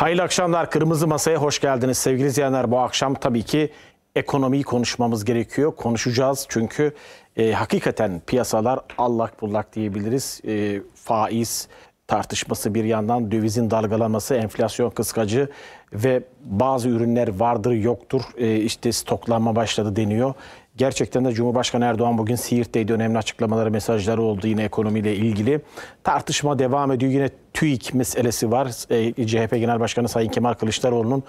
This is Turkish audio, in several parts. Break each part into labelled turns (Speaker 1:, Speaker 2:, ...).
Speaker 1: Hayırlı akşamlar. Kırmızı Masa'ya hoş geldiniz sevgili izleyenler. Bu akşam tabii ki ekonomiyi konuşmamız gerekiyor. Konuşacağız çünkü e, hakikaten piyasalar allak bullak diyebiliriz. E, faiz tartışması bir yandan, dövizin dalgalanması, enflasyon kıskacı ve bazı ürünler vardır yoktur. E, işte stoklanma başladı deniyor. Gerçekten de Cumhurbaşkanı Erdoğan bugün Siirt'teydi. Önemli açıklamaları, mesajları oldu yine ekonomiyle ilgili. Tartışma devam ediyor. Yine TÜİK meselesi var. E, CHP Genel Başkanı Sayın Kemal Kılıçdaroğlu'nun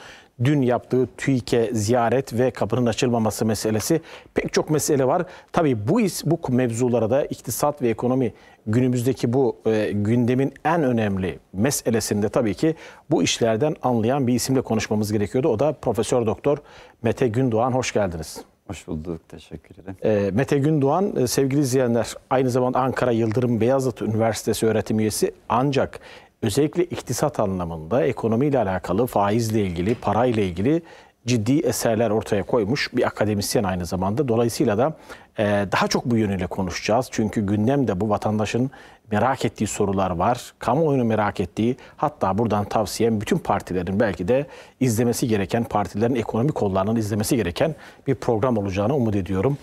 Speaker 1: dün yaptığı TÜİK'e ziyaret ve kapının açılmaması meselesi. Pek çok mesele var. Tabii bu bu mevzulara da iktisat ve ekonomi günümüzdeki bu e, gündemin en önemli meselesinde tabii ki bu işlerden anlayan bir isimle konuşmamız gerekiyordu. O da Profesör Doktor Mete Gündoğan. Hoş geldiniz.
Speaker 2: Hoş bulduk, teşekkür ederim.
Speaker 1: E, Mete Gündoğan, e, sevgili izleyenler, aynı zamanda Ankara Yıldırım Beyazıt Üniversitesi öğretim üyesi ancak özellikle iktisat anlamında ekonomiyle alakalı, faizle ilgili, parayla ilgili ciddi eserler ortaya koymuş bir akademisyen aynı zamanda. Dolayısıyla da e, daha çok bu yönüyle konuşacağız. Çünkü gündemde bu vatandaşın merak ettiği sorular var. Kamuoyunu merak ettiği hatta buradan tavsiyem bütün partilerin belki de izlemesi gereken, partilerin ekonomik kollarının izlemesi gereken bir program olacağını umut ediyorum.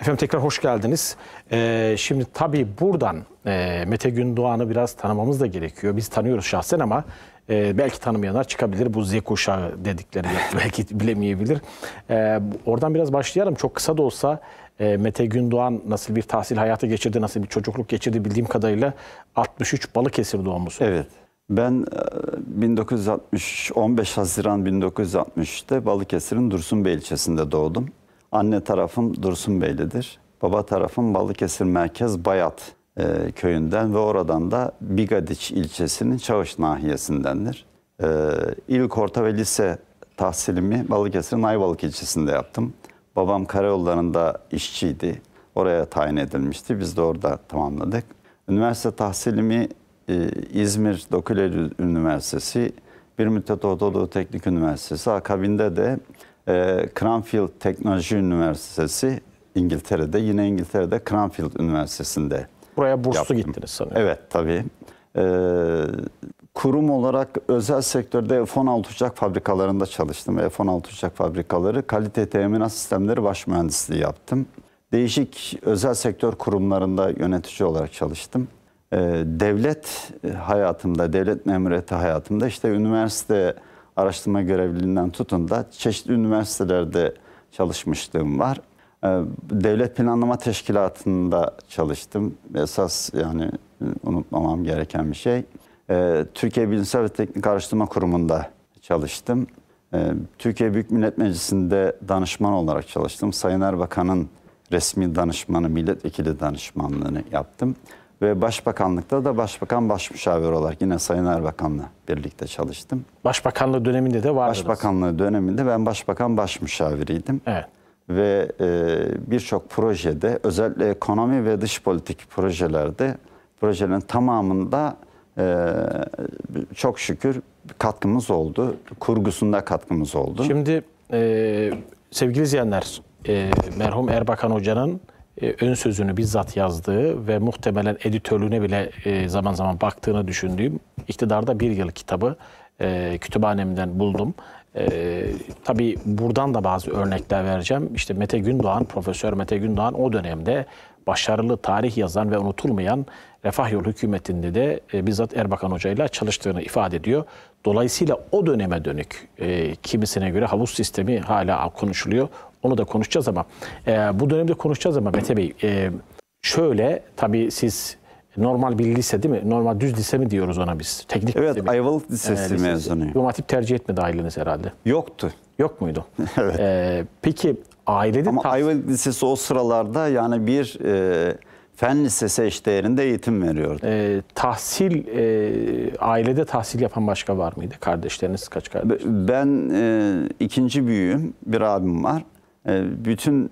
Speaker 1: Efendim tekrar hoş geldiniz. Ee, şimdi tabii buradan e, Mete Gündoğan'ı biraz tanımamız da gerekiyor. Biz tanıyoruz şahsen ama e, belki tanımayanlar çıkabilir. Bu Z kuşağı dedikleri belki bilemeyebilir. E, oradan biraz başlayalım. Çok kısa da olsa e, Mete Gündoğan nasıl bir tahsil hayatı geçirdi, nasıl bir çocukluk geçirdi bildiğim kadarıyla 63 Balıkesir doğumlusu.
Speaker 2: Evet. Ben 1960 e, 15 Haziran 1960'te Balıkesir'in Dursunbey ilçesinde doğdum. Anne tarafım Dursunbeylidir. Baba tarafım Balıkesir Merkez Bayat e, köyünden ve oradan da Bigadiç ilçesinin Çavuş nahiyesindendir. E, ilk orta ve lise tahsilimi Balıkesir'in Ayvalık ilçesinde yaptım. Babam karayollarında işçiydi. Oraya tayin edilmişti. Biz de orada tamamladık. Üniversite tahsilimi e, İzmir Doküler Üniversitesi, bir müddet Orta Doğu Teknik Üniversitesi, akabinde de e, Cranfield Teknoloji Üniversitesi İngiltere'de, yine İngiltere'de Cranfield Üniversitesi'nde
Speaker 1: Buraya burslu
Speaker 2: yaptım.
Speaker 1: gittiniz sanıyorum.
Speaker 2: Evet, tabii. Ee, kurum olarak özel sektörde F-16 uçak fabrikalarında çalıştım. F-16 uçak fabrikaları kalite teminat sistemleri baş mühendisliği yaptım. Değişik özel sektör kurumlarında yönetici olarak çalıştım. Ee, devlet hayatımda, devlet memuriyeti hayatımda işte üniversite araştırma görevliliğinden tutun da çeşitli üniversitelerde çalışmışlığım var. Ee, devlet Planlama Teşkilatı'nda çalıştım. Esas yani unutmamam gereken bir şey. Ee, Türkiye Bilimsel ve Teknik Araştırma Kurumu'nda çalıştım. Ee, Türkiye Büyük Millet Meclisi'nde danışman olarak çalıştım. Sayın Erbakan'ın resmi danışmanı, milletvekili danışmanlığını yaptım. Ve Başbakanlıkta da Başbakan Başmüşavir olarak yine Sayın Erbakan'la birlikte çalıştım.
Speaker 1: Başbakanlığı döneminde de vardınız.
Speaker 2: Başbakanlığı döneminde ben Başbakan Başmüşaviriydim.
Speaker 1: Evet.
Speaker 2: Ve e, birçok projede özellikle ekonomi ve dış politik projelerde projelerin tamamında e, çok şükür katkımız oldu. Kurgusunda katkımız oldu.
Speaker 1: Şimdi e, sevgili izleyenler, e, merhum Erbakan Hoca'nın e, ön sözünü bizzat yazdığı ve muhtemelen editörlüğüne bile e, zaman zaman baktığını düşündüğüm iktidarda bir yıl kitabı e, kütüphanemden buldum. E, tabii buradan da bazı örnekler vereceğim. İşte Mete Gündoğan, Profesör Mete Gündoğan o dönemde başarılı tarih yazan ve unutulmayan Refah Yol hükümetinde de e, bizzat Erbakan Hoca ile çalıştığını ifade ediyor. Dolayısıyla o döneme dönük e, kimisine göre havuz sistemi hala konuşuluyor. Onu da konuşacağız ama e, bu dönemde konuşacağız ama Mete Bey e, şöyle tabii siz normal bir lise değil mi? Normal düz lise mi diyoruz ona biz? Teknik
Speaker 2: evet,
Speaker 1: lise mi?
Speaker 2: Ayvalık Lisesi
Speaker 1: Ee,
Speaker 2: mezunuyum.
Speaker 1: İmam Hatip tercih etmedi aileniz herhalde.
Speaker 2: Yoktu.
Speaker 1: Yok muydu?
Speaker 2: Evet.
Speaker 1: Ee, peki ailede
Speaker 2: Ama Ayvalık Lisesi o sıralarda yani bir e, fen lisesi eşdeğerinde eğitim veriyordu.
Speaker 1: e, tahsil e, ailede tahsil yapan başka var mıydı? Kardeşleriniz kaç kardeş?
Speaker 2: Ben e, ikinci büyüğüm, bir abim var. E, bütün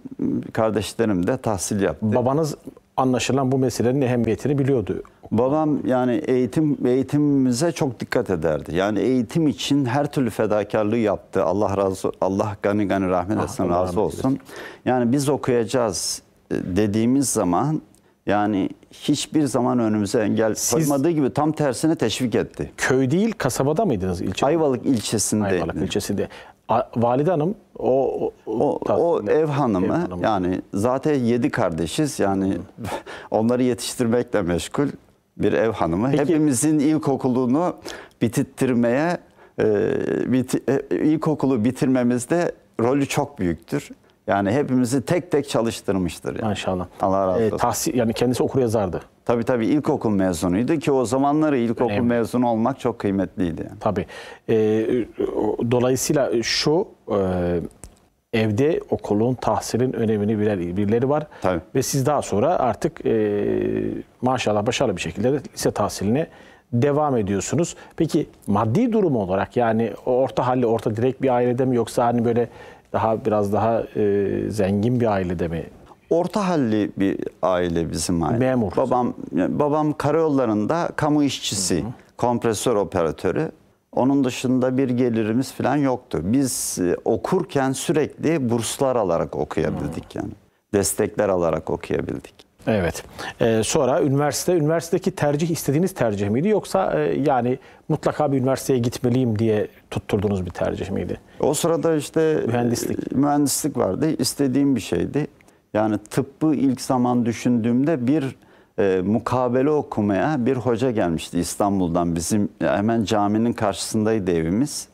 Speaker 2: kardeşlerim de tahsil yaptı.
Speaker 1: Babanız anlaşılan bu meselenin ehemmiyetini biliyordu.
Speaker 2: Babam yani eğitim eğitimimize çok dikkat ederdi. Yani eğitim için her türlü fedakarlığı yaptı. Allah razı Allah gani gani rahmet etsin
Speaker 1: Allah
Speaker 2: razı olsun. Yani biz okuyacağız e, dediğimiz zaman Yani hiçbir zaman önümüze engel
Speaker 1: Siz-
Speaker 2: koymadığı gibi tam tersine teşvik etti.
Speaker 1: Köy değil kasabada mıydınız ilçe?
Speaker 2: Ayvalık ilçesinde
Speaker 1: Ayvalık ilçesinde. A- Valide Hanım o o,
Speaker 2: o, o ev hanımı yani zaten yedi kardeşiz yani onları yetiştirmekle meşgul bir ev hanımı.
Speaker 1: Peki-
Speaker 2: Hepimizin ilkokulunu bitirtmeye e, biti, e, ilkokulu bitirmemizde rolü çok büyüktür. Yani hepimizi tek tek çalıştırmıştır. Yani.
Speaker 1: maşallah.
Speaker 2: Allah razı
Speaker 1: Ee,
Speaker 2: olsun.
Speaker 1: tahsil yani kendisi okur yazardı.
Speaker 2: Tabii tabii ilkokul mezunuydu ki o zamanları ilkokul
Speaker 1: Önemli.
Speaker 2: mezunu olmak çok kıymetliydi. Yani.
Speaker 1: Tabii. O- dolayısıyla şu e, evde okulun, tahsilin önemini bilen birileri var.
Speaker 2: Tabii.
Speaker 1: Ve siz daha sonra artık e, maşallah başarılı bir şekilde de lise tahsiline devam ediyorsunuz. Peki maddi durum olarak yani orta halli, orta direkt bir ailede mi yoksa hani böyle daha biraz daha e, zengin bir ailede mi?
Speaker 2: Orta halli bir aile bizim aile.
Speaker 1: Memur.
Speaker 2: Babam babam karayollarında kamu işçisi, kompresör operatörü. Onun dışında bir gelirimiz falan yoktu. Biz e, okurken sürekli burslar alarak okuyabildik yani. Destekler alarak okuyabildik.
Speaker 1: Evet. Ee, sonra üniversite, üniversitedeki tercih istediğiniz tercih miydi yoksa e, yani mutlaka bir üniversiteye gitmeliyim diye tutturduğunuz bir tercih miydi?
Speaker 2: O sırada işte
Speaker 1: Mühendislik.
Speaker 2: e, mühendislik vardı. İstediğim bir şeydi. Yani tıbbı ilk zaman düşündüğümde bir e, mukabele okumaya bir hoca gelmişti İstanbul'dan. Bizim hemen caminin karşısındaydı evimiz.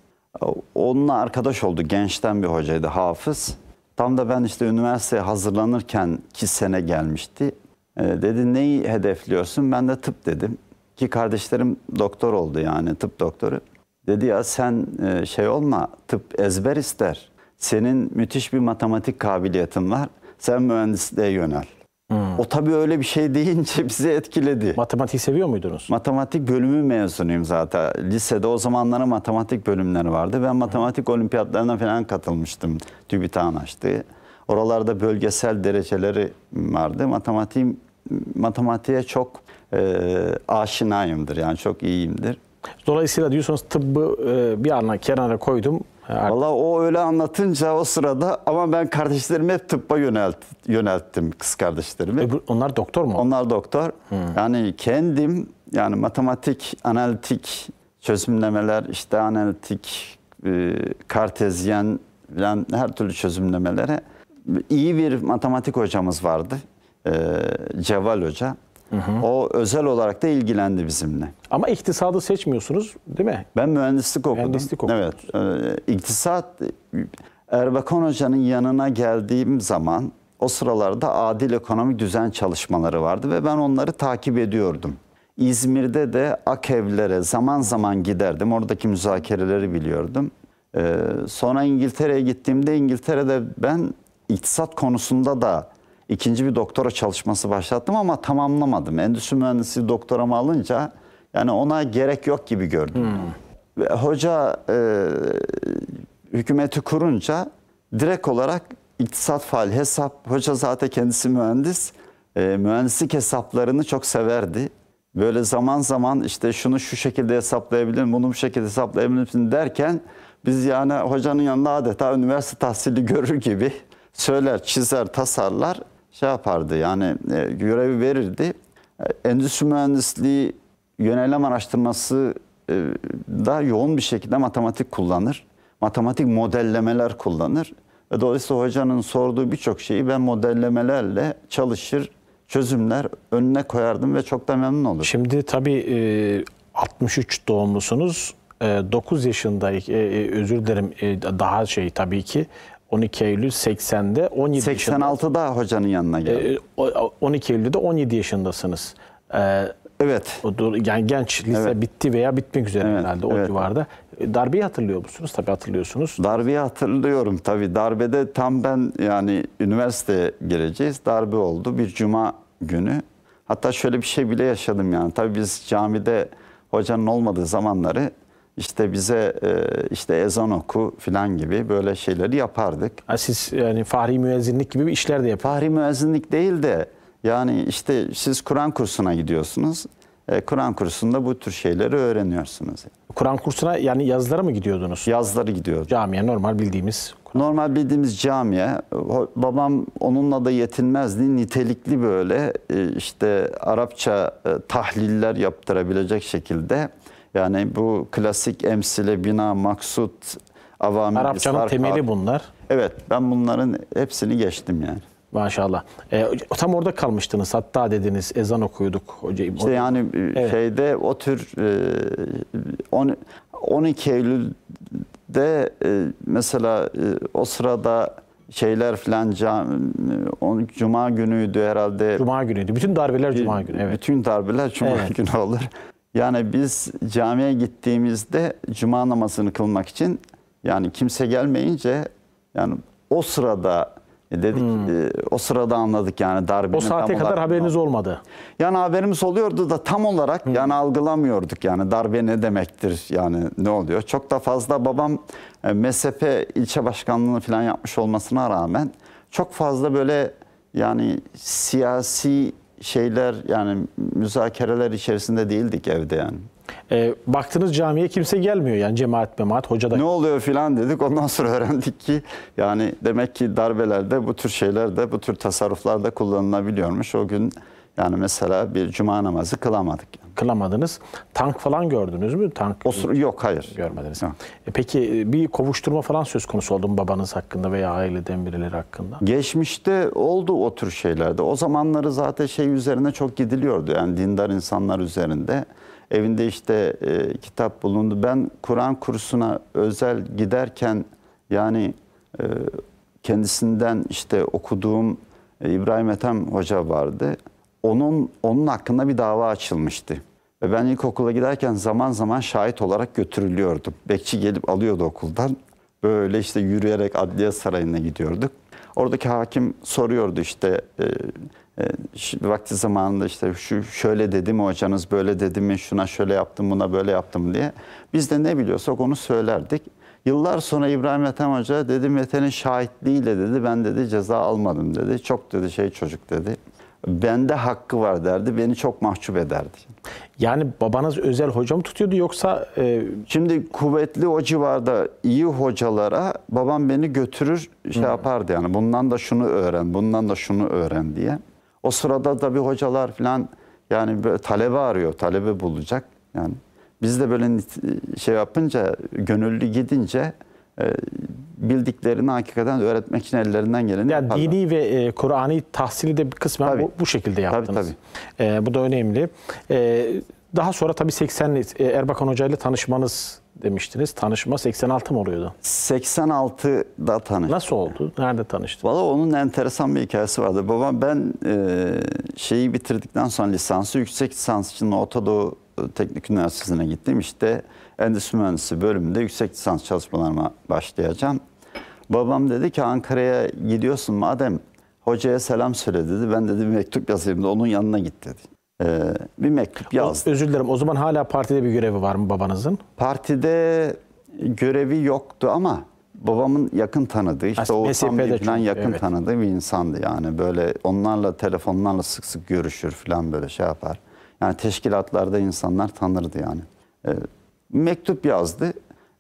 Speaker 2: Onunla arkadaş oldu. Gençten bir hocaydı, hafız. Tam da ben işte üniversiteye hazırlanırken ki sene gelmişti. E, dedi neyi hedefliyorsun? Ben de tıp dedim. Ki kardeşlerim doktor oldu yani tıp doktoru. Dedi ya sen e, şey olma tıp ezber ister. Senin müthiş bir matematik kabiliyetin var. Sen mühendisliğe yönel. O tabii öyle bir şey deyince bizi etkiledi.
Speaker 1: Matematiği seviyor muydunuz?
Speaker 2: Matematik bölümü mezunuyum zaten. Lisede o zamanların matematik bölümleri vardı. Ben matematik olimpiyatlarına falan katılmıştım. TÜBİTAK'ın açtığı. Oralarda bölgesel dereceleri vardı. Matematiğim, matematiğe çok e, aşinayımdır. Yani çok iyiyimdir.
Speaker 1: Dolayısıyla diyorsunuz tıbbı e, bir ana kenara koydum.
Speaker 2: Valla o öyle anlatınca o sırada ama ben kardeşlerimi hep tıbba yönelt, yönelttim kız kardeşlerimi.
Speaker 1: öbür- onlar doktor mu?
Speaker 2: Onlar doktor. Yani kendim yani matematik, analitik çözümlemeler, işte analitik, e, kartezyen falan her türlü çözümlemelere iyi bir matematik hocamız vardı. E, Ceval Hoca. O özel olarak da ilgilendi bizimle.
Speaker 1: Ama iktisadı seçmiyorsunuz değil mi?
Speaker 2: Ben mühendislik okudum.
Speaker 1: Mühendislik okudunuz.
Speaker 2: Evet. İktisat Erbakan Hoca'nın yanına geldiğim zaman o sıralarda adil ekonomik düzen çalışmaları vardı ve ben onları takip ediyordum. İzmir'de de Akevlere zaman zaman giderdim. Oradaki müzakereleri biliyordum. Ee, sonra İngiltere'ye gittiğimde İngiltere'de ben iktisat konusunda da ikinci bir doktora çalışması başlattım ama tamamlamadım. Endüstri mühendisliği doktoramı alınca yani ona gerek yok gibi gördüm. Ve Hoca e, hükümeti kurunca direkt olarak iktisat faal hesap, hoca zaten kendisi mühendis, e, mühendislik hesaplarını çok severdi. Böyle zaman zaman işte şunu şu şekilde hesaplayabilirim, bunu bu şekilde hesaplayabilirim derken biz yani hocanın yanında adeta üniversite tahsili görür gibi söyler, çizer, tasarlar, şey yapardı yani e, görevi verirdi. E, Endüstri mühendisliği yönelim araştırması e, da yoğun bir şekilde matematik kullanır. Matematik modellemeler kullanır. Ve dolayısıyla hocanın sorduğu birçok şeyi ben modellemelerle çalışır, çözümler önüne koyardım ve çok da memnun olurdum.
Speaker 1: Şimdi tabii e, 63 doğumlusunuz. E, 9 yaşındayken e, e, özür dilerim daha şey tabii ki 12 Eylül 80'de 17 yaşında.
Speaker 2: 86'da hocanın yanına geldim.
Speaker 1: E, o- 12 Eylül'de 17 yaşındasınız. E,
Speaker 2: evet.
Speaker 1: yani genç lise
Speaker 2: Evet.
Speaker 1: bitti veya bitmek üzere
Speaker 2: Evet,
Speaker 1: herhalde o
Speaker 2: evet.
Speaker 1: civarda. E, Darbeyi hatırlıyor musunuz? Tabii hatırlıyorsunuz.
Speaker 2: Darbeyi hatırlıyorum tabii. Darbede tam ben yani üniversiteye gireceğiz. Darbe oldu bir cuma günü. Hatta şöyle bir şey bile yaşadım yani. Tabii biz camide hocanın olmadığı zamanları işte bize e, işte ezan oku filan gibi böyle şeyleri yapardık.
Speaker 1: Ha, siz yani fahri müezzinlik gibi bir işler de yapıyorsunuz.
Speaker 2: Fahri müezzinlik değil de yani işte siz Kur'an kursuna gidiyorsunuz. e, Kur'an kursunda bu tür şeyleri öğreniyorsunuz.
Speaker 1: Kur'an kursuna yani yazlara mı gidiyordunuz?
Speaker 2: Yazları gidiyordum.
Speaker 1: Camiye normal bildiğimiz.
Speaker 2: Normal bildiğimiz camiye, babam onunla da yetinmezdi. Nitelikli böyle e, işte Arapça tahliller yaptırabilecek şekilde. Yani bu klasik emsile, bina, maksut, avamil,
Speaker 1: Arapçanın
Speaker 2: sarf,
Speaker 1: temeli bunlar.
Speaker 2: Evet ben bunların hepsini geçtim yani.
Speaker 1: Maşallah. E, tam orada kalmıştınız. Hatta dediniz ezan okuyorduk. Hocayım.
Speaker 2: İşte yani e,
Speaker 1: Evet.
Speaker 2: şeyde o tür e, on- 12 Eylül'de e, mesela e, o sırada şeyler filan on- Cuma günüydü herhalde.
Speaker 1: Cuma günüydü. Bütün darbeler Cuma günü. Evet.
Speaker 2: Bütün darbeler Cuma
Speaker 1: Evet.
Speaker 2: günü olur. Yani biz camiye gittiğimizde Cuma namazını kılmak için yani kimse gelmeyince yani o sırada e, dedik e, o sırada anladık yani darbenin
Speaker 1: Hmm. O saate
Speaker 2: tam
Speaker 1: kadar
Speaker 2: olarak-
Speaker 1: haberiniz olmadı.
Speaker 2: yani haberimiz oluyordu da tam olarak yani algılamıyorduk yani darbe ne demektir yani ne oluyor. Çok da fazla babam e, MSP ilçe başkanlığını falan yapmış olmasına rağmen çok fazla böyle yani siyasi şeyler yani müzakereler içerisinde değildik evde yani.
Speaker 1: E, baktınız camiye kimse gelmiyor yani cemaat memaat hoca da.
Speaker 2: Ne oluyor filan dedik. Ondan sonra öğrendik ki yani demek ki darbelerde bu tür şeyler de bu tür tasarruflar da kullanılabiliyormuş. O gün yani mesela bir cuma namazı kılamadık. Yani.
Speaker 1: Kılamadınız. Tank falan gördünüz mü? Tank
Speaker 2: O sıra- yok hayır.
Speaker 1: görmediniz.
Speaker 2: Yok.
Speaker 1: E, peki e, bir kovuşturma falan söz konusu oldu mu babanız hakkında veya aileden birileri hakkında?
Speaker 2: Geçmişte oldu o tür şeylerde. O zamanları zaten şey üzerine çok gidiliyordu. Yani dindar insanlar üzerinde. Evinde işte e, kitap bulundu. Ben Kur'an kursuna özel giderken yani e, kendisinden işte okuduğum e, İbrahim Ethem Hoca vardı. Onun onun hakkında bir dava açılmıştı. Ve ben ilkokula giderken zaman zaman şahit olarak götürülüyordum. Bekçi gelip alıyordu okuldan. Böyle işte yürüyerek Adliye Sarayı'na gidiyorduk. Oradaki hakim soruyordu işte e, e, vakti zamanında işte şu şöyle dedi mi hocanız böyle dedi mi şuna şöyle yaptım buna böyle yaptım diye. Biz de ne biliyorsak onu söylerdik. Yıllar sonra İbrahim Ethem Hoca dedi Mete'nin şahitliğiyle dedi ben dedi ceza almadım dedi. Çok dedi şey çocuk dedi. Bende hakkı var derdi. Beni çok mahcup ederdi.
Speaker 1: Yani babanız özel hoca mı tutuyordu yoksa e,
Speaker 2: Şimdi kuvvetli o civarda iyi hocalara babam beni götürür şey yapardı yani bundan da şunu öğren, bundan da şunu öğren diye. O sırada da bir hocalar falan yani böyle talebe arıyor, talebe bulacak. Yani biz de böyle şey yapınca, gönüllü gidince bildiklerini hakikaten öğretmek için ellerinden geleni
Speaker 1: yani
Speaker 2: yaparlar.
Speaker 1: dini ve e, Kur'an'ı tahsili de bir kısmen
Speaker 2: Tabii.
Speaker 1: bu, bu şekilde yaptınız.
Speaker 2: Tabii,
Speaker 1: E, bu da önemli. E, daha sonra tabii 80 e, Erbakan Hoca ile tanışmanız demiştiniz. Tanışma 86 mı oluyordu?
Speaker 2: 86'da tanıştık.
Speaker 1: Nasıl oldu? Nerede tanıştınız?
Speaker 2: Valla onun enteresan bir hikayesi vardı. Babam ben e, şeyi bitirdikten sonra lisansı, yüksek lisans için Orta Doğu Teknik Üniversitesi'ne gittim. İşte Endüstri Mühendisi bölümünde yüksek lisans çalışmalarıma başlayacağım. Babam dedi ki Ankara'ya gidiyorsun madem hocaya selam söyle dedi. Ben dedi bir mektup yazayım da onun yanına git dedi. E, bir mektup yazdım.
Speaker 1: Özür dilerim. O zaman hala partide bir görevi var mı babanızın?
Speaker 2: Partide görevi yoktu ama babamın yakın tanıdığı işte
Speaker 1: Aslında
Speaker 2: Bey falan
Speaker 1: çünkü,
Speaker 2: yakın
Speaker 1: evet.
Speaker 2: tanıdığı bir insandı yani böyle onlarla telefonlarla sık sık görüşür falan böyle şey yapar. Yani teşkilatlarda insanlar tanırdı yani. Ee, mektup yazdı.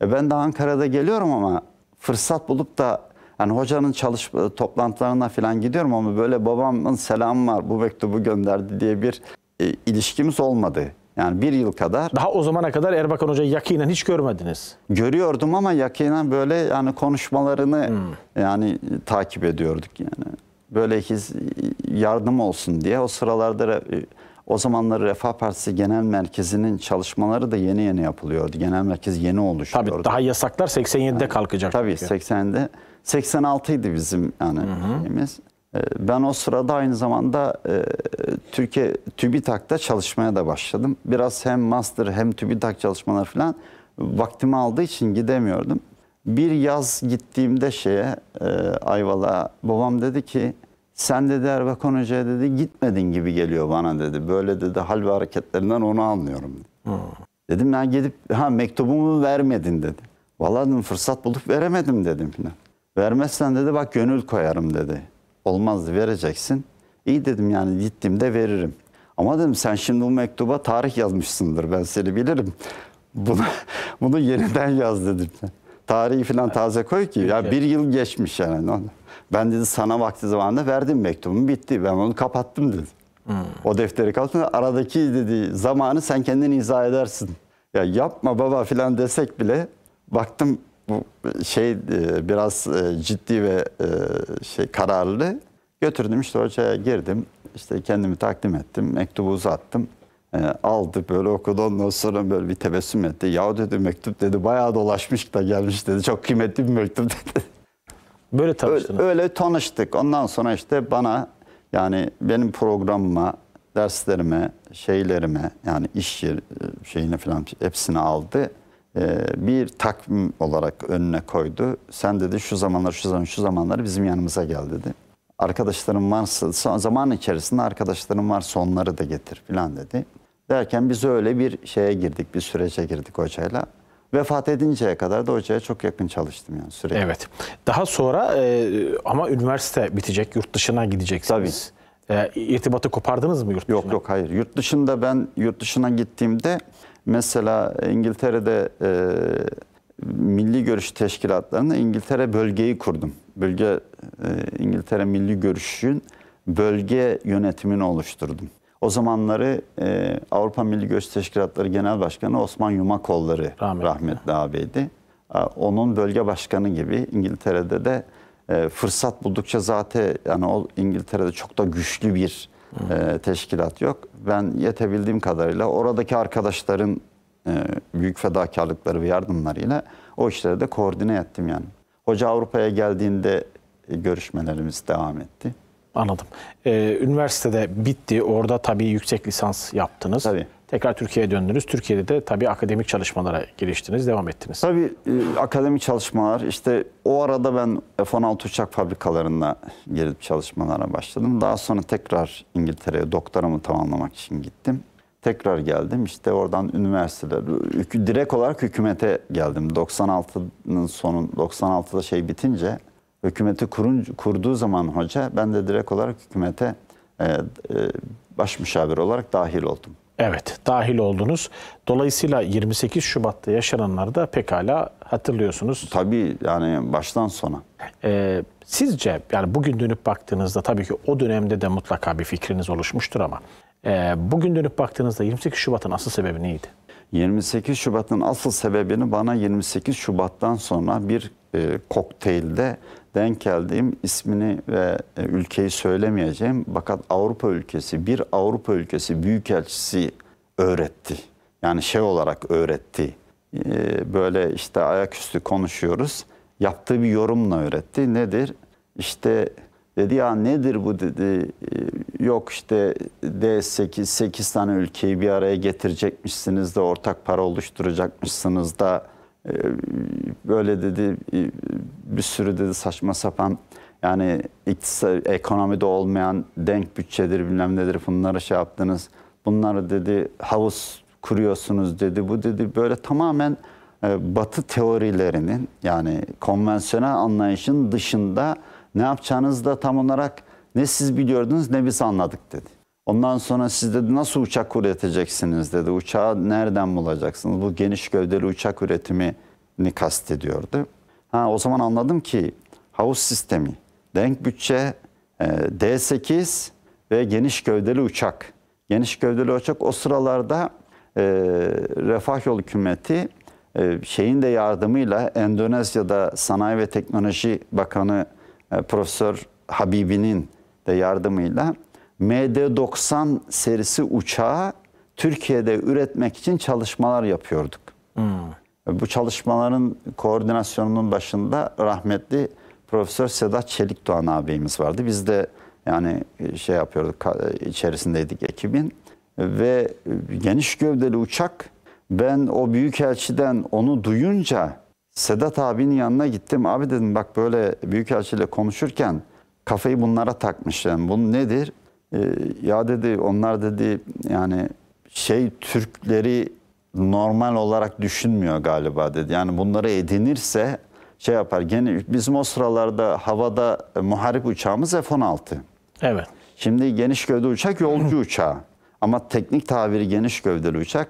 Speaker 2: E ben de Ankara'da geliyorum ama fırsat bulup da hani hocanın çalışma toplantılarına falan gidiyorum ama böyle babamın selamı var bu mektubu gönderdi diye bir e, ilişkimiz olmadı. Yani bir yıl kadar
Speaker 1: Daha o zamana kadar Erbakan Hoca'yı yakinen hiç görmediniz.
Speaker 2: görüyordum ama yakinen böyle yani konuşmalarını yani takip ediyorduk yani. Böyle hiç yardım olsun diye o sıralarda re- o zamanlar Refah Partisi Genel Merkezi'nin çalışmaları da yeni yeni yapılıyordu. Genel merkez yeni oluşuyordu.
Speaker 1: Tabii daha yasaklar 87'de kalkacak.
Speaker 2: Tabii
Speaker 1: çünkü.
Speaker 2: 80'de 86 idi bizim yani şeyimiz. Ee, Ben o sırada aynı zamanda e, Türkiye TÜBİTAK'ta çalışmaya da başladım. Biraz hem master hem TÜBİTAK çalışmaları falan vaktimi aldığı için gidemiyordum. Bir yaz gittiğimde şeye e, Ayvalık'a babam dedi ki sen dedi Erbakan Hoca'ya dedi gitmedin gibi geliyor bana dedi. Böyle dedi hal ve hareketlerinden onu anlıyorum dedi. Dedim ben gidip ha mektubumu vermedin dedi. Vallahi dedim fırsat bulup veremedim dedim filan. Vermezsen dedi bak gönül koyarım dedi. Olmazdı vereceksin. İyi dedim yani gittiğimde veririm. Ama dedim sen şimdi bu mektuba tarih yazmışsındır ben seni bilirim. Bunu, bunu yeniden yaz dedim. Tarihi falan taze koy ki. Ya bir yıl geçmiş yani. Ben dedi sana vakti zamanında verdim mektubumu bitti. Ben onu kapattım dedi. O defteri kapattım. Aradaki dedi zamanı sen kendin izah edersin. Ya yapma baba falan desek bile baktım bu şey e, biraz e, ciddi ve e, şey kararlı. Götürdüm işte hocaya girdim. İşte kendimi takdim ettim. Mektubu uzattım. Aldı böyle okudu ondan sonra böyle bir tebessüm etti. Ya dedi mektup dedi bayağı dolaşmış da gelmiş dedi. Çok kıymetli bir mektup dedi.
Speaker 1: Böyle tanıştınız.
Speaker 2: Öyle, öyle tanıştık. Ondan sonra işte bana yani benim programıma, derslerime, şeylerime yani iş yer, şeyine falan hepsini aldı. Ee, bir takvim olarak önüne koydu. Sen dedi şu zamanlar şu zaman şu zamanlar bizim yanımıza gel dedi. Arkadaşlarım varsa zaman içerisinde arkadaşlarım varsa onları da getir falan dedi. Derken biz öyle bir şeye girdik, bir sürece girdik hocayla. Vefat edinceye kadar da hocaya çok yakın çalıştım yani sürekli.
Speaker 1: Evet. Daha sonra e, ama üniversite bitecek, yurt dışına gideceksiniz. Tabii. E, irtibatı kopardınız mı yurt dışına?
Speaker 2: Yok yok hayır. Yurt dışında ben yurt dışına gittiğimde mesela İngiltere'de e, milli görüş teşkilatlarında İngiltere bölgeyi kurdum. Bölge e, İngiltere Milli Görüş'ün bölge yönetimini oluşturdum. O zamanları e, Avrupa Milli Görüş Teşkilatları Genel Başkanı Osman Yumakolları rahmetli, rahmetli ağabeydi. Onun bölge başkanı gibi İngiltere'de de e, fırsat buldukça zaten yani o İngiltere'de çok da güçlü bir e, teşkilat yok. Ben yetebildiğim kadarıyla oradaki arkadaşların e, büyük fedakarlıkları ve yardımlarıyla o işleri de koordine ettim yani. Hoca Avrupa'ya geldiğinde e, görüşmelerimiz devam etti.
Speaker 1: Anladım. Ee, üniversitede bitti. Orada tabii yüksek lisans yaptınız.
Speaker 2: Tabii.
Speaker 1: Tekrar Türkiye'ye döndünüz. Türkiye'de de tabii akademik çalışmalara giriştiniz, devam ettiniz.
Speaker 2: Tabii e, akademik çalışmalar işte o arada ben F-16 uçak fabrikalarına girip çalışmalara başladım. Daha sonra tekrar İngiltere'ye doktoramı tamamlamak için gittim. Tekrar geldim işte oradan üniversiteler, direkt olarak hükümete geldim. 96'nın sonu, 96'da şey bitince hükümeti kurun, kurduğu zaman hoca ben de direkt olarak hükümete e, e, baş müşavir olarak dahil oldum.
Speaker 1: Evet, dahil oldunuz. Dolayısıyla 28 Şubat'ta yaşananları da pekala hatırlıyorsunuz.
Speaker 2: Tabii yani baştan sona.
Speaker 1: Ee, sizce yani bugün dönüp baktığınızda tabii ki o dönemde de mutlaka bir fikriniz oluşmuştur ama e, bugün dönüp baktığınızda 28 Şubat'ın asıl sebebi neydi?
Speaker 2: 28 Şubat'ın asıl sebebini bana 28 Şubat'tan sonra bir e, kokteylde denk geldiğim ismini ve e, ülkeyi söylemeyeceğim. Fakat Avrupa ülkesi, bir Avrupa ülkesi büyükelçisi öğretti. Yani şey olarak öğretti. E, böyle işte ayaküstü konuşuyoruz. Yaptığı bir yorumla öğretti. Nedir? İşte dedi ya nedir bu dedi. E, yok işte D8, 8 tane ülkeyi bir araya getirecekmişsiniz de ortak para oluşturacakmışsınız da böyle dedi bir sürü dedi saçma sapan yani iktisat, ekonomide olmayan denk bütçedir bilmem nedir bunları şey yaptınız. Bunları dedi havuz kuruyorsunuz dedi. Bu dedi böyle tamamen e, batı teorilerinin yani konvansiyonel anlayışın dışında ne yapacağınızı da tam olarak ne siz biliyordunuz ne biz anladık dedi. Ondan sonra siz dedi nasıl uçak üreteceksiniz dedi. Uçağı nereden bulacaksınız? Bu geniş gövdeli uçak üretimini kastediyordu. Ha, o zaman anladım ki havuz sistemi, denk bütçe, e, D8 ve geniş gövdeli uçak. Geniş gövdeli uçak o sıralarda e, Refah Yol Hükümeti e, şeyin de yardımıyla Endonezya'da Sanayi ve Teknoloji Bakanı e, Profesör Habibi'nin de yardımıyla MD-90 serisi uçağı Türkiye'de üretmek için çalışmalar yapıyorduk. Hmm. Bu çalışmaların koordinasyonunun başında rahmetli Profesör Sedat Çelikdoğan ağabeyimiz vardı. Biz de yani şey yapıyorduk, içerisindeydik ekibin. Ve geniş gövdeli uçak, ben o büyükelçiden onu duyunca Sedat abinin yanına gittim. Abi dedim bak böyle büyükelçiyle konuşurken kafayı bunlara takmış. Yani bu nedir? Ee, ya dedi onlar dedi yani şey Türkleri normal olarak düşünmüyor galiba dedi. Yani bunları edinirse şey yapar. Gene bizim o sıralarda havada muharip uçağımız F-16.
Speaker 1: Evet.
Speaker 2: Şimdi geniş gövde uçak yolcu uçağı. Ama teknik tabiri geniş gövdeli uçak.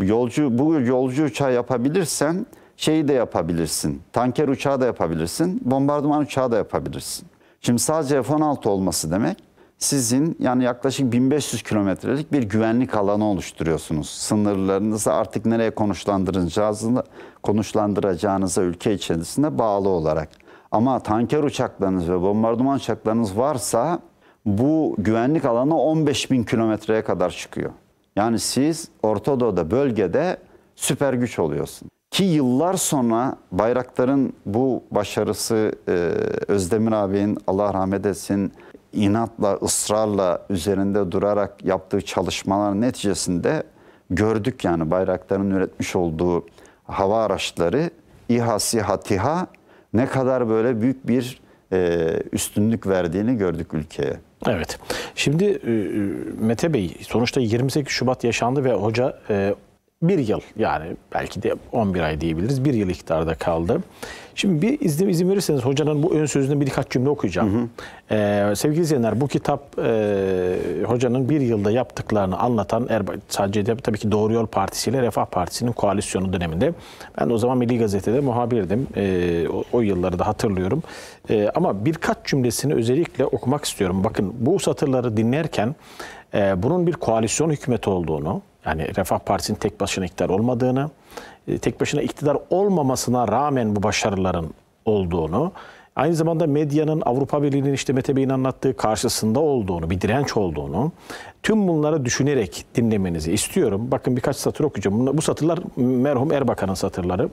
Speaker 2: Yolcu bu yolcu uçağı yapabilirsen şeyi de yapabilirsin. Tanker uçağı da yapabilirsin. Bombardıman uçağı da yapabilirsin. Şimdi sadece F-16 olması demek sizin yani yaklaşık 1500 kilometrelik bir güvenlik alanı oluşturuyorsunuz. Sınırlarınızı artık nereye konuşlandıracağınızı, konuşlandıracağınıza ülke içerisinde bağlı olarak. Ama tanker uçaklarınız ve bombardıman uçaklarınız varsa bu güvenlik alanı 15 bin kilometreye kadar çıkıyor. Yani siz Orta Doğu'da bölgede süper güç oluyorsun. Ki yıllar sonra Bayraktar'ın bu başarısı e, Özdemir abinin Allah rahmet etsin inatla, ısrarla üzerinde durarak yaptığı çalışmalar neticesinde gördük yani Bayraktar'ın üretmiş olduğu hava araçları İHA, SİHA, TİHA ne kadar böyle büyük bir e, üstünlük verdiğini gördük ülkeye.
Speaker 1: Evet. Şimdi e, Mete Bey sonuçta 28 Şubat yaşandı ve hoca e, bir yıl yani belki de 11 ay diyebiliriz. Bir yıl iktidarda kaldı. Şimdi bir izin, izin verirseniz hocanın bu ön sözünden birkaç cümle okuyacağım. Hı hı. Ee, sevgili izleyenler bu kitap e, hocanın bir yılda yaptıklarını anlatan Erba, sadece de tabii ki Doğru Yol Partisi ile Refah Partisi'nin koalisyonu döneminde. Ben de o zaman Milli Gazete'de muhabirdim. E, o, o yılları da hatırlıyorum. E, ama birkaç cümlesini özellikle okumak istiyorum. Bakın bu satırları dinlerken e, bunun bir koalisyon hükümeti olduğunu, yani Refah Partisi'nin tek başına iktidar olmadığını, tek başına iktidar olmamasına rağmen bu başarıların olduğunu, aynı zamanda medyanın Avrupa Birliği'nin işte Mete Bey'in anlattığı karşısında olduğunu, bir direnç olduğunu, tüm bunları düşünerek dinlemenizi istiyorum. Bakın birkaç satır okuyacağım. Bu satırlar merhum Erbakan'ın satırları.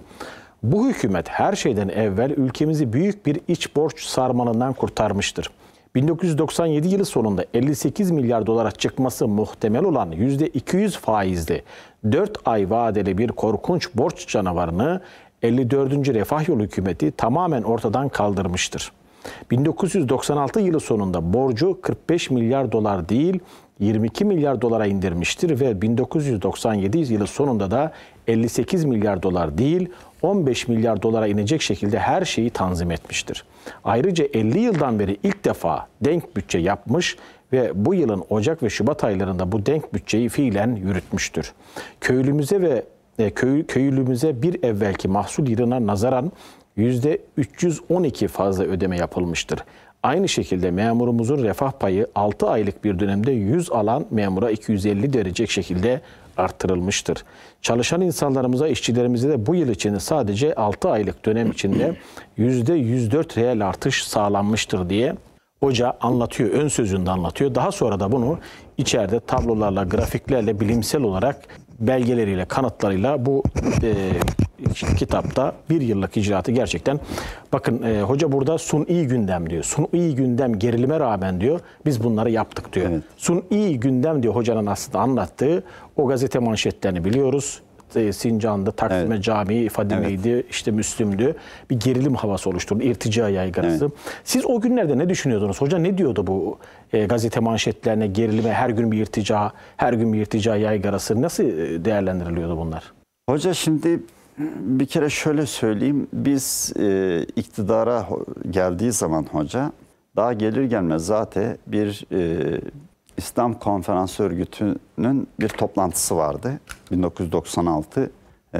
Speaker 1: Bu hükümet her şeyden evvel ülkemizi büyük bir iç borç sarmalından kurtarmıştır. 1997 yılı sonunda 58 milyar dolara çıkması muhtemel olan %200 faizli 4 ay vadeli bir korkunç borç canavarını 54. Refah Yolu hükümeti tamamen ortadan kaldırmıştır. 1996 yılı sonunda borcu 45 milyar dolar değil 22 milyar dolara indirmiştir ve 1997 yılı sonunda da 58 milyar dolar değil 15 milyar dolara inecek şekilde her şeyi tanzim etmiştir. Ayrıca 50 yıldan beri ilk defa denk bütçe yapmış ve bu yılın Ocak ve Şubat aylarında bu denk bütçeyi fiilen yürütmüştür. Köylümüze ve e, köy, köylümüze bir evvelki mahsul yılına nazaran %312 fazla ödeme yapılmıştır. Aynı şekilde memurumuzun refah payı 6 aylık bir dönemde 100 alan memura 250 derecek şekilde arttırılmıştır. Çalışan insanlarımıza, işçilerimize de bu yıl içinde sadece 6 aylık dönem içinde %104 reel artış sağlanmıştır diye hoca anlatıyor, ön sözünde anlatıyor. Daha sonra da bunu içeride tablolarla, grafiklerle, bilimsel olarak belgeleriyle, kanıtlarıyla bu e, kitapta bir yıllık icraatı gerçekten bakın e, hoca burada sun iyi gündem diyor. Sun iyi gündem gerilime rağmen diyor biz bunları yaptık diyor. Evet. Sun iyi gündem diyor hocanın aslında anlattığı o gazete manşetlerini biliyoruz. E, Sincan'da Taksim'e evet. Camii, Fadime'ydi, evet. işte Müslüm'dü. Bir gerilim havası oluşturdu, irtica yaygarası. Evet. Siz o günlerde ne düşünüyordunuz? Hoca ne diyordu bu e, gazete manşetlerine, gerilime, her gün bir irtica, her gün bir irtica yaygarası? Nasıl e, değerlendiriliyordu bunlar?
Speaker 2: Hoca şimdi bir kere şöyle söyleyeyim. Biz e, iktidara geldiği zaman hoca daha gelir gelmez zaten bir e, İslam Konferansı Örgütü'nün bir toplantısı vardı. 1996 e,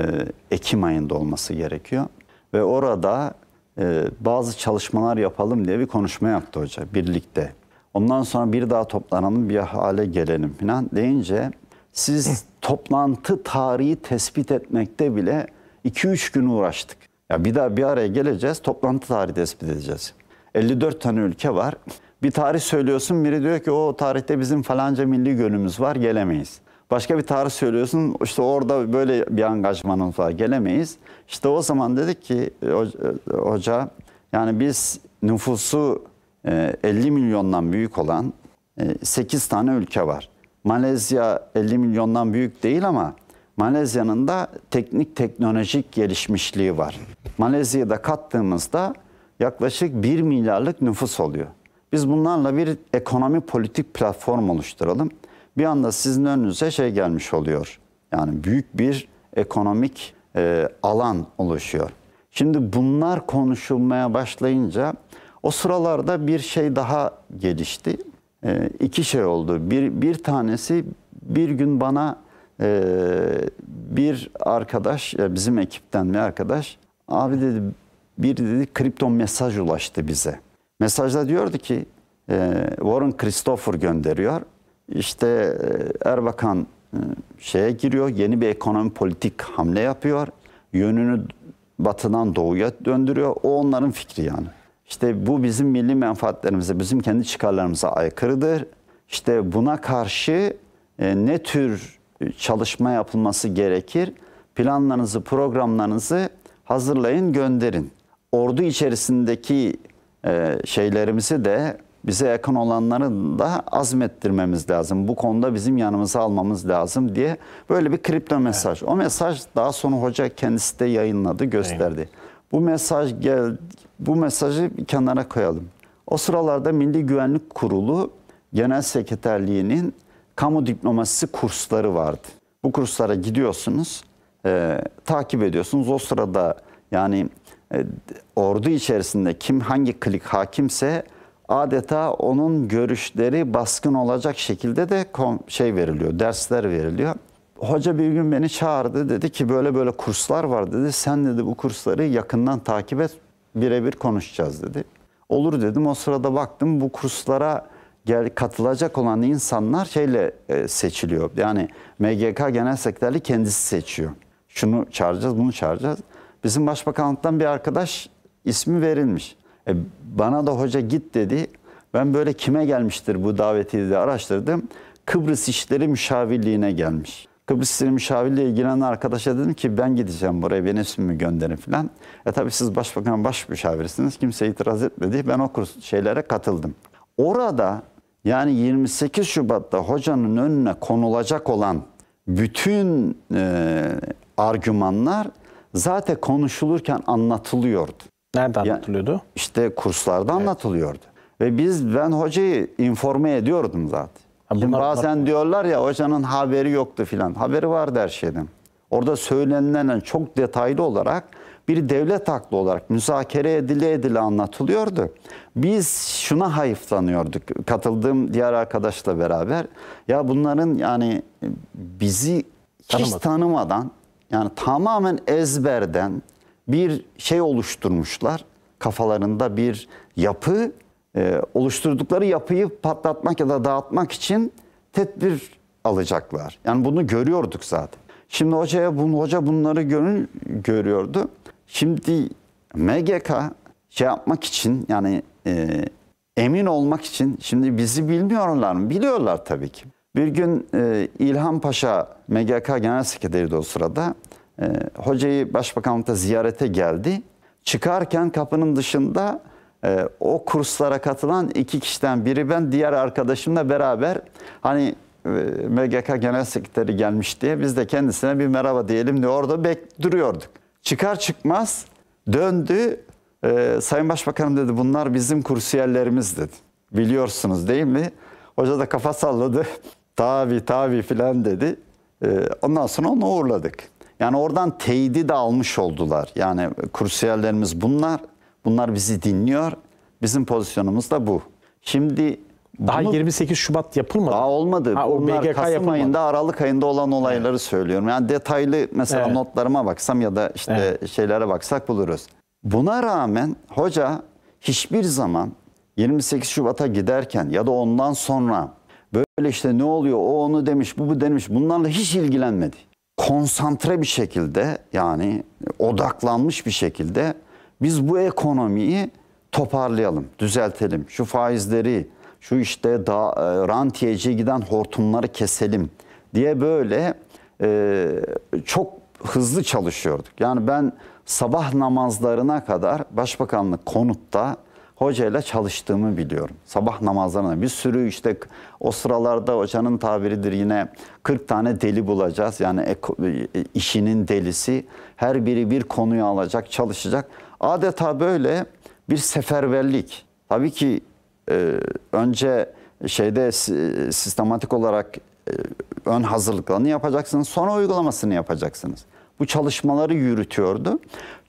Speaker 2: Ekim ayında olması gerekiyor. Ve orada e, bazı çalışmalar yapalım diye bir konuşma yaptı hoca birlikte. Ondan sonra bir daha toplanalım bir hale gelelim falan deyince siz toplantı tarihi tespit etmekte bile 2-3 gün uğraştık. Ya bir daha bir araya geleceğiz, toplantı tarihi tespit edeceğiz. 54 tane ülke var. Bir tarih söylüyorsun, biri diyor ki o tarihte bizim falanca milli gönlümüz var, gelemeyiz. Başka bir tarih söylüyorsun, işte orada böyle bir angajmanımız var, gelemeyiz. İşte o zaman dedik ki e, e, hoca, yani biz nüfusu 50 e, milyondan büyük olan 8 tane ülke var. Malezya 50 milyondan büyük değil ama Malezya'nın da teknik teknolojik gelişmişliği var. Malezya'da da kattığımızda yaklaşık 1 milyarlık nüfus oluyor. Biz bunlarla bir ekonomi politik platform oluşturalım. Bir anda sizin önünüze şey gelmiş oluyor. Yani büyük bir ekonomik e, alan oluşuyor. Şimdi bunlar konuşulmaya başlayınca o sıralarda bir şey daha gelişti. E, iki şey oldu. Bir, bir tanesi bir gün bana e, bir arkadaş, bizim ekipten bir arkadaş, abi dedi bir dedi kripto mesaj ulaştı bize. Mesajda diyordu ki e, Warren Christopher gönderiyor. İşte e, Erbakan e, şeye giriyor, yeni bir ekonomi politik hamle yapıyor. Yönünü batıdan doğuya döndürüyor. O onların fikri yani. İşte bu bizim milli menfaatlerimize, bizim kendi çıkarlarımıza aykırıdır. İşte buna karşı e, ne tür çalışma yapılması gerekir? Planlarınızı, programlarınızı hazırlayın, gönderin. Ordu içerisindeki e, şeylerimizi de bize yakın olanları da azmettirmemiz lazım. Bu konuda bizim yanımıza almamız lazım diye böyle bir kripto mesaj. O mesaj daha sonra hoca kendisi de yayınladı, gösterdi. Bu mesaj gel bu mesajı bir kenara koyalım. O sıralarda Milli Güvenlik Kurulu Genel Sekreterliği'nin kamu diplomasisi kursları vardı. Bu kurslara gidiyorsunuz, e, takip ediyorsunuz. O sırada yani e, ordu içerisinde kim hangi klik hakimse adeta onun görüşleri baskın olacak şekilde de şey veriliyor, dersler veriliyor. Hoca bir gün beni çağırdı dedi ki böyle böyle kurslar var dedi. Sen dedi bu kursları yakından takip et birebir konuşacağız dedi. Olur dedim o sırada baktım bu kurslara gel katılacak olan insanlar şeyle e, seçiliyor. Yani MGK Genel Sekreterliği kendisi seçiyor. Şunu çağıracağız, bunu çağıracağız. Bizim başbakanlıktan bir arkadaş ismi verilmiş. E, bana da hoca git dedi. Ben böyle kime gelmiştir bu daveti diye araştırdım. Kıbrıs İşleri Müşavirliğine gelmiş. Kıbrıs İşleri Müşavirliği ilgilenen arkadaşa dedim ki ben gideceğim buraya benim ismimi gönderin falan. E tabii siz başbakan baş müşavirsiniz. Kimse itiraz etmedi. Ben o kurs şeylere katıldım. Orada yani 28 Şubat'ta hocanın önüne konulacak olan bütün e, argümanlar zaten konuşulurken anlatılıyordu.
Speaker 1: Nerede
Speaker 2: Ya-
Speaker 1: anlatılıyordu?
Speaker 2: İşte kurslarda anlatılıyordu. Ve biz ben hocayı informe ediyordum zaten.
Speaker 1: Ha,
Speaker 2: Şimdi bazen diyorlar ya hocanın haberi yoktu filan. Haberi vardı her şeyden. Orada söylenilen çok detaylı olarak bir devlet aklı olarak müzakere edile edile anlatılıyordu. Biz şuna hayıflanıyorduk. Katıldığım diğer arkadaşla beraber. Ya bunların yani bizi hiç
Speaker 1: Tanımadı.
Speaker 2: tanımadan yani tamamen ezberden bir şey oluşturmuşlar. Kafalarında bir yapı e, oluşturdukları yapıyı patlatmak ya da dağıtmak için tedbir alacaklar. Yani bunu görüyorduk zaten. Şimdi hocaya bunu hoca bunları görün, görüyordu. Şimdi MGK şey yapmak için yani e, emin olmak için şimdi bizi bilmiyorlar mı? Biliyorlar tabii ki. Bir gün e, İlhan Paşa MGK Genel Sekreteriydi o sırada. E, hocayı başbakanlıkta ziyarete geldi. Çıkarken kapının dışında e, o kurslara katılan iki kişiden biri ben, diğer arkadaşımla beraber hani e, MGK Genel Sekreteri gelmiş diye biz de kendisine bir merhaba diyelim diye orada bek duruyorduk. Çıkar çıkmaz döndü. e, Sayın Başbakanım dedi bunlar bizim kursiyerlerimiz dedi. Biliyorsunuz değil mi? Hoca da kafa salladı. Tabi tabi filan dedi. E, ondan sonra onu uğurladık. Yani oradan teyidi de almış oldular. Yani kursiyerlerimiz bunlar. Bunlar bizi dinliyor. Bizim pozisyonumuz da bu. Şimdi
Speaker 1: Daha
Speaker 2: bunu-
Speaker 1: 28 Şubat yapılmadı.
Speaker 2: daha olmadı.
Speaker 1: Ha, o
Speaker 2: Bunlar
Speaker 1: BGK
Speaker 2: Kasım
Speaker 1: yapılmadı.
Speaker 2: ayında, Aralık ayında olan olayları söylüyorum. Yani detaylı mesela
Speaker 1: Evet.
Speaker 2: notlarıma baksam ya da işte şeylere baksak buluruz. Buna rağmen hoca hiçbir zaman 28 Şubat'a giderken ya da ondan sonra böyle işte ne oluyor o onu demiş bu bu demiş bunlarla hiç ilgilenmedi. Konsantre bir şekilde yani odaklanmış bir şekilde biz bu ekonomiyi toparlayalım, düzeltelim. Şu faizleri, şu işte da, e, rantiyeciye giden hortumları keselim diye böyle e, çok hızlı çalışıyorduk. Yani ben sabah namazlarına kadar başbakanlık konutta hocayla çalıştığımı biliyorum. Sabah namazlarına bir sürü işte o sıralarda hocanın tabiridir yine 40 tane deli bulacağız. Yani e, işinin delisi her biri bir konuyu alacak, çalışacak. Adeta böyle bir seferberlik. Tabii ki önce şeyde si- sistematik olarak e, ön hazırlıklarını yapacaksınız, sonra uygulamasını yapacaksınız. Bu çalışmaları yürütüyordu.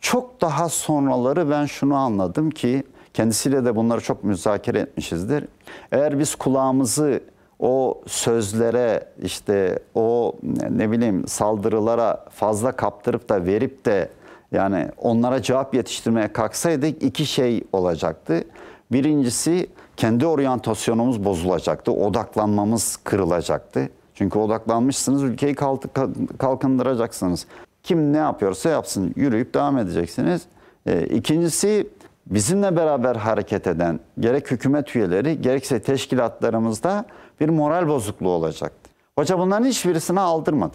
Speaker 2: Çok daha sonraları ben şunu anladım ki kendisiyle de bunları çok müzakere etmişizdir. Eğer biz kulağımızı o sözlere işte o ne bileyim saldırılara fazla kaptırıp da verip de yani onlara cevap yetiştirmeye kalksaydık iki şey olacaktı. Birincisi kendi oryantasyonumuz bozulacaktı. Odaklanmamız kırılacaktı. Çünkü odaklanmışsınız ülkeyi kalkındıracaksınız. Kim ne yapıyorsa yapsın yürüyüp devam edeceksiniz. E, ikincisi bizimle beraber hareket eden gerek hükümet üyeleri gerekse teşkilatlarımızda bir moral bozukluğu olacaktı. Hoca bunların hiçbirisini aldırmadı.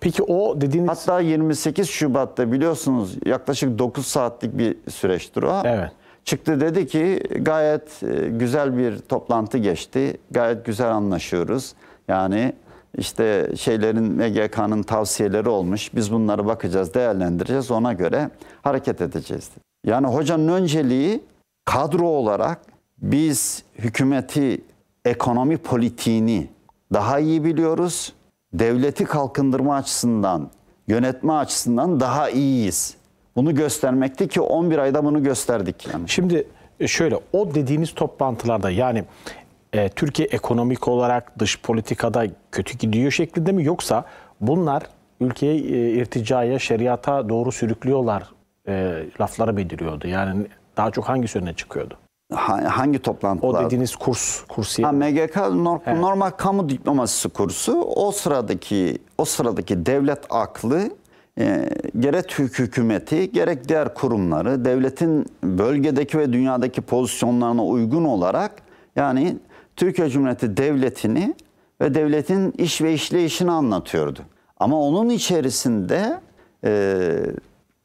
Speaker 1: Peki o dediğiniz...
Speaker 2: Hatta 28 Şubat'ta biliyorsunuz yaklaşık 9 saatlik bir süreçtir o.
Speaker 1: Evet.
Speaker 2: Çıktı dedi ki gayet e, güzel bir toplantı geçti. Gayet güzel anlaşıyoruz. Yani işte şeylerin MGK'nın tavsiyeleri olmuş. Biz bunları bakacağız, değerlendireceğiz. Ona göre hareket edeceğiz. Yani hocanın önceliği kadro olarak biz hükümeti, ekonomi politiğini daha iyi biliyoruz. Devleti kalkındırma açısından, yönetme açısından daha iyiyiz. Bunu göstermekti ki 11 ayda bunu gösterdik yani.
Speaker 1: Şimdi e, şöyle o dediğiniz toplantılarda yani e, Türkiye ekonomik olarak dış politikada kötü gidiyor şeklinde mi yoksa bunlar ülkeyi e, irticaya, şeriata doğru sürüklüyorlar e, lafları bildiriyordu. Yani daha çok hangi önüne çıkıyordu?
Speaker 2: hangi toplantılar?
Speaker 1: O dediğiniz kurs, kursiye.
Speaker 2: Ha, MGK nor- evet. normal kamu diplomasisi kursu o sıradaki o sıradaki devlet aklı e, gerek Türk hükümeti gerek diğer kurumları devletin bölgedeki ve dünyadaki pozisyonlarına uygun olarak yani Türkiye Cumhuriyeti devletini ve devletin iş ve işleyişini anlatıyordu. Ama onun içerisinde e,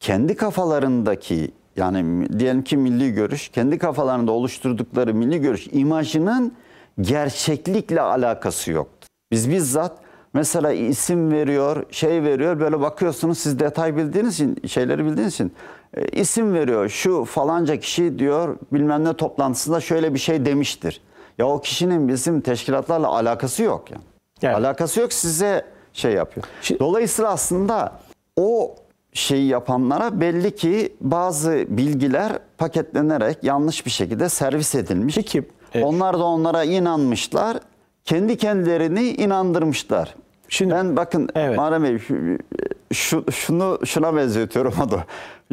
Speaker 2: kendi kafalarındaki yani diyelim ki milli görüş kendi kafalarında oluşturdukları milli görüş imajının gerçeklikle alakası yoktu. Biz bizzat mesela isim veriyor, şey veriyor böyle bakıyorsunuz siz detay bildiğiniz için, şeyleri bildiğiniz için e, isim veriyor. Şu falanca kişi diyor bilmem ne toplantısında şöyle bir şey demiştir. Ya o kişinin bizim teşkilatlarla alakası yok yani. Evet. Alakası yok size şey yapıyor. Dolayısıyla aslında o şeyi yapanlara belli ki bazı bilgiler paketlenerek yanlış bir şekilde servis edilmiş.
Speaker 1: Peki,
Speaker 2: e, Onlar da onlara inanmışlar. Kendi kendilerini inandırmışlar. Şimdi ben bakın evet. Muharrem Bey şu, şunu şuna benzetiyorum o da.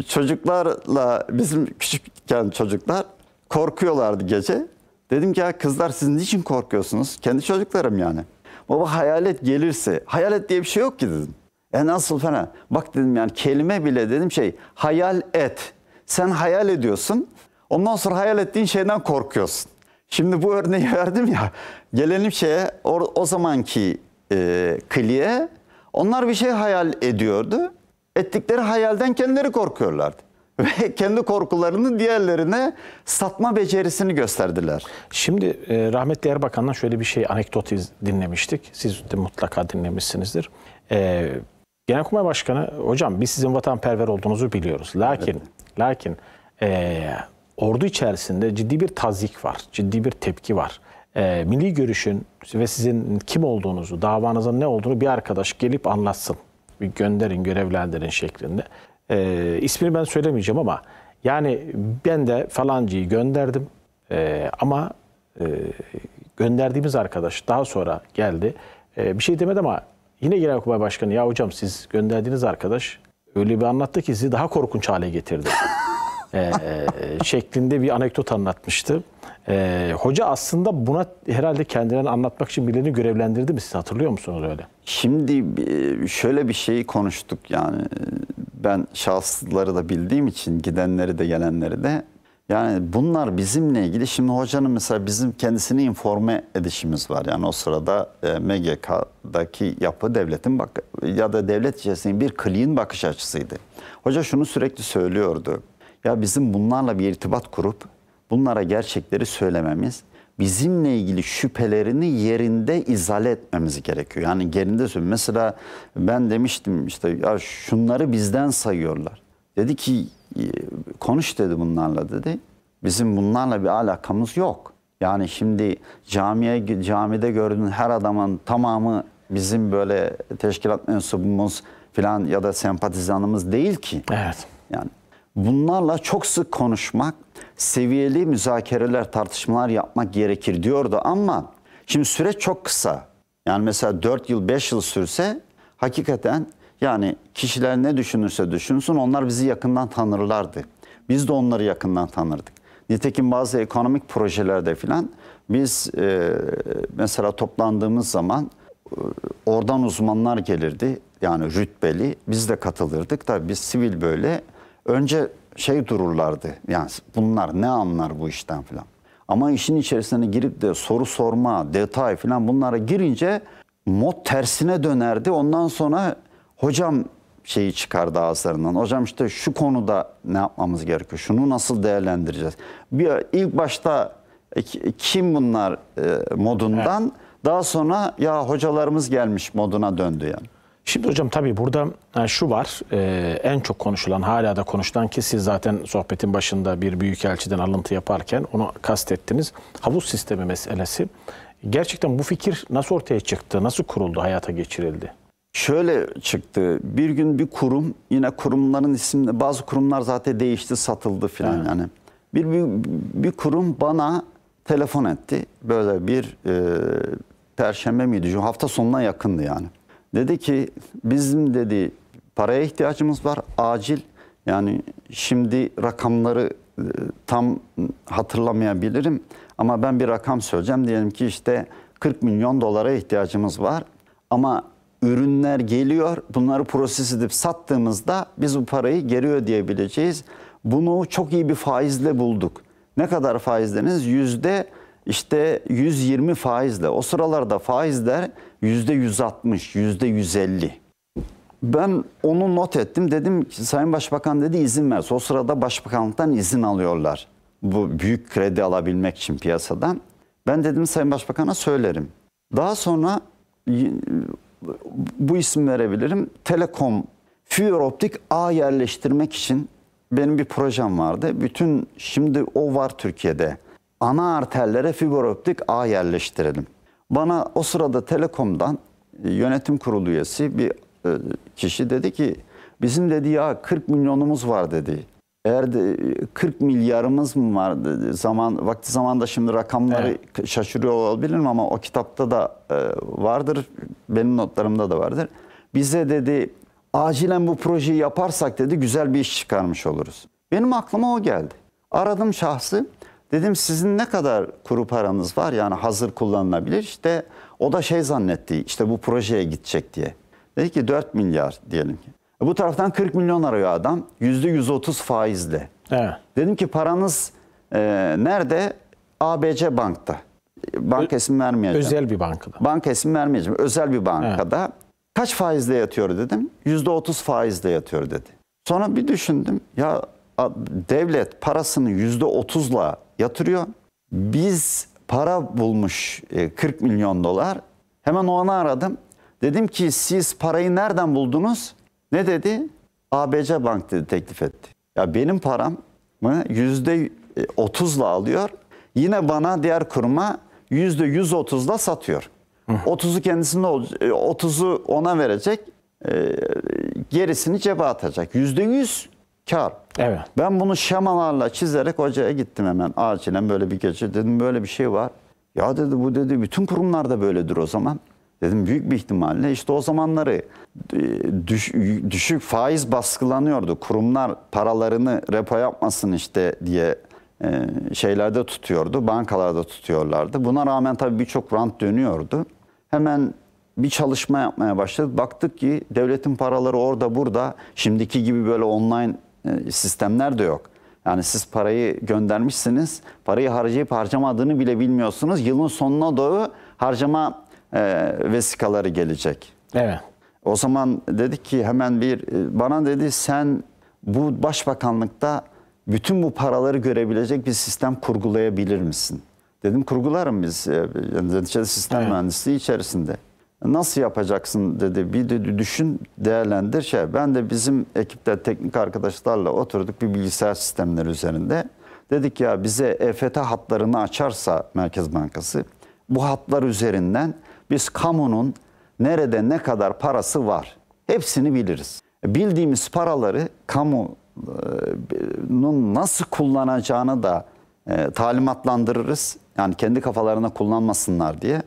Speaker 2: Çocuklarla bizim küçükken çocuklar korkuyorlardı gece. Dedim ki ya kızlar siz niçin korkuyorsunuz? Kendi çocuklarım yani. Baba hayalet gelirse, hayalet diye bir şey yok ki dedim. E nasıl falan. Bak dedim yani kelime bile dedim şey hayal et. Sen hayal ediyorsun. Ondan sonra hayal ettiğin şeyden korkuyorsun. Şimdi bu örneği verdim ya. Gelelim şeye o, o zamanki e, kliye. Onlar bir şey hayal ediyordu. Ettikleri hayalden kendileri korkuyorlardı. Ve kendi korkularını diğerlerine satma becerisini gösterdiler.
Speaker 1: Şimdi e, rahmetli Erbakan'dan şöyle bir şey anekdot dinlemiştik. Siz de mutlaka dinlemişsinizdir. E, Genelkurmay Başkanı hocam biz sizin vatanperver olduğunuzu biliyoruz. Lakin evet. lakin e, ordu içerisinde ciddi bir tazik var. Ciddi bir tepki var. E, milli görüşün ve sizin kim olduğunuzu, davanızın ne olduğunu bir arkadaş gelip anlatsın. Bir gönderin, görevlendirin şeklinde. E, ismini ben söylemeyeceğim ama yani ben de falancıyı gönderdim. E, ama e, gönderdiğimiz arkadaş daha sonra geldi. E, bir şey demedi ama Yine Genelkurmay Başkanı ya hocam siz gönderdiğiniz arkadaş öyle bir anlattı ki sizi daha korkunç hale getirdi. Ee, şeklinde bir anekdot anlatmıştı. Ee, hoca aslında buna herhalde kendilerini anlatmak için birilerini görevlendirdi mi? Siz hatırlıyor musunuz öyle?
Speaker 2: Şimdi şöyle bir şeyi konuştuk yani ben şahısları da bildiğim için gidenleri de gelenleri de yani bunlar bizimle ilgili şimdi hocanın mesela bizim kendisini informe edişimiz var. Yani o sırada e, MGK'daki yapı devletin bak ya da devlet içerisinde bir kliğin bakış açısıydı. Hoca şunu sürekli söylüyordu. Ya bizim bunlarla bir irtibat kurup bunlara gerçekleri söylememiz bizimle ilgili şüphelerini yerinde izale etmemiz gerekiyor. Yani gerinde söylüyorum. Mesela ben demiştim işte ya şunları bizden sayıyorlar. Dedi ki konuş dedi bunlarla dedi. Bizim bunlarla bir alakamız yok. Yani şimdi camiye camide gördüğün her adamın tamamı bizim böyle teşkilat mensubumuz falan ya da sempatizanımız değil ki.
Speaker 1: Evet.
Speaker 2: Yani bunlarla çok sık konuşmak, seviyeli müzakereler, tartışmalar yapmak gerekir diyordu ama Şimdi süreç çok kısa. Yani mesela 4 yıl 5 yıl sürse hakikaten yani kişiler ne düşünürse düşünsün onlar bizi yakından tanırlardı. Biz de onları yakından tanırdık. Nitekim bazı ekonomik projelerde filan biz e, mesela toplandığımız zaman e, oradan uzmanlar gelirdi. Yani rütbeli biz de katılırdık. Tabii biz sivil böyle önce şey dururlardı. Yani bunlar ne anlar bu işten filan. Ama işin içerisine girip de soru sorma, detay falan bunlara girince mod tersine dönerdi. Ondan sonra hocam şeyi çıkardı ağızlarından. Hocam işte şu konuda ne yapmamız gerekiyor? Şunu nasıl değerlendireceğiz? Bir ilk başta e, kim bunlar e, modundan daha sonra ya hocalarımız gelmiş moduna döndü yani.
Speaker 1: Şimdi hocam tabii burada yani şu var e, en çok konuşulan hala da konuşulan ki siz zaten sohbetin başında bir büyükelçiden alıntı yaparken onu kastettiniz. Havuz sistemi meselesi. Gerçekten bu fikir nasıl ortaya çıktı? Nasıl kuruldu, hayata geçirildi?
Speaker 2: Şöyle çıktı. Bir gün bir kurum yine kurumların isimleri bazı kurumlar zaten değişti, satıldı filan evet. yani. Bir, bir bir kurum bana telefon etti. Böyle bir e, perşembe miydi? Hafta sonuna yakındı yani. Dedi ki bizim dedi paraya ihtiyacımız var acil. Yani şimdi rakamları e, tam hatırlamayabilirim ama ben bir rakam söyleyeceğim. Diyelim ki işte 40 milyon dolara ihtiyacımız var ama ürünler geliyor. Bunları proses edip sattığımızda biz bu parayı geri ödeyebileceğiz. Bunu çok iyi bir faizle bulduk. Ne kadar faizleriniz? Yüzde işte 120 faizle. O sıralarda faizler yüzde 160, yüzde 150. Ben onu not ettim. Dedim ki Sayın Başbakan dedi izin ver. O sırada başbakanlıktan izin alıyorlar. Bu büyük kredi alabilmek için piyasadan. Ben dedim Sayın Başbakan'a söylerim. Daha sonra bu isim verebilirim. Telekom fiber optik ağ yerleştirmek için benim bir projem vardı. Bütün şimdi o var Türkiye'de. Ana arterlere fiber optik ağ yerleştirelim. Bana o sırada Telekom'dan e, yönetim kurulu üyesi bir e, kişi dedi ki bizim dedi ya 40 milyonumuz var dedi. Eğer de 40 milyarımız mı var dedi. Zaman vakti zamanda şimdi rakamları evet. şaşırıyor olabilirim ama o kitapta da e, vardır. Benim notlarımda da vardır. Bize dedi acilen bu projeyi yaparsak dedi güzel bir iş çıkarmış oluruz. Benim aklıma o geldi. Aradım şahsı. Dedim sizin ne kadar kuru paranız var yani hazır kullanılabilir. İşte o da şey zannetti işte bu projeye gidecek diye. Dedi ki 4 milyar diyelim ki. E, bu taraftan 40 milyon arıyor adam. %130 faizle. Evet. Dedim ki paranız e, nerede? ABC Bank'ta. Banka isim vermeyeceğim.
Speaker 1: Özel bir bankada.
Speaker 2: Banka isim vermeyeceğim. Özel bir bankada. Evet. Kaç faizle yatıyor dedim. %30 faizle yatıyor dedi. Sonra bir düşündüm. Ya devlet parasını %30'la yatırıyor. Biz para bulmuş 40 e, milyon dolar. Hemen onu aradım. Dedim ki siz parayı nereden buldunuz? Ne dedi? ABC Bank dedi teklif etti. Ya benim param yüzde otuzla alıyor. Yine bana diğer kuruma yüzde yüz otuzla satıyor. Otuzu kendisinde, otuzu ona verecek, e, gerisini cebe atacak. Yüzde yüz kar. Evet. Ben bunu şemalarla çizerek hocaya gittim hemen acilen böyle bir gece. Dedim böyle bir şey var. Ya dedi bu dedi bütün kurumlarda böyledir o zaman. Dedim büyük bir ihtimalle işte o zamanları e, düş, düşük faiz baskılanıyordu. Kurumlar paralarını repo yapmasın işte diye e, şeylerde tutuyordu. Bankalarda tutuyorlardı. Buna rağmen tabii birçok rant dönüyordu. Hemen bir çalışma yapmaya başladık. Baktık ki devletin paraları orada burada. Şimdiki gibi böyle online sistemler de yok. Yani siz parayı göndermişsiniz, parayı harcayıp harcamadığını bile bilmiyorsunuz. Yılın sonuna doğru harcama e, vesikaları gelecek. Evet. O zaman dedik ki hemen bir e, bana dedi sen bu başbakanlıkta bütün bu paraları görebilecek bir sistem kurgulayabilir misin? Dedim kurgularım biz. E, yani sistem evet. mühendisliği içerisinde. Nasıl yapacaksın dedi. Bir de düşün, değerlendir şey. Ben de bizim ekipte teknik arkadaşlarla oturduk bir bilgisayar sistemleri üzerinde. Dedik ya bize EFT hatlarını açarsa Merkez Bankası bu hatlar üzerinden biz kamunun nerede ne kadar parası var hepsini biliriz. Bildiğimiz paraları kamunun nasıl kullanacağını da e, talimatlandırırız. Yani kendi kafalarına kullanmasınlar diye.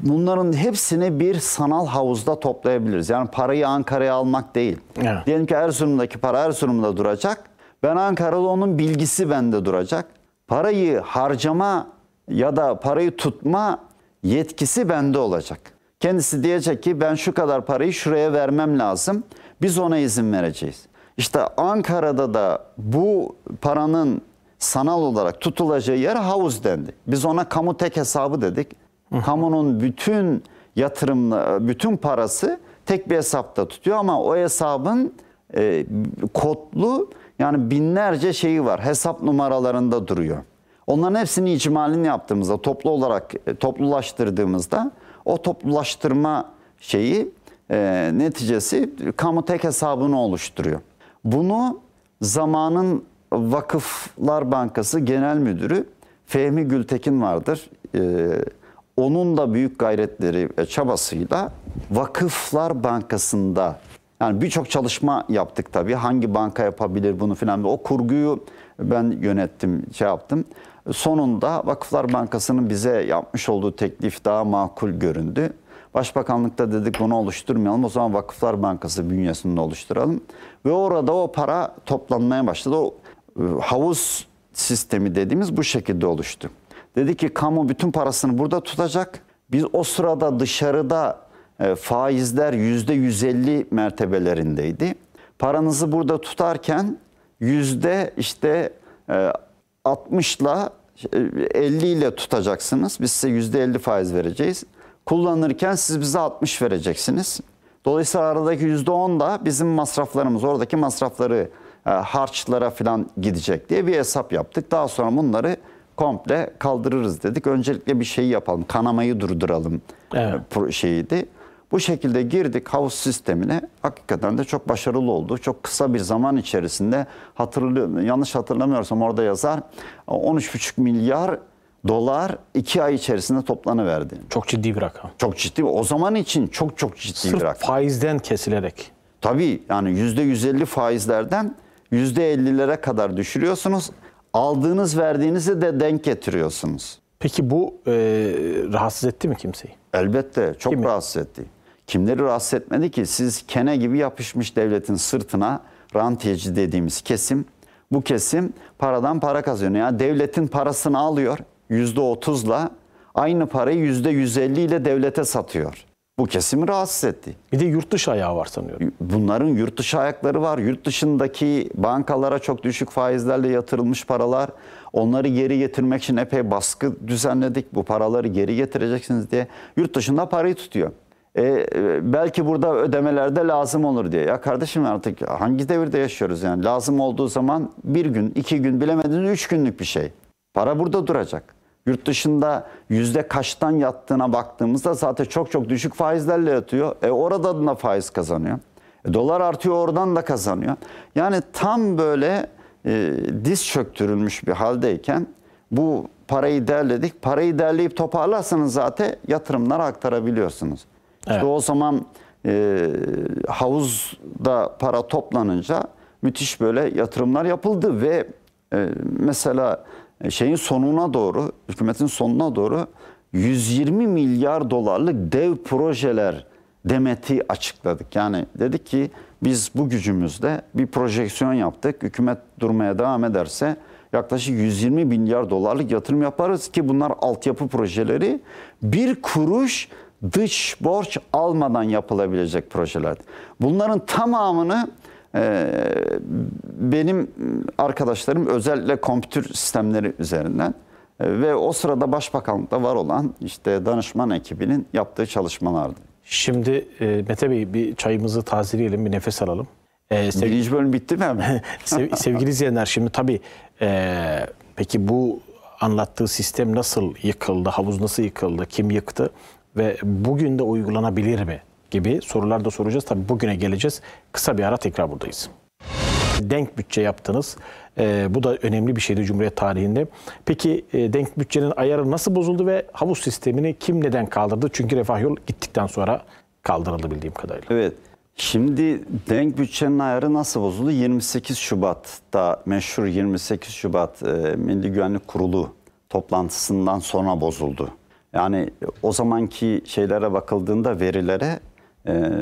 Speaker 2: Bunların hepsini bir sanal havuzda toplayabiliriz. Yani parayı Ankara'ya almak değil.
Speaker 1: Evet.
Speaker 2: Diyelim ki Erzurum'daki para Erzurum'da duracak. Ben Ankara'da onun bilgisi bende duracak. Parayı harcama ya da parayı tutma yetkisi bende olacak. Kendisi diyecek ki ben şu kadar parayı şuraya vermem lazım. Biz ona izin vereceğiz. İşte Ankara'da da bu paranın sanal olarak tutulacağı yer havuz dendi. Biz ona kamu tek hesabı dedik. Kamunun bütün yatırımla bütün parası tek bir hesapta tutuyor ama o hesabın e, kodlu yani binlerce şeyi var. Hesap numaralarında duruyor. Onların hepsini icmalini yaptığımızda, toplu olarak e, toplulaştırdığımızda o toplulaştırma şeyi e, neticesi kamu tek hesabını oluşturuyor. Bunu zamanın Vakıflar Bankası Genel Müdürü Fehmi Gültekin vardır. E, onun da büyük gayretleri ve çabasıyla Vakıflar Bankası'nda yani birçok çalışma yaptık tabii. Hangi banka yapabilir bunu filan. O kurguyu ben yönettim, şey yaptım. Sonunda Vakıflar Bankası'nın bize yapmış olduğu teklif daha makul göründü. Başbakanlıkta dedik bunu oluşturmayalım. O zaman Vakıflar Bankası bünyesinde oluşturalım. Ve orada o para toplanmaya başladı. O e, havuz sistemi dediğimiz bu şekilde oluştu. Dedi ki kamu bütün parasını burada tutacak. Biz o sırada dışarıda e, faizler yüzde 150 mertebelerindeydi. Paranızı burada tutarken yüzde işte e, 60 ile 50 ile tutacaksınız. Biz size yüzde 50 faiz vereceğiz. Kullanırken siz bize 60 vereceksiniz. Dolayısıyla aradaki yüzde 10 da bizim masraflarımız, oradaki masrafları e, harçlara falan gidecek diye bir hesap yaptık. Daha sonra bunları komple kaldırırız dedik. Öncelikle bir şey yapalım, kanamayı durduralım
Speaker 1: Evet.
Speaker 2: e, şeyiydi. Bu şekilde girdik havuz sistemine. Hakikaten de çok başarılı oldu. Çok kısa bir zaman içerisinde hatırlıyorum, yanlış hatırlamıyorsam orada yazar 13,5 milyar dolar iki ay içerisinde toplanıverdi.
Speaker 1: Çok ciddi bir rakam.
Speaker 2: Çok ciddi. O zaman için çok çok ciddi bir
Speaker 1: Sırf
Speaker 2: rakam.
Speaker 1: faizden kesilerek.
Speaker 2: Tabii yani yüzde 150 faizlerden yüzde 50'lere kadar düşürüyorsunuz. Aldığınız verdiğinizi de denk getiriyorsunuz.
Speaker 1: Peki bu e, rahatsız etti mi kimseyi?
Speaker 2: Elbette çok
Speaker 1: Kimi?
Speaker 2: rahatsız etti. Kimleri rahatsız etmedi ki? Siz kene gibi yapışmış devletin sırtına rantiyeci dediğimiz kesim. Bu kesim paradan para kazanıyor. Yani devletin parasını alıyor yüzde otuzla aynı parayı yüzde 150 ile devlete satıyor. Bu kesimi rahatsız etti.
Speaker 1: Bir de yurt dışı ayağı var sanıyorum.
Speaker 2: Bunların yurt dışı ayakları var. Yurt dışındaki bankalara çok düşük faizlerle yatırılmış paralar. Onları geri getirmek için epey baskı düzenledik. Bu paraları geri getireceksiniz diye. Yurt dışında parayı tutuyor. E, e, belki burada ödemelerde lazım olur diye. Ya kardeşim artık hangi devirde yaşıyoruz yani? Lazım olduğu zaman bir gün, iki gün bilemediniz üç günlük bir şey. Para burada duracak. Yurt dışında yüzde kaçtan yattığına baktığımızda zaten çok çok düşük faizlerle yatıyor. E orada da faiz kazanıyor. E, dolar artıyor oradan da kazanıyor. Yani tam böyle e, diz çöktürülmüş bir haldeyken bu parayı derledik. Parayı derleyip toparlarsanız zaten yatırımlara aktarabiliyorsunuz.
Speaker 1: Evet.
Speaker 2: İşte o zaman e, havuzda para toplanınca müthiş böyle yatırımlar yapıldı ve e, mesela şeyin sonuna doğru, hükümetin sonuna doğru 120 milyar dolarlık dev projeler demeti açıkladık. Yani dedik ki biz bu gücümüzle bir projeksiyon yaptık. Hükümet durmaya devam ederse yaklaşık 120 milyar dolarlık yatırım yaparız ki bunlar altyapı projeleri bir kuruş dış borç almadan yapılabilecek projeler. Bunların tamamını e, benim arkadaşlarım özellikle kompütür sistemleri üzerinden e, ve o sırada başbakanlıkta var olan işte danışman ekibinin yaptığı çalışmalardı.
Speaker 1: Şimdi e, Mete Bey bir çayımızı tazeleyelim, bir nefes alalım. E, sevgili,
Speaker 2: Birinci bölüm bitti mi hemen?
Speaker 1: sev- sevgili izleyenler şimdi tabii e, peki bu anlattığı sistem nasıl yıkıldı, havuz nasıl yıkıldı, kim yıktı ve bugün de uygulanabilir mi gibi sorular da soracağız. Tabii bugüne geleceğiz. Kısa bir ara tekrar buradayız. Denk bütçe yaptınız. E, bu da önemli bir şeydi Cumhuriyet tarihinde. Peki e, denk bütçenin ayarı nasıl bozuldu ve havuz sistemini kim neden kaldırdı? Çünkü Refah Yol gittikten sonra kaldırıldı bildiğim kadarıyla.
Speaker 2: Evet. Şimdi denk bütçenin ayarı nasıl bozuldu? 28 Şubat'ta meşhur 28 Şubat e, Milli Güvenlik Kurulu toplantısından sonra bozuldu. Yani o zamanki şeylere bakıldığında verilere e,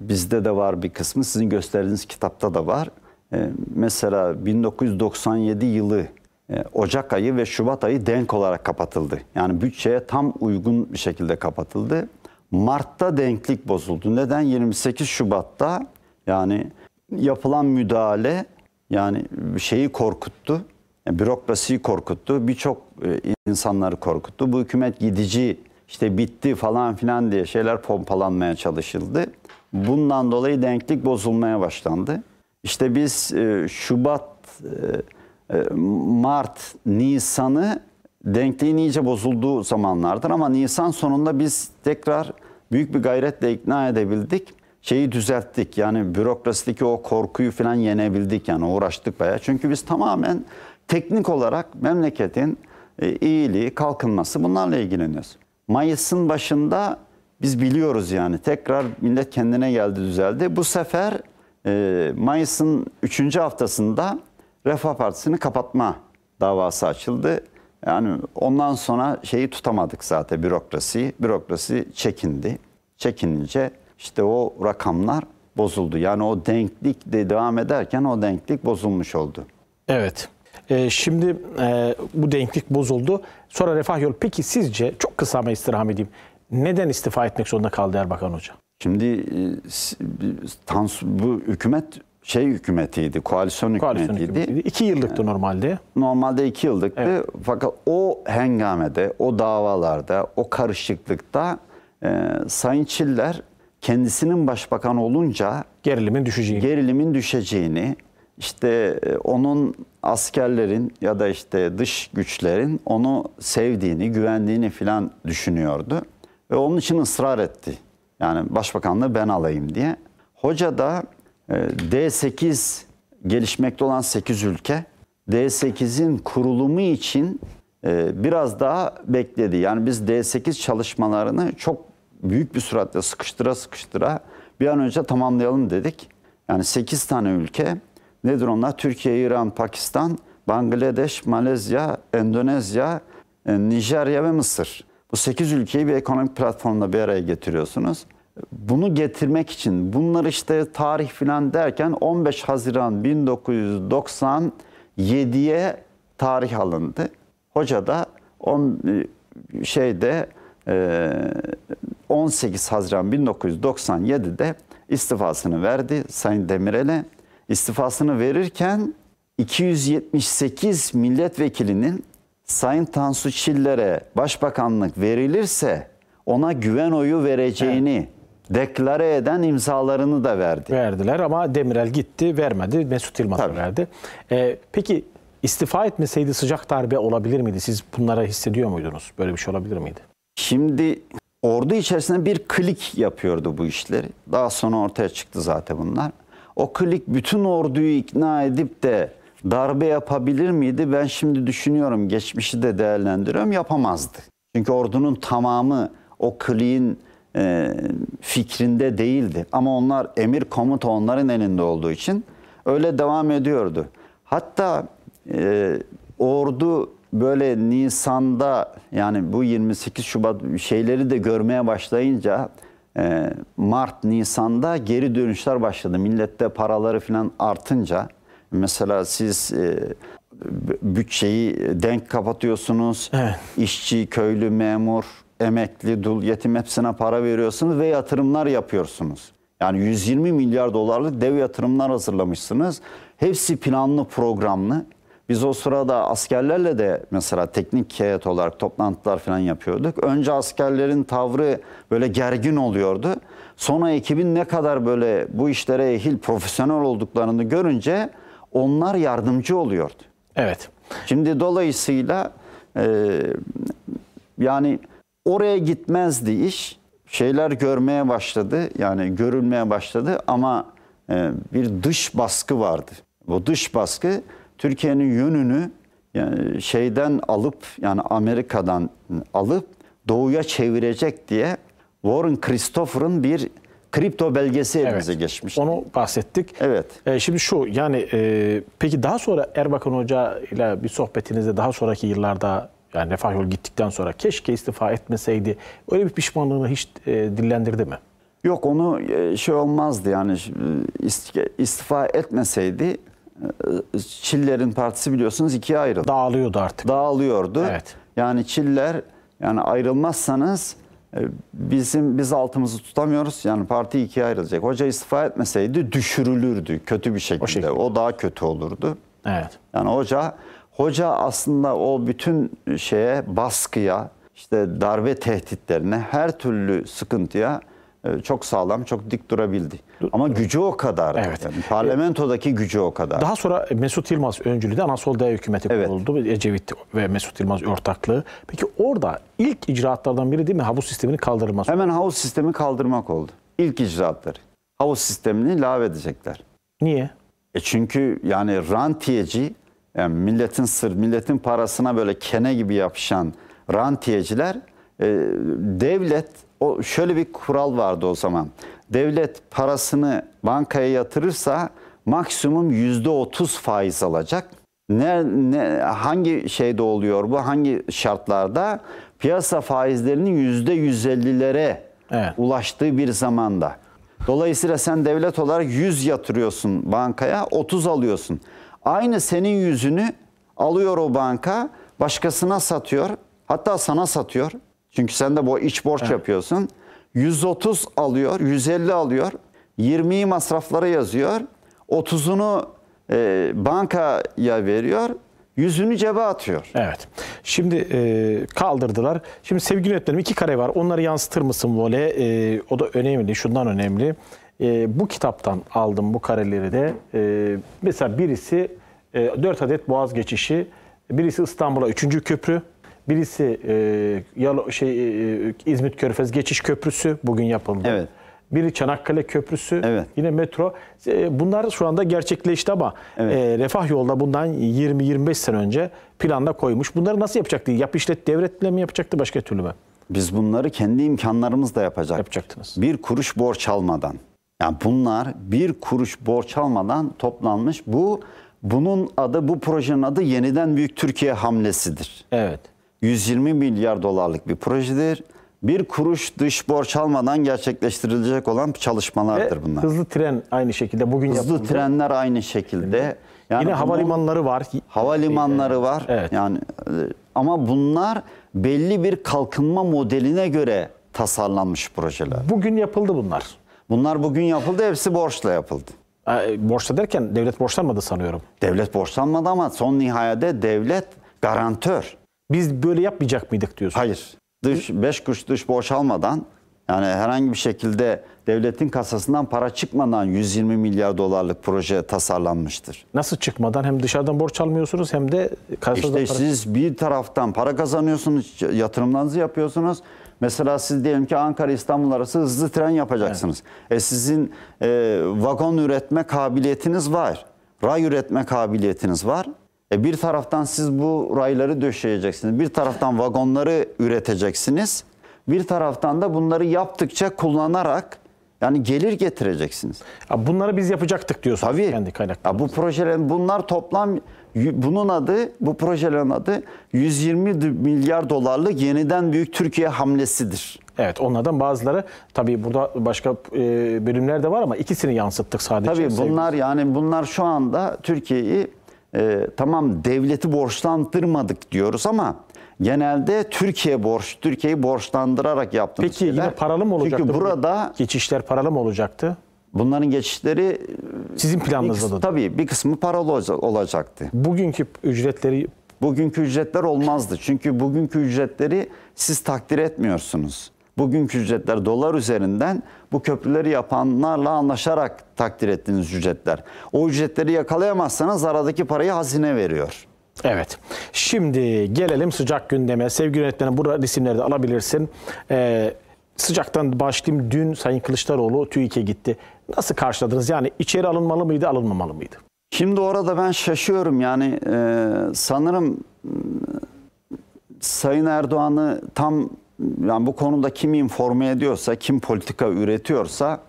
Speaker 2: bizde de var bir kısmı sizin gösterdiğiniz kitapta da var. E, mesela 1997 yılı e, Ocak ayı ve Şubat ayı denk olarak kapatıldı. Yani bütçeye tam uygun bir şekilde kapatıldı. Mart'ta denklik bozuldu. Neden? 28 Şubat'ta yani yapılan müdahale yani şeyi korkuttu. Yani bürokrasiyi korkuttu. Birçok e, insanları korkuttu. Bu hükümet gidici işte bitti falan filan diye şeyler pompalanmaya çalışıldı. Bundan dolayı denklik bozulmaya başlandı. İşte biz e, Şubat, e, Mart, Nisan'ı denkliğin iyice bozulduğu zamanlardır ama Nisan sonunda biz tekrar büyük bir gayretle ikna edebildik. Şeyi düzelttik yani bürokrasideki o korkuyu falan yenebildik yani uğraştık bayağı. Çünkü biz tamamen teknik olarak memleketin iyiliği, kalkınması bunlarla ilgileniyoruz. Mayıs'ın başında biz biliyoruz yani tekrar millet kendine geldi düzeldi. Bu sefer e, Mayıs'ın 3. haftasında Refah Partisi'ni kapatma davası açıldı. Yani ondan sonra şeyi tutamadık zaten bürokrasiyi. Bürokrasi çekindi. Çekinince işte o rakamlar bozuldu. Yani o denklik de devam ederken o denklik bozulmuş oldu.
Speaker 1: Evet. Ee, şimdi e, bu denklik bozuldu. Sonra Refah Yol. Peki sizce çok kısa ama istirham edeyim. Neden istifa etmek zorunda kaldı Erbakan Hoca?
Speaker 2: Şimdi e, bu hükümet şey hükümetiydi, koalisyon,
Speaker 1: Koalisyon
Speaker 2: hükümetiydi.
Speaker 1: hükümetiydi. İki yıllıktı normalde.
Speaker 2: Normalde iki yıllıktı. Fakat o hengamede, o davalarda, o karışıklıkta e, Sayın Çiller kendisinin başbakan olunca
Speaker 1: Gerilimin düşeceğini.
Speaker 2: gerilimin düşeceğini, işte e, onun askerlerin ya da işte dış güçlerin onu sevdiğini, güvendiğini filan düşünüyordu. Ve onun için ısrar etti. Yani başbakanlığı ben alayım diye. Hoca da e, D8 gelişmekte olan 8 ülke D8'in kurulumu için e, biraz daha bekledi. Yani biz D8 çalışmalarını çok büyük bir süratle sıkıştıra sıkıştıra bir an önce tamamlayalım dedik. Yani 8 tane ülke nedir onlar? Türkiye, İran, Pakistan, Bangladeş, Malezya, Endonezya, e, Nijerya ve Mısır. Bu 8 ülkeyi bir ekonomik platformda bir araya getiriyorsunuz. Bunu getirmek için bunlar işte tarih filan derken 15 Haziran 1997'ye tarih alındı. Hoca da on, e, şeyde e, 18 Haziran 1997'de istifasını verdi Sayın Demirel'e. İstifasını verirken 278 milletvekilinin Sayın Tansu Çiller'e başbakanlık verilirse ona güven oyu vereceğini deklare eden imzalarını da verdi.
Speaker 1: Verdiler ama Demirel gitti vermedi. Mesut Yılmaz'a verdi. Ee, peki istifa etmeseydi sıcak darbe olabilir miydi? Siz bunlara hissediyor muydunuz? Böyle bir şey olabilir miydi?
Speaker 2: Şimdi ordu içerisinde bir klik yapıyordu bu işleri. Daha sonra ortaya çıktı zaten bunlar. O klik bütün orduyu ikna edip de darbe yapabilir miydi? Ben şimdi düşünüyorum, geçmişi de değerlendiriyorum, yapamazdı. Çünkü ordunun tamamı o kliğin e, fikrinde değildi. Ama onlar emir komuta onların elinde olduğu için öyle devam ediyordu. Hatta e, ordu böyle Nisan'da yani bu 28 Şubat şeyleri de görmeye başlayınca Mart, Nisan'da geri dönüşler başladı. Millette paraları falan artınca mesela siz e, bütçeyi denk kapatıyorsunuz.
Speaker 1: Evet.
Speaker 2: İşçi, köylü, memur, emekli, dul, yetim hepsine para veriyorsunuz ve yatırımlar yapıyorsunuz. Yani 120 milyar dolarlık dev yatırımlar hazırlamışsınız. Hepsi planlı, programlı. Biz o sırada askerlerle de mesela teknik heyet olarak toplantılar falan yapıyorduk. Önce askerlerin tavrı böyle gergin oluyordu. Sonra ekibin ne kadar böyle bu işlere ehil, profesyonel olduklarını görünce onlar yardımcı oluyordu.
Speaker 1: Evet.
Speaker 2: Şimdi dolayısıyla e, yani oraya gitmezdi iş. Şeyler görmeye başladı. Yani görülmeye başladı ama e, bir dış baskı vardı. Bu dış baskı Türkiye'nin yönünü yani şeyden alıp yani Amerika'dan alıp doğuya çevirecek diye Warren Christopher'ın bir kripto belgesi elimize geçmişti.
Speaker 1: Onu bahsettik.
Speaker 2: Evet.
Speaker 1: Ee, şimdi şu yani e, peki daha sonra Erbakan Hoca ile bir sohbetinizde daha sonraki yıllarda Yani Refah Yol gittikten sonra keşke istifa etmeseydi. Öyle bir pişmanlığını hiç e, dillendirdi mi?
Speaker 2: Yok onu e, şey olmazdı yani e, ist- istifa etmeseydi e, Çillerin partisi biliyorsunuz ikiye ayrıldı.
Speaker 1: Dağılıyordu artık.
Speaker 2: Dağılıyordu.
Speaker 1: Evet.
Speaker 2: Yani Çiller yani ayrılmazsanız e, bizim biz altımızı tutamıyoruz. Yani parti ikiye ayrılacak. Hoca istifa etmeseydi düşürülürdü kötü bir şekilde.
Speaker 1: şekilde.
Speaker 2: O daha kötü olurdu.
Speaker 1: Evet.
Speaker 2: Yani hoca hoca aslında o bütün şeye baskıya işte darbe tehditlerine her türlü sıkıntıya çok sağlam, çok dik durabildi. Ama gücü o kadar.
Speaker 1: Evet.
Speaker 2: Yani parlamentodaki gücü o kadar.
Speaker 1: Daha sonra Mesut Yılmaz öncülüğünde Anasol Daya Hükümeti
Speaker 2: Evet.
Speaker 1: kuruldu. Ecevit ve Mesut Yılmaz ortaklığı. Peki orada ilk icraatlardan biri değil mi havuz sisteminin kaldırılması?
Speaker 2: Hemen havuz sistemi kaldırmak oldu. İlk icraatları. Havuz sistemini lağvedecekler.
Speaker 1: Niye?
Speaker 2: E çünkü yani rantiyeci, yani milletin sır, milletin parasına böyle kene gibi yapışan rantiyeciler, e, devlet, o şöyle bir kural vardı o zaman. Devlet parasını bankaya yatırırsa maksimum yüzde otuz faiz alacak. Ne, ne hangi şeyde oluyor bu? Hangi şartlarda? Piyasa faizlerinin yüzde yüz ellilere ulaştığı bir zamanda. Dolayısıyla sen devlet olarak 100 yatırıyorsun bankaya, 30 alıyorsun. Aynı senin yüzünü alıyor o banka, başkasına satıyor. Hatta sana satıyor. Çünkü sen de bu iç borç yapıyorsun. 130 alıyor, 150 alıyor. 20'yi masraflara yazıyor. 30'unu e, bankaya veriyor. Yüzünü cebe atıyor.
Speaker 1: Evet. Şimdi e, kaldırdılar. Şimdi sevgili yönetmenim iki kare var. Onları yansıtır mısın vole? E, o da önemli. Şundan önemli. E, bu kitaptan aldım bu kareleri de. E, mesela birisi e, 4 adet boğaz geçişi. Birisi İstanbul'a 3. köprü. Birisi e, Yalo, şey, e, İzmit Körfez geçiş köprüsü bugün yapıldı.
Speaker 2: Evet.
Speaker 1: Biri Çanakkale Köprüsü,
Speaker 2: Evet.
Speaker 1: yine metro. E, Bunlar şu anda gerçekleşti ama
Speaker 2: Evet.
Speaker 1: e, Refah Yolda bundan 20-25 sene önce planda koymuş. Bunları nasıl yapacaktı? Yap işlet devletle mi yapacaktı başka türlü mü?
Speaker 2: Biz bunları kendi imkanlarımızla yapacak.
Speaker 1: Yapacaktınız.
Speaker 2: Bir kuruş borç almadan. Yani bunlar bir kuruş borç almadan toplanmış. Bu bunun adı bu projenin adı yeniden Büyük Türkiye hamlesidir.
Speaker 1: Evet.
Speaker 2: 120 milyar dolarlık bir projedir. Bir kuruş dış borç almadan gerçekleştirilecek olan
Speaker 1: Ve
Speaker 2: çalışmalardır bunlar.
Speaker 1: hızlı tren aynı şekilde bugün
Speaker 2: Hızlı
Speaker 1: yapıldı.
Speaker 2: trenler aynı şekilde. Yani
Speaker 1: Yine havalimanları var.
Speaker 2: havalimanları var.
Speaker 1: Evet.
Speaker 2: Yani e, ama bunlar belli bir kalkınma modeline göre tasarlanmış projeler.
Speaker 1: Bugün yapıldı bunlar.
Speaker 2: Bunlar bugün yapıldı, hepsi borçla yapıldı.
Speaker 1: E, Borçla derken devlet borçlanmadı sanıyorum.
Speaker 2: Devlet borçlanmadı ama son nihayede devlet garantör.
Speaker 1: Biz böyle yapmayacak mıydık diyorsun.
Speaker 2: Hayır. Dış 5 kuruş dış borç almadan yani herhangi bir şekilde devletin kasasından para çıkmadan 120 milyar dolarlık proje tasarlanmıştır.
Speaker 1: Nasıl çıkmadan hem dışarıdan borç almıyorsunuz hem de kasada
Speaker 2: İşte
Speaker 1: para-
Speaker 2: siz bir taraftan para kazanıyorsunuz, yatırımlarınızı yapıyorsunuz. Mesela siz diyelim ki Ankara İstanbul arası hızlı tren yapacaksınız. E sizin e, vagon üretme kabiliyetiniz var. Ray üretme kabiliyetiniz var. E bir taraftan siz bu rayları döşeyeceksiniz. Bir taraftan vagonları üreteceksiniz. Bir taraftan da bunları yaptıkça kullanarak yani gelir getireceksiniz.
Speaker 1: Ha, Bunları biz yapacaktık diyorsunuz
Speaker 2: Tabii.
Speaker 1: kendi kaynaklarımızla.
Speaker 2: Ya bu projelerin bunlar toplam bunun adı bu projelerin adı 120 d- milyar dolarlık yeniden büyük Türkiye hamlesidir.
Speaker 1: Evet onlardan bazıları tabii burada başka e, bölümler de var ama ikisini yansıttık sadece.
Speaker 2: Tabii bunlar yani bunlar şu anda Türkiye'yi e, tamam devleti borçlandırmadık diyoruz ama genelde Türkiye borç Türkiye'yi borçlandırarak yaptığımız
Speaker 1: Peki
Speaker 2: şeyler.
Speaker 1: yine paralı mı olacaktı?
Speaker 2: Çünkü
Speaker 1: bu
Speaker 2: burada
Speaker 1: geçişler paralı mı olacaktı?
Speaker 2: bunların geçişleri
Speaker 1: Sizin planınızda da.
Speaker 2: tabii bir kısmı paralı olacak- olacaktı.
Speaker 1: Bugünkü ücretleri
Speaker 2: Bugünkü ücretler olmazdı. Çünkü bugünkü ücretleri siz takdir etmiyorsunuz. Bugünkü ücretler dolar üzerinden bu köprüleri yapanlarla anlaşarak takdir ettiğiniz ücretler. O ücretleri yakalayamazsanız aradaki parayı hazine veriyor.
Speaker 1: Evet. Şimdi gelelim sıcak gündeme. Sevgili yönetmenim burada isimleri de alabilirsin. Ee, sıcaktan başlayayım. Dün Sayın Kılıçdaroğlu TÜİK'e gitti. Nasıl karşıladınız? Yani içeri alınmalı mıydı, alınmamalı mıydı?
Speaker 2: Şimdi orada ben şaşıyorum yani e, sanırım e, Sayın Erdoğan'ı tam yani bu konuda kim informe ediyorsa, kim politika üretiyorsa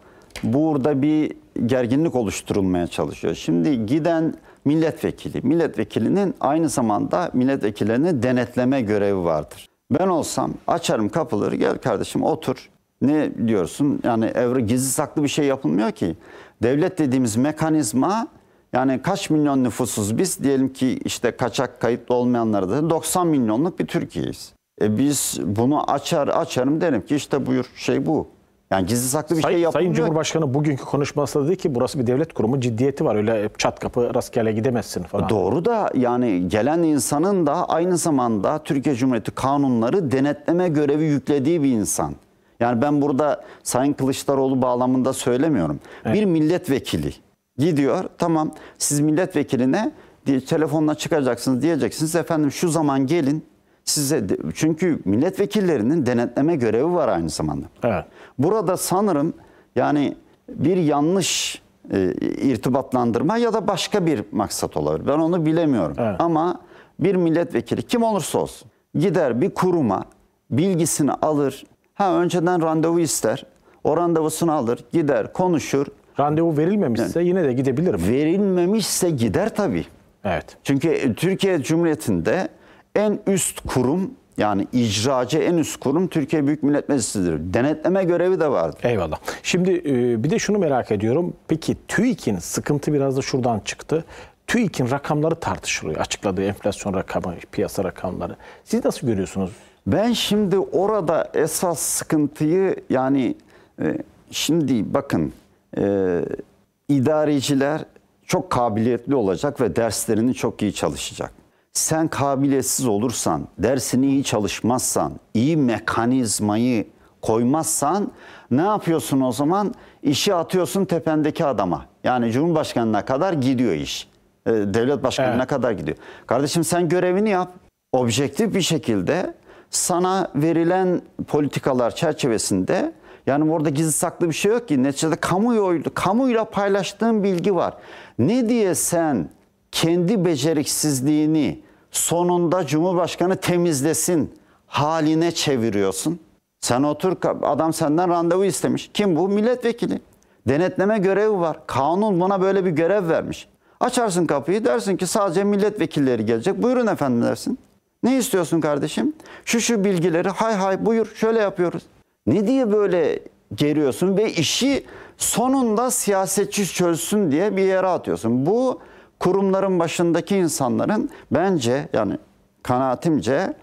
Speaker 2: burada bir gerginlik oluşturulmaya çalışıyor. Şimdi giden milletvekili. Milletvekilinin aynı zamanda milletvekillerinin denetleme görevi vardır. Ben olsam açarım kapıları gel kardeşim otur. Ne diyorsun? Yani evre gizli saklı bir şey yapılmıyor ki. Devlet dediğimiz mekanizma yani kaç milyon nüfusuz biz diyelim ki işte kaçak kayıtlı olmayanları da 90 milyonluk bir Türkiye'yiz. E biz bunu açar açarım derim ki işte buyur şey bu. Yani gizli saklı bir
Speaker 1: Say-
Speaker 2: şey
Speaker 1: Sayın
Speaker 2: yapılmıyor.
Speaker 1: Cumhurbaşkanı bugünkü konuşmasında dedi ki burası bir devlet kurumu ciddiyeti var. Öyle çat kapı rastgele gidemezsin falan.
Speaker 2: Doğru da yani gelen insanın da aynı zamanda Türkiye Cumhuriyeti kanunları denetleme görevi yüklediği bir insan. Yani ben burada Sayın Kılıçdaroğlu bağlamında söylemiyorum. Bir milletvekili gidiyor tamam siz milletvekiline telefonla çıkacaksınız diyeceksiniz efendim şu zaman gelin size de- çünkü milletvekillerinin denetleme görevi var aynı zamanda.
Speaker 1: Evet.
Speaker 2: Burada sanırım yani bir yanlış e, irtibatlandırma ya da başka bir maksat olabilir. Ben onu bilemiyorum.
Speaker 1: Evet.
Speaker 2: Ama bir milletvekili kim olursa olsun gider bir kuruma bilgisini alır. Ha önceden randevu ister. O randevusunu alır, gider, konuşur.
Speaker 1: Randevu verilmemişse yine de gidebilirim.
Speaker 2: Verilmemişse gider tabii.
Speaker 1: Evet.
Speaker 2: Çünkü Türkiye Cumhuriyeti'nde en üst kurum yani icracı en üst kurum Türkiye Büyük Millet Meclisi'dir. Denetleme görevi de vardır.
Speaker 1: Eyvallah. Şimdi e, bir de şunu merak ediyorum. Peki TÜİK'in sıkıntı biraz da şuradan çıktı. TÜİK'in rakamları tartışılıyor. Açıkladığı enflasyon rakamı, piyasa rakamları. Siz nasıl görüyorsunuz?
Speaker 2: Ben şimdi orada esas sıkıntıyı yani e, şimdi bakın e, idareciler çok kabiliyetli olacak ve derslerini çok iyi çalışacak. Sen kabiliyetsiz olursan, dersini iyi çalışmazsan, iyi mekanizmayı koymazsan ne yapıyorsun o zaman? İşi atıyorsun tependeki adama. Yani Cumhurbaşkanına kadar gidiyor iş. E, Devlet başkanına
Speaker 1: Evet.
Speaker 2: kadar gidiyor. Kardeşim sen görevini yap. Objektif bir şekilde sana verilen politikalar çerçevesinde yani orada gizli saklı bir şey yok ki. Neticede kamuoyu, kamuyla paylaştığın bilgi var. Ne diye sen kendi beceriksizliğini sonunda Cumhurbaşkanı temizlesin haline çeviriyorsun? Sen otur adam senden randevu istemiş. Kim bu? Milletvekili. Denetleme görevi var. Kanun buna böyle bir görev vermiş. Açarsın kapıyı dersin ki sadece milletvekilleri gelecek. Buyurun efendim dersin. Ne istiyorsun kardeşim? Şu şu bilgileri hay hay buyur şöyle yapıyoruz. Ne diye böyle geriyorsun ve işi sonunda siyasetçi çözsün diye bir yere atıyorsun. Bu kurumların başındaki insanların bence yani kanaatimce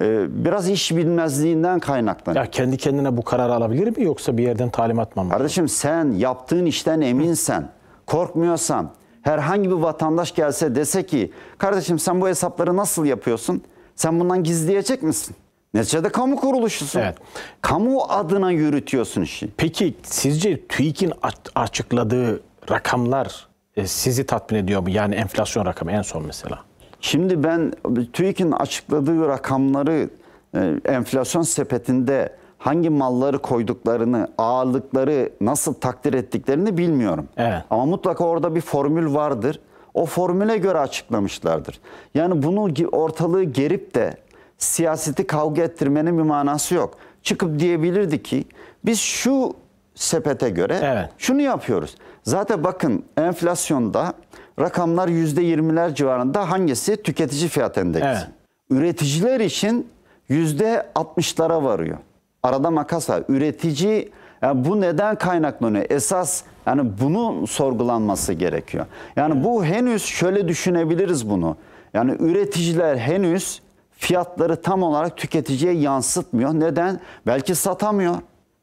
Speaker 2: e, biraz iş bilmezliğinden kaynaklanıyor.
Speaker 1: Ya kendi kendine bu kararı alabilir mi yoksa bir yerden talimat mı?
Speaker 2: Kardeşim sen yaptığın işten eminsen, korkmuyorsan, herhangi bir vatandaş gelse dese ki kardeşim sen bu hesapları nasıl yapıyorsun? Sen bundan gizleyecek misin? Neticede kamu kuruluşusun.
Speaker 1: Evet.
Speaker 2: Kamu adına yürütüyorsun işi.
Speaker 1: Peki sizce TÜİK'in açıkladığı rakamlar sizi tatmin ediyor mu? Yani enflasyon rakamı en son mesela.
Speaker 2: Şimdi ben TÜİK'in açıkladığı rakamları e, enflasyon sepetinde hangi malları koyduklarını, ağırlıkları nasıl takdir ettiklerini bilmiyorum.
Speaker 1: Evet.
Speaker 2: Ama mutlaka orada bir formül vardır. O formüle göre açıklamışlardır. Yani bunu ortalığı gerip de siyaseti kavga ettirmenin bir manası yok. Çıkıp diyebilirdi ki biz şu sepete göre
Speaker 1: Evet.
Speaker 2: şunu yapıyoruz. Zaten bakın enflasyonda rakamlar %20'ler civarında hangisi? Tüketici fiyat endeksi.
Speaker 1: Evet.
Speaker 2: Üreticiler için %60'lara varıyor. Arada makas var. Üretici yani bu neden kaynaklanıyor? Esas yani bunun sorgulanması gerekiyor. Yani bu henüz şöyle düşünebiliriz bunu. Yani üreticiler henüz fiyatları tam olarak tüketiciye yansıtmıyor. Neden? Belki satamıyor.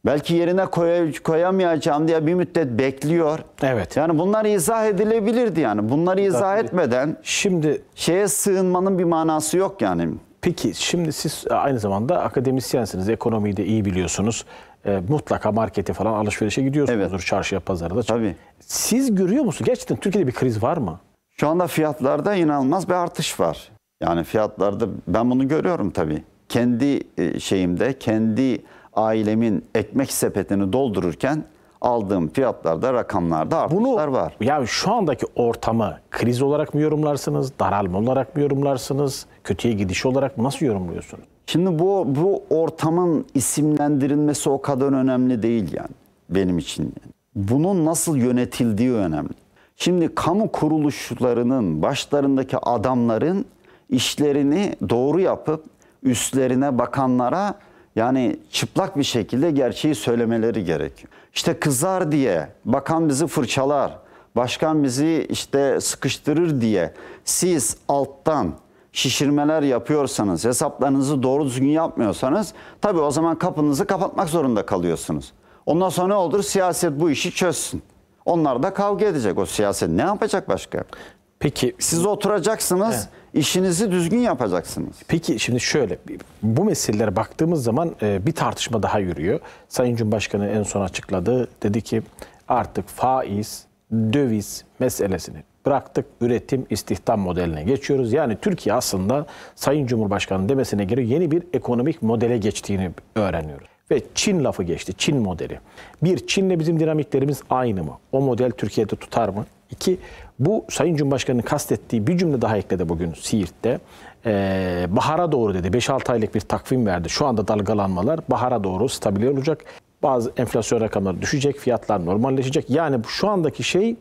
Speaker 2: Belki yerine koy- koyamayacağım diye bir müddet bekliyor.
Speaker 1: Evet.
Speaker 2: Yani bunlar izah edilebilirdi yani. Bunları izah
Speaker 1: Tabii.
Speaker 2: etmeden
Speaker 1: Şimdi
Speaker 2: şeye sığınmanın bir manası yok yani.
Speaker 1: peki şimdi siz aynı zamanda akademisyensiniz. Ekonomiyi de iyi biliyorsunuz. E, mutlaka markete falan alışverişe gidiyorsunuzdur.
Speaker 2: Evet.
Speaker 1: Çarşıya, pazara da.
Speaker 2: Tabii.
Speaker 1: Siz görüyor musunuz? Gerçekten Türkiye'de bir kriz var mı?
Speaker 2: Şu anda fiyatlarda inanılmaz bir artış var. Yani fiyatlarda ben bunu görüyorum tabii. Kendi e, şeyimde, kendi ailemin ekmek sepetini doldururken aldığım fiyatlarda, rakamlarda artışlar
Speaker 1: Bunu
Speaker 2: var.
Speaker 1: ya şu andaki ortamı kriz olarak mı yorumlarsınız? Daralma olarak mı yorumlarsınız? Kötüye gidiş olarak mı? Nasıl yorumluyorsunuz?
Speaker 2: Şimdi bu bu ortamın isimlendirilmesi o kadar önemli değil yani benim için. Bunun nasıl yönetildiği önemli. Şimdi kamu kuruluşlarının başlarındaki adamların işlerini doğru yapıp üstlerine bakanlara yani çıplak bir şekilde gerçeği söylemeleri gerekiyor. İşte kızar diye bakan bizi fırçalar, başkan bizi işte sıkıştırır diye siz alttan şişirmeler yapıyorsanız, hesaplarınızı doğru düzgün yapmıyorsanız tabii o zaman kapınızı kapatmak zorunda kalıyorsunuz. Ondan sonra ne olur? Siyaset bu işi çözsün. Onlar da kavga edecek o siyaset. Ne yapacak başka?
Speaker 1: Peki
Speaker 2: Siz oturacaksınız, işinizi düzgün yapacaksınız.
Speaker 1: Peki şimdi şöyle bu meselelere baktığımız zaman e, bir tartışma daha yürüyor. Sayın Cumhurbaşkanı en son açıkladı. Dedi ki artık faiz, döviz meselesini bıraktık. Üretim, istihdam modeline geçiyoruz. Yani Türkiye aslında Sayın Cumhurbaşkanı demesine göre yeni bir ekonomik modele geçtiğini öğreniyoruz. Ve Çin lafı geçti. Çin modeli. Bir, Çin'le bizim dinamiklerimiz aynı mı? O model Türkiye'de tutar mı? İki, bu Sayın Cumhurbaşkanı'nın kastettiği bir cümle daha ekledi bugün Siirt'te. Ee, bahara doğru dedi. 5-6 aylık bir takvim verdi. Şu anda dalgalanmalar bahara doğru stabil olacak. Bazı enflasyon rakamları düşecek, fiyatlar normalleşecek. Yani şu andaki şey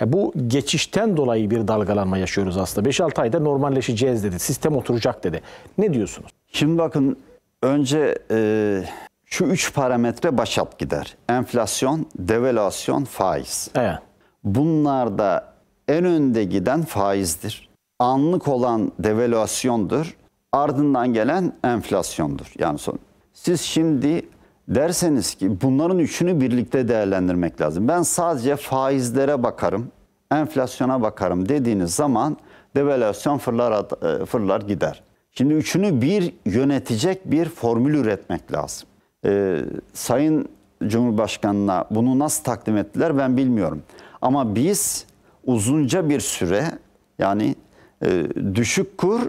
Speaker 1: e, bu geçişten dolayı bir dalgalanma yaşıyoruz aslında. 5-6 ayda normalleşeceğiz dedi. Sistem oturacak dedi. Ne diyorsunuz?
Speaker 2: Şimdi bakın önce e, şu üç parametre başat gider. Enflasyon, devalüasyon, faiz.
Speaker 1: Evet.
Speaker 2: Bunlarda en önde giden faizdir. Anlık olan devalüasyondur. Ardından gelen enflasyondur. Yani son. Siz şimdi derseniz ki bunların üçünü birlikte değerlendirmek lazım. Ben sadece faizlere bakarım, enflasyona bakarım dediğiniz zaman devalüasyon fırlar, e, fırlar gider. Şimdi üçünü bir yönetecek bir formül üretmek lazım. Ee, Sayın Cumhurbaşkanı'na bunu nasıl takdim ettiler ben bilmiyorum. Ama biz uzunca bir süre yani e, düşük kur,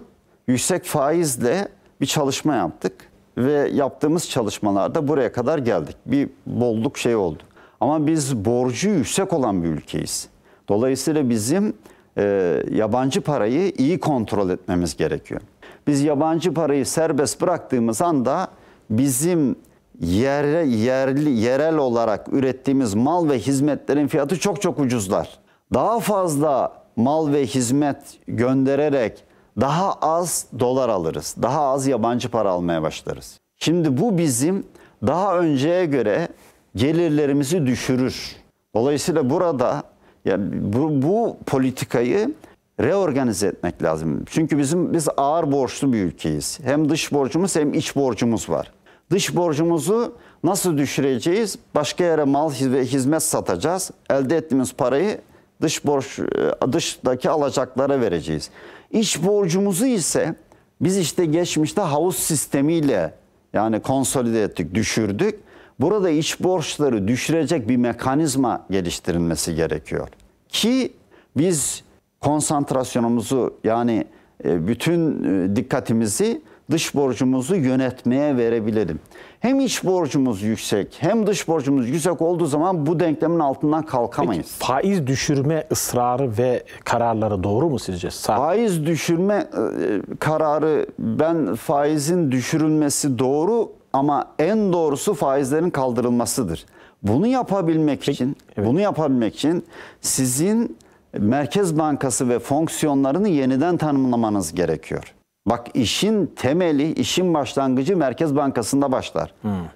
Speaker 2: yüksek faizle bir çalışma yaptık ve yaptığımız çalışmalarda buraya kadar geldik. Bir bolluk şey oldu. Ama biz borcu yüksek olan bir ülkeyiz. Dolayısıyla bizim e, yabancı parayı iyi kontrol etmemiz gerekiyor. Biz yabancı parayı serbest bıraktığımız anda bizim yere, yerli, yerel olarak ürettiğimiz mal ve hizmetlerin fiyatı çok çok ucuzlar. Daha fazla mal ve hizmet göndererek daha az dolar alırız. Daha az yabancı para almaya başlarız. Şimdi bu bizim daha önceye göre gelirlerimizi düşürür. Dolayısıyla burada yani bu, bu politikayı reorganize etmek lazım. Çünkü bizim biz ağır borçlu bir ülkeyiz. Hem dış borcumuz hem iç borcumuz var. Dış borcumuzu nasıl düşüreceğiz? Başka yere mal ve hizmet satacağız. Elde ettiğimiz parayı dış borç e, dıştaki alacaklara vereceğiz. İç borcumuzu ise biz işte geçmişte havuz sistemiyle yani konsolide ettik, düşürdük. Burada iç borçları düşürecek bir mekanizma geliştirilmesi gerekiyor. Ki biz konsantrasyonumuzu yani e, bütün e, dikkatimizi dış borcumuzu yönetmeye verebilelim. Hem iç borcumuz yüksek hem dış borcumuz yüksek olduğu zaman bu denklemin altından kalkamayız.
Speaker 1: Faiz düşürme ısrarı ve kararları doğru mu sizce? Sa-
Speaker 2: Faiz düşürme e, kararı ben faizin düşürülmesi doğru ama en doğrusu faizlerin kaldırılmasıdır. Bunu yapabilmek için,
Speaker 1: evet.
Speaker 2: bunu yapabilmek için sizin Merkez Bankası ve fonksiyonlarını yeniden tanımlamanız gerekiyor. Bak işin temeli, işin başlangıcı Merkez Bankası'nda başlar.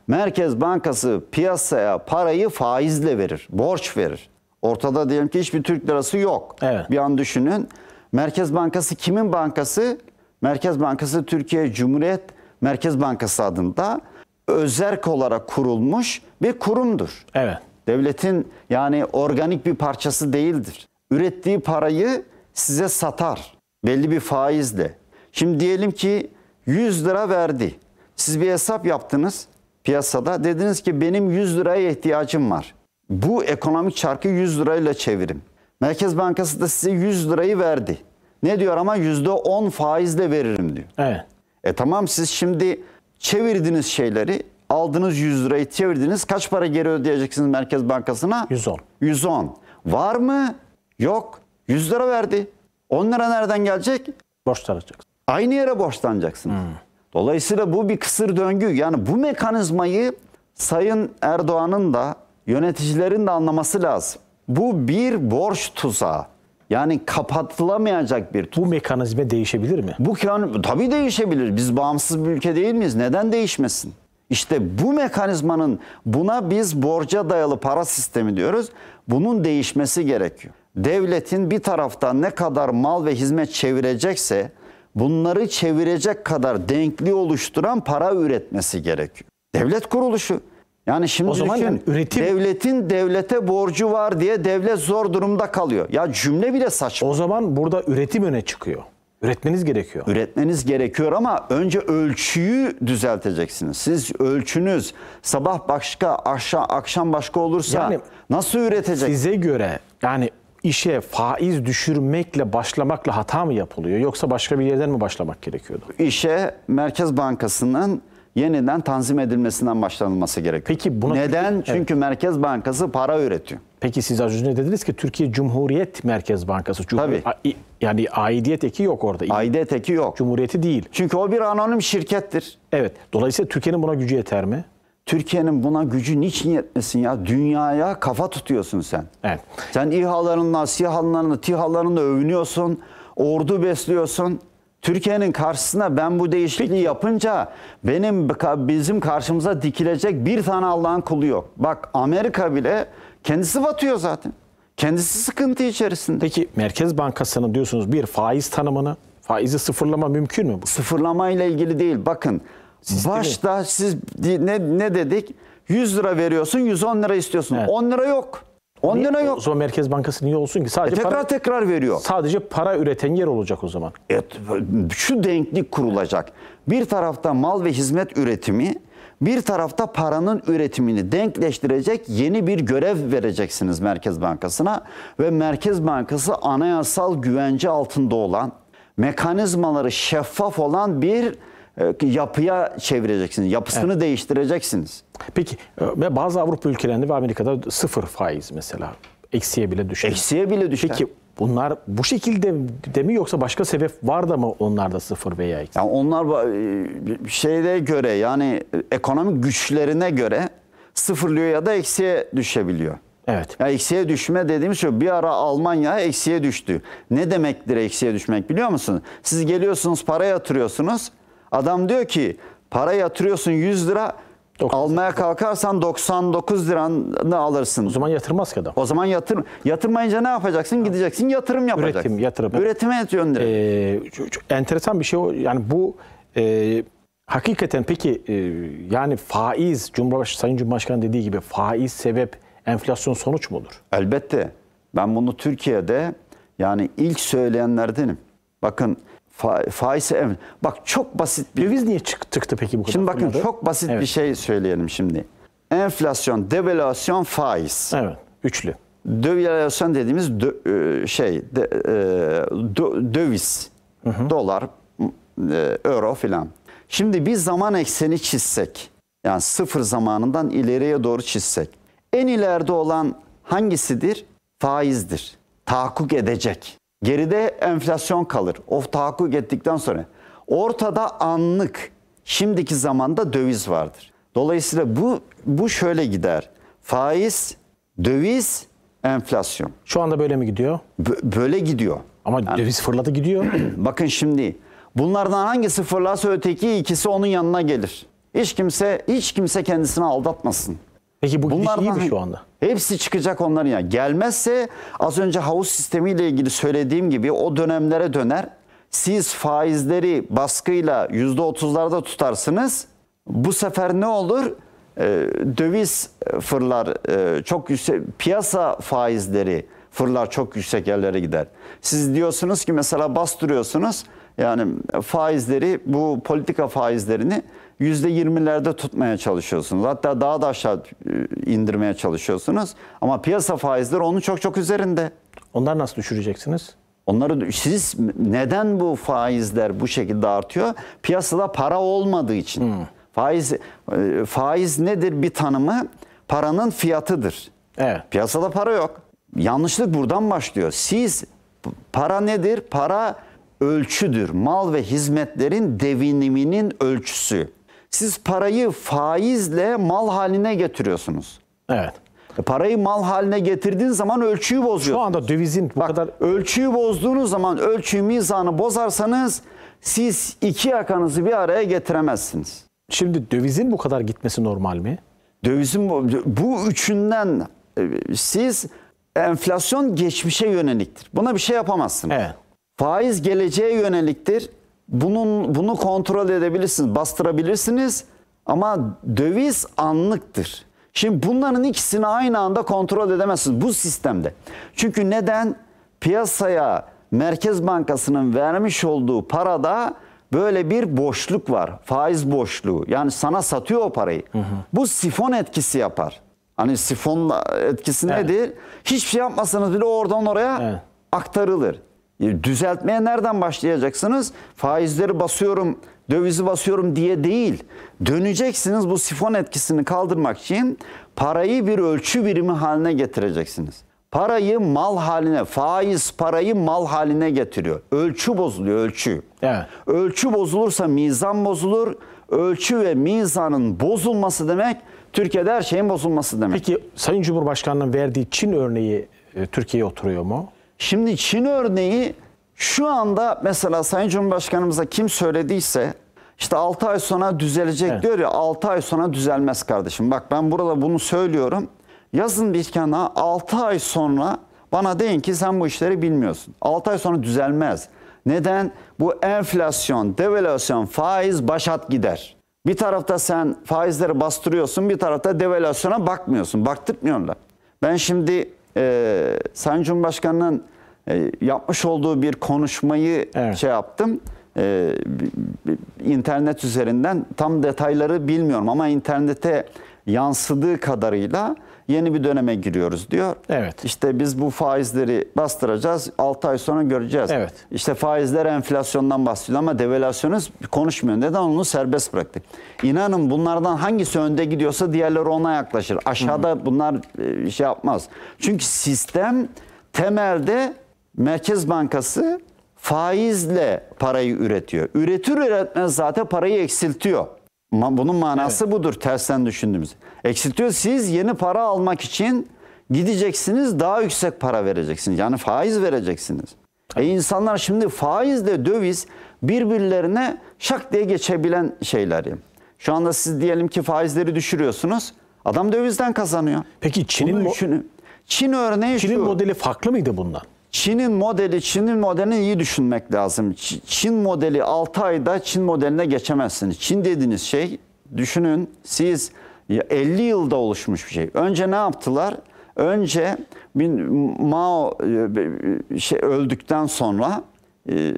Speaker 2: Merkez Bankası piyasaya parayı faizle verir, borç verir. Ortada diyelim ki hiçbir Türk lirası yok.
Speaker 1: Evet.
Speaker 2: Bir an düşünün. Merkez Bankası kimin bankası? Merkez Bankası Türkiye Cumhuriyet Merkez Bankası adında özerk olarak kurulmuş bir kurumdur.
Speaker 1: Evet.
Speaker 2: Devletin yani organik bir parçası değildir. Ürettiği parayı size satar belli bir faizle. Şimdi diyelim ki 100 lira verdi. Siz bir hesap yaptınız piyasada. Dediniz ki benim 100 liraya ihtiyacım var. Bu ekonomik çarkı 100 lirayla çevirin. Merkez Bankası da size 100 lirayı verdi. Ne diyor ama %10 faizle veririm diyor.
Speaker 1: Evet.
Speaker 2: E tamam siz şimdi çevirdiniz şeyleri, aldınız 100 lirayı çevirdiniz. Kaç para geri ödeyeceksiniz Merkez Bankası'na?
Speaker 1: 110.
Speaker 2: 110. Var mı? Yok. 100 lira verdi. 10 lira nereden gelecek?
Speaker 1: Borçlar alacaksın.
Speaker 2: Aynı yere borçlanacaksınız. Dolayısıyla bu bir kısır döngü. Yani bu mekanizmayı Sayın Erdoğan'ın da yöneticilerin de anlaması lazım. Bu bir borç tuzağı. Yani kapatılamayacak bir tuzağı.
Speaker 1: Bu mekanizma değişebilir mi?
Speaker 2: Bu tabii değişebilir. Biz bağımsız bir ülke değil miyiz? Neden değişmesin? İşte bu mekanizmanın buna biz borca dayalı para sistemi diyoruz. Bunun değişmesi gerekiyor. Devletin bir taraftan ne kadar mal ve hizmet çevirecekse bunları çevirecek kadar denkli oluşturan para üretmesi gerekiyor. Devlet kuruluşu. Yani şimdi
Speaker 1: O zaman
Speaker 2: düşün,
Speaker 1: üretim-
Speaker 2: devletin devlete borcu var diye devlet zor durumda kalıyor. Ya cümle bile saçma.
Speaker 1: O zaman burada üretim öne çıkıyor. Üretmeniz gerekiyor.
Speaker 2: Üretmeniz gerekiyor ama önce ölçüyü düzelteceksiniz. Siz ölçünüz sabah başka, akşam, akşam başka olursa
Speaker 1: Yani
Speaker 2: nasıl üretecek?
Speaker 1: Size göre yani işe faiz düşürmekle başlamakla hata mı yapılıyor yoksa başka bir yerden mi başlamak gerekiyordu?
Speaker 2: İşe Merkez Bankası'nın yeniden tanzim edilmesinden başlanılması gerekiyor.
Speaker 1: Peki buna-
Speaker 2: Neden?
Speaker 1: Evet.
Speaker 2: Çünkü Merkez Bankası para üretiyor.
Speaker 1: Peki siz az önce dediniz ki Türkiye Cumhuriyet Merkez Bankası. Cumhur-
Speaker 2: Tabii.
Speaker 1: Yani aidiyet eki yok orada.
Speaker 2: Aidet eki yok.
Speaker 1: Cumhuriyeti değil.
Speaker 2: Çünkü o bir anonim şirkettir.
Speaker 1: Evet. Dolayısıyla Türkiye'nin buna gücü yeter mi?
Speaker 2: Türkiye'nin buna gücü niçin yetmesin ya? Dünyaya kafa tutuyorsun sen.
Speaker 1: Evet.
Speaker 2: Sen İHA'larınla, SİHA'larınla, TİHA'larınla övünüyorsun. Ordu besliyorsun. Türkiye'nin karşısına ben bu değişikliği yapınca benim bizim karşımıza dikilecek bir tane Allah'ın kulu yok. Bak Amerika bile kendisi batıyor zaten. Kendisi sıkıntı içerisinde.
Speaker 1: Peki Merkez Bankası'nın diyorsunuz bir faiz tanımını, faizi sıfırlama mümkün mü? bu?
Speaker 2: Sıfırlama ile ilgili değil. Bakın
Speaker 1: Sistemi.
Speaker 2: başta siz ne, ne dedik? 100 lira veriyorsun 110 lira istiyorsun.
Speaker 1: Evet.
Speaker 2: 10 lira yok. 10 lira
Speaker 1: O
Speaker 2: yok.
Speaker 1: zaman Merkez Bankası niye olsun ki?
Speaker 2: E
Speaker 1: Sadece
Speaker 2: tekrar
Speaker 1: para,
Speaker 2: tekrar veriyor.
Speaker 1: sadece para üreten yer olacak o zaman.
Speaker 2: Evet, şu denklik kurulacak. Bir tarafta mal ve hizmet üretimi, bir tarafta paranın üretimini denkleştirecek yeni bir görev vereceksiniz Merkez Bankası'na ve Merkez Bankası anayasal güvence altında olan, mekanizmaları şeffaf olan bir e, yapıya çevireceksiniz. Yapısını değiştireceksiniz.
Speaker 1: Peki e, ve bazı Avrupa ülkelerinde ve Amerika'da sıfır faiz mesela. Eksiye bile düşer.
Speaker 2: Eksiye bile düşer.
Speaker 1: Peki bunlar bu şekilde de mi yoksa başka sebep var da mı onlarda sıfır veya eksi?
Speaker 2: Yani onlar e, şeyde göre yani e, ekonomik güçlerine göre sıfırlıyor ya da eksiye düşebiliyor.
Speaker 1: Evet.
Speaker 2: Ya eksiye düşme dediğimiz şey bir ara Almanya eksiye düştü. Ne demektir eksiye düşmek biliyor musun? Siz geliyorsunuz para yatırıyorsunuz. Adam diyor ki para yatırıyorsun 100 lira
Speaker 1: Doksan-
Speaker 2: almaya kalkarsan 99 liranı alırsın.
Speaker 1: O zaman yatırmaz ki adam.
Speaker 2: O zaman yatır yatırmayınca ne yapacaksın? Gideceksin yatırım yapacaksın.
Speaker 1: Üretim, yatırım.
Speaker 2: Üretime yönlendir.
Speaker 1: Ee, çok- çok enteresan bir şey o. Yani bu e, hakikaten peki e, yani faiz Cumhurbaşkanı Sayın Cumhurbaşkanı dediği gibi faiz sebep enflasyon sonuç mudur?
Speaker 2: Elbette. Ben bunu Türkiye'de yani ilk söyleyenlerdenim. Bakın fa- faiz ev- bak çok basit bir
Speaker 1: Döviz niye çık- çıktı peki bu kadar?
Speaker 2: Şimdi bakın
Speaker 1: fırladı?
Speaker 2: çok basit bir
Speaker 1: Evet.
Speaker 2: şey söyleyelim şimdi. Enflasyon, devalüasyon, faiz.
Speaker 1: Evet. Üçlü.
Speaker 2: Devalüasyon dediğimiz dö- e, şey de- e, dö- döviz, dolar, e, euro filan. Şimdi bir zaman ekseni çizsek, yani sıfır zamanından ileriye doğru çizsek, en ileride olan hangisidir? Faizdir. Tahakkuk edecek. Geride enflasyon kalır. O tahakkuk ettikten sonra. Ortada anlık, şimdiki zamanda döviz vardır. Dolayısıyla bu bu şöyle gider. Faiz, döviz, enflasyon.
Speaker 1: Şu anda böyle mi gidiyor?
Speaker 2: Bö- Böyle gidiyor.
Speaker 1: Ama döviz fırladı gidiyor.
Speaker 2: Bakın şimdi bunlardan hangisi fırlarsa öteki ikisi onun yanına gelir. Hiç kimse hiç kimse kendisini aldatmasın.
Speaker 1: Peki bu gidiş iyi
Speaker 2: Bunlardan
Speaker 1: mi şu anda?
Speaker 2: Hepsi çıkacak onların ya. Gelmezse az önce havuz sistemiyle ilgili söylediğim gibi o dönemlere döner. Siz faizleri baskıyla %30'larda tutarsınız. Bu sefer ne olur? Ee, döviz fırlar e, çok yüksek piyasa faizleri fırlar çok yüksek yerlere gider. Siz diyorsunuz ki mesela bastırıyorsunuz yani faizleri bu politika faizlerini %20'lerde tutmaya çalışıyorsunuz. Hatta daha da aşağı e, indirmeye çalışıyorsunuz. Ama piyasa faizleri onun çok çok üzerinde.
Speaker 1: Onlar nasıl düşüreceksiniz?
Speaker 2: Onları siz neden bu faizler bu şekilde artıyor? Piyasada para olmadığı için. Faiz e, faiz nedir bir tanımı? Paranın fiyatıdır.
Speaker 1: Evet.
Speaker 2: Piyasada para yok. Yanlışlık buradan başlıyor. Siz para nedir? Para ölçüdür. Mal ve hizmetlerin deviniminin ölçüsü. Siz parayı faizle mal haline getiriyorsunuz.
Speaker 1: Evet.
Speaker 2: E, Parayı mal haline getirdiğin zaman ölçüyü
Speaker 1: Şu
Speaker 2: bozuyorsun.
Speaker 1: anda dövizin bu
Speaker 2: Bak,
Speaker 1: kadar
Speaker 2: ölçüyü bozduğunuz zaman ölçüyü mizanı bozarsanız siz iki yakanızı bir araya getiremezsiniz.
Speaker 1: şimdi dövizin bu kadar gitmesi normal mi?
Speaker 2: Dövizin bu, bu üçünden e, siz enflasyon geçmişe yöneliktir. Buna bir şey yapamazsınız.
Speaker 1: Evet.
Speaker 2: Faiz geleceğe yöneliktir. Bunun bunu kontrol edebilirsiniz, bastırabilirsiniz ama döviz anlıktır. Şimdi bunların ikisini aynı anda kontrol edemezsiniz bu sistemde. Çünkü neden? Piyasaya Merkez Bankası'nın vermiş olduğu parada böyle bir boşluk var. Faiz boşluğu. Yani sana satıyor o parayı. Bu sifon etkisi yapar. Hani sifon etkisi
Speaker 1: Evet.
Speaker 2: nedir? Hiçbir şey yapmasanız bile oradan oraya
Speaker 1: Evet.
Speaker 2: aktarılır. E, Düzeltmeye nereden başlayacaksınız? Faizleri basıyorum, dövizi basıyorum diye değil. Döneceksiniz bu sifon etkisini kaldırmak için parayı bir ölçü birimi haline getireceksiniz. Parayı mal haline, faiz parayı mal haline getiriyor. Ölçü bozuluyor, ölçü.
Speaker 1: Evet.
Speaker 2: Ölçü bozulursa mizan bozulur. Ölçü ve mizanın bozulması demek Türkiye'de her şeyin bozulması demek.
Speaker 1: Peki Sayın Cumhurbaşkanı'nın verdiği Çin örneği e, Türkiye'ye oturuyor mu?
Speaker 2: Şimdi Çin örneği şu anda mesela Sayın Cumhurbaşkanımıza kim söylediyse işte 6 ay sonra düzelecek
Speaker 1: Evet.
Speaker 2: diyor ya 6 ay sonra düzelmez kardeşim. Bak ben burada bunu söylüyorum. Yazın bir kenara 6 ay sonra bana deyin ki sen bu işleri bilmiyorsun. 6 ay sonra düzelmez. Neden? Bu enflasyon, devalüasyon, faiz başat gider. Bir tarafta sen faizleri bastırıyorsun, bir tarafta devalüasyona bakmıyorsun. Baktırmıyorlar. Ben şimdi e, Sayın Cumhurbaşkanı'nın e, yapmış olduğu bir konuşmayı
Speaker 1: Evet.
Speaker 2: şey yaptım. E, internet üzerinden tam detayları bilmiyorum ama internete yansıdığı kadarıyla yeni bir döneme giriyoruz diyor.
Speaker 1: Evet.
Speaker 2: İşte biz bu faizleri bastıracağız. 6 ay sonra göreceğiz.
Speaker 1: Evet.
Speaker 2: İşte faizler enflasyondan bahsediyor ama devalüasyonu konuşmuyor. Neden onu serbest bıraktı? İnanın bunlardan hangisi önde gidiyorsa diğerleri ona yaklaşır. Aşağıda bunlar e, şey yapmaz. Çünkü sistem temelde Merkez Bankası faizle parayı üretiyor. Üretir üretmez zaten parayı eksiltiyor. Bunun manası budur tersten düşündüğümüz. Eksiltiyor siz yeni para almak için gideceksiniz daha yüksek para vereceksiniz. Yani faiz vereceksiniz. E insanlar şimdi faizle döviz birbirlerine şak diye geçebilen şeyler. Şu anda siz diyelim ki faizleri düşürüyorsunuz. Adam dövizden kazanıyor.
Speaker 1: Peki Çin'in.
Speaker 2: Çin örneği
Speaker 1: Çin'in
Speaker 2: şu.
Speaker 1: modeli farklı mıydı bundan?
Speaker 2: Çin'in modeli, Çin'in modelini iyi düşünmek lazım. Çin modeli 6 ayda Çin modeline geçemezsiniz. Çin dediğiniz şey düşünün siz ya 50 yılda oluşmuş bir şey. Önce ne yaptılar? Önce Mao e, şey öldükten sonra e,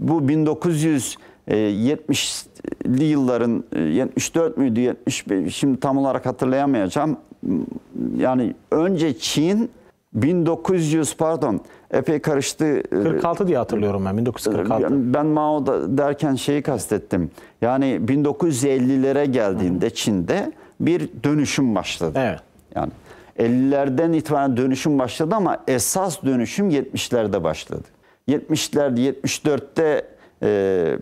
Speaker 2: bu 1970'li yılların e, 74 müydü 75 şimdi tam olarak hatırlayamayacağım. Yani önce Çin 1900 pardon epey karıştı.
Speaker 1: 46 diye hatırlıyorum ben 1946.
Speaker 2: Yani Ben Mao da derken şeyi kastettim. Yani 1950'lere geldiğinde Çin'de bir dönüşüm başladı.
Speaker 1: Evet.
Speaker 2: Yani 50'lerden itibaren dönüşüm başladı ama esas dönüşüm 70'lerde başladı. 70'lerde 74'te e,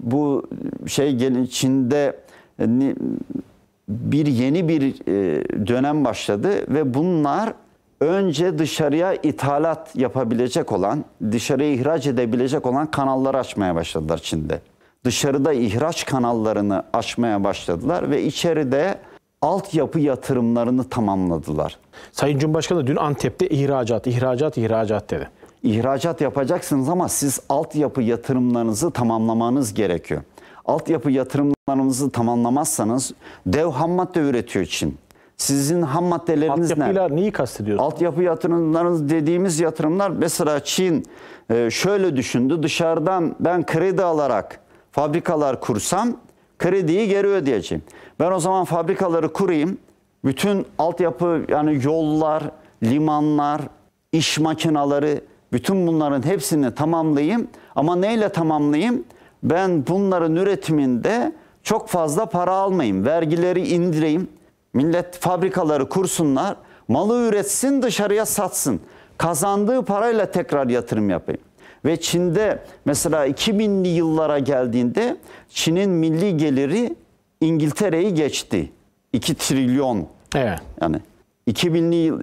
Speaker 2: bu şey gelin Çin'de e, bir yeni bir e, dönem başladı ve bunlar önce dışarıya ithalat yapabilecek olan, dışarıya ihraç edebilecek olan kanalları açmaya başladılar Çin'de. Dışarıda ihraç kanallarını açmaya başladılar ve içeride altyapı yatırımlarını tamamladılar.
Speaker 1: Sayın Cumhurbaşkanı dün Antep'te ihracat, ihracat, ihracat dedi.
Speaker 2: İhracat yapacaksınız ama siz altyapı yatırımlarınızı tamamlamanız gerekiyor. Altyapı yatırımlarınızı tamamlamazsanız dev ham madde üretiyor Çin. Sizin ham maddeleriniz ne?
Speaker 1: Altyapıyla neyi kastediyorsun?
Speaker 2: Altyapı yatırımlarınız dediğimiz yatırımlar mesela Çin e, şöyle düşündü. Dışarıdan ben kredi alarak fabrikalar kursam krediyi geri ödeyeceğim. Ben o zaman fabrikaları kurayım. Bütün altyapı yani yollar, limanlar, iş makineleri bütün bunların hepsini tamamlayayım. Ama neyle tamamlayayım? Ben bunların üretiminde çok fazla para almayayım. Vergileri indireyim. Millet fabrikaları kursunlar. Malı üretsin dışarıya satsın. Kazandığı parayla tekrar yatırım yapayım. Ve Çin'de mesela 2000'li yıllara geldiğinde Çin'in milli geliri İngiltere'yi geçti. 2 trilyon
Speaker 1: Evet.
Speaker 2: yani 2000'li yıl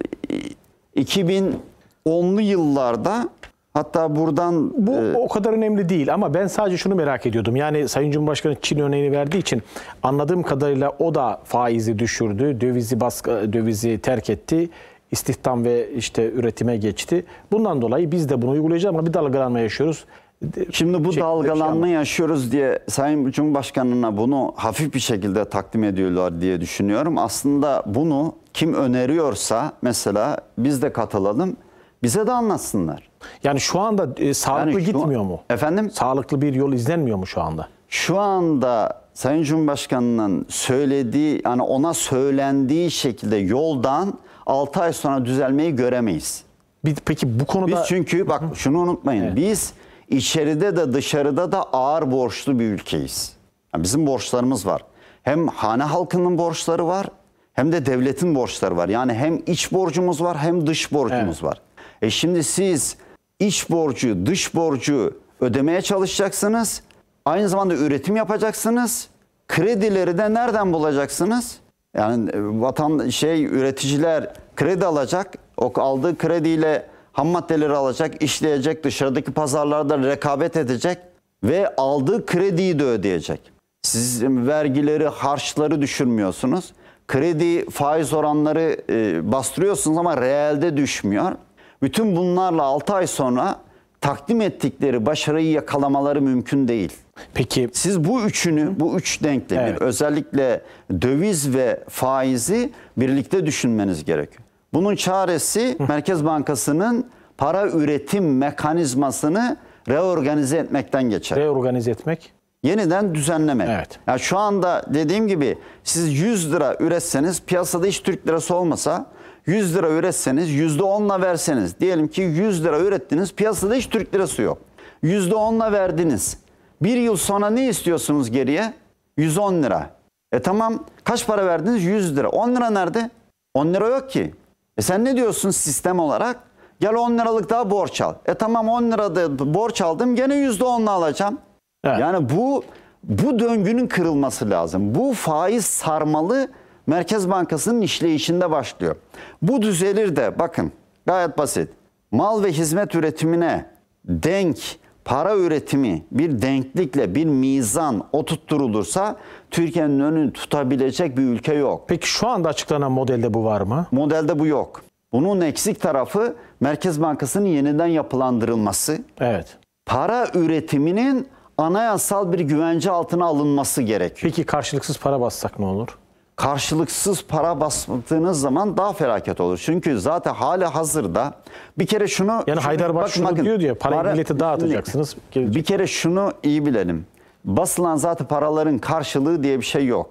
Speaker 2: 2010'lu yıllarda hatta buradan
Speaker 1: Bu
Speaker 2: e,
Speaker 1: o kadar önemli değil ama ben sadece şunu merak ediyordum. Yani Sayın Cumhurbaşkanı Çin örneğini verdiği için anladığım kadarıyla o da faizi düşürdü, dövizi baskı dövizi terk etti. istihdam ve işte üretime geçti. Bundan dolayı biz de bunu uygulayacağız ama bir dalgalanma yaşıyoruz.
Speaker 2: Şimdi bu
Speaker 1: Şey-
Speaker 2: dalgalanma yaşıyoruz diye Sayın Cumhurbaşkanı'na bunu hafif bir şekilde takdim ediyorlar diye düşünüyorum. Aslında bunu kim öneriyorsa mesela biz de katılalım bize de anlatsınlar.
Speaker 1: Yani şu anda e, sağlıklı
Speaker 2: Yani şu-
Speaker 1: gitmiyor mu?
Speaker 2: Efendim?
Speaker 1: Sağlıklı bir yol izlenmiyor mu şu anda?
Speaker 2: Şu anda Sayın Cumhurbaşkanı'nın söylediği yani ona söylendiği şekilde yoldan 6 ay sonra düzelmeyi göremeyiz.
Speaker 1: Bir, peki bu konuda
Speaker 2: Biz çünkü bak şunu unutmayın. Biz içeride de dışarıda da ağır borçlu bir ülkeyiz. Yani bizim borçlarımız var. Hem hane halkının borçları var hem de devletin borçları var. Yani hem iç borcumuz var hem dış borcumuz
Speaker 1: Evet.
Speaker 2: var. E şimdi siz iç borcu, dış borcu ödemeye çalışacaksınız. Aynı zamanda üretim yapacaksınız. Kredileri de nereden bulacaksınız? Yani e, vatan şey üreticiler kredi alacak. O aldığı krediyle ham maddeleri alacak, işleyecek, dışarıdaki pazarlarda rekabet edecek ve aldığı krediyi de ödeyecek. Siz vergileri, harçları düşürmüyorsunuz. Kredi faiz oranları e, bastırıyorsunuz ama reelde düşmüyor. Bütün bunlarla 6 ay sonra takdim ettikleri başarıyı yakalamaları mümkün değil.
Speaker 1: peki
Speaker 2: Siz bu üçünü, bu üç denklemi
Speaker 1: Evet.
Speaker 2: özellikle döviz ve faizi birlikte düşünmeniz gerekiyor. Bunun çaresi Merkez Bankası'nın para üretim mekanizmasını reorganize etmekten geçer.
Speaker 1: reorganize etmek
Speaker 2: Yeniden düzenlemek.
Speaker 1: Evet.
Speaker 2: Ya şu anda dediğim gibi siz 100 lira üretseniz piyasada hiç Türk lirası olmasa 100 lira üretseniz %10'la verseniz diyelim ki 100 lira ürettiniz piyasada hiç Türk lirası yok. %10'la verdiniz. Bir yıl sonra ne istiyorsunuz geriye? 110 lira. E tamam kaç para verdiniz? 100 lira. 10 lira nerede? 10 lira yok ki. E sen ne diyorsun sistem olarak? Gel 10 liralık daha borç al. E tamam 10 lirada borç aldım gene %10'la alacağım.
Speaker 1: Evet.
Speaker 2: Yani bu bu döngünün kırılması lazım. Bu faiz sarmalı Merkez Bankası'nın işleyişinde başlıyor. Bu düzelir de bakın gayet basit. Mal ve hizmet üretimine denk para üretimi bir denklikle bir mizan oturtturulursa Türkiye'nin önünü tutabilecek bir ülke yok.
Speaker 1: peki şu anda açıklanan modelde bu var mı?
Speaker 2: Modelde bu yok. Bunun eksik tarafı Merkez Bankası'nın yeniden yapılandırılması
Speaker 1: Evet.
Speaker 2: para üretiminin anayasal bir güvence altına alınması gerekiyor.
Speaker 1: Peki karşılıksız para bassak ne olur?
Speaker 2: Karşılıksız para bastığınız zaman daha felaket olur. Çünkü zaten hali hazırda bir kere şunu...
Speaker 1: Yani Haydarbaş
Speaker 2: bakın,
Speaker 1: şunu
Speaker 2: bakın,
Speaker 1: diyor diyor, parayı
Speaker 2: para-
Speaker 1: millete dağıtacaksınız.
Speaker 2: Bir kere şunu iyi bilelim. Basılan zaten paraların karşılığı diye bir şey yok.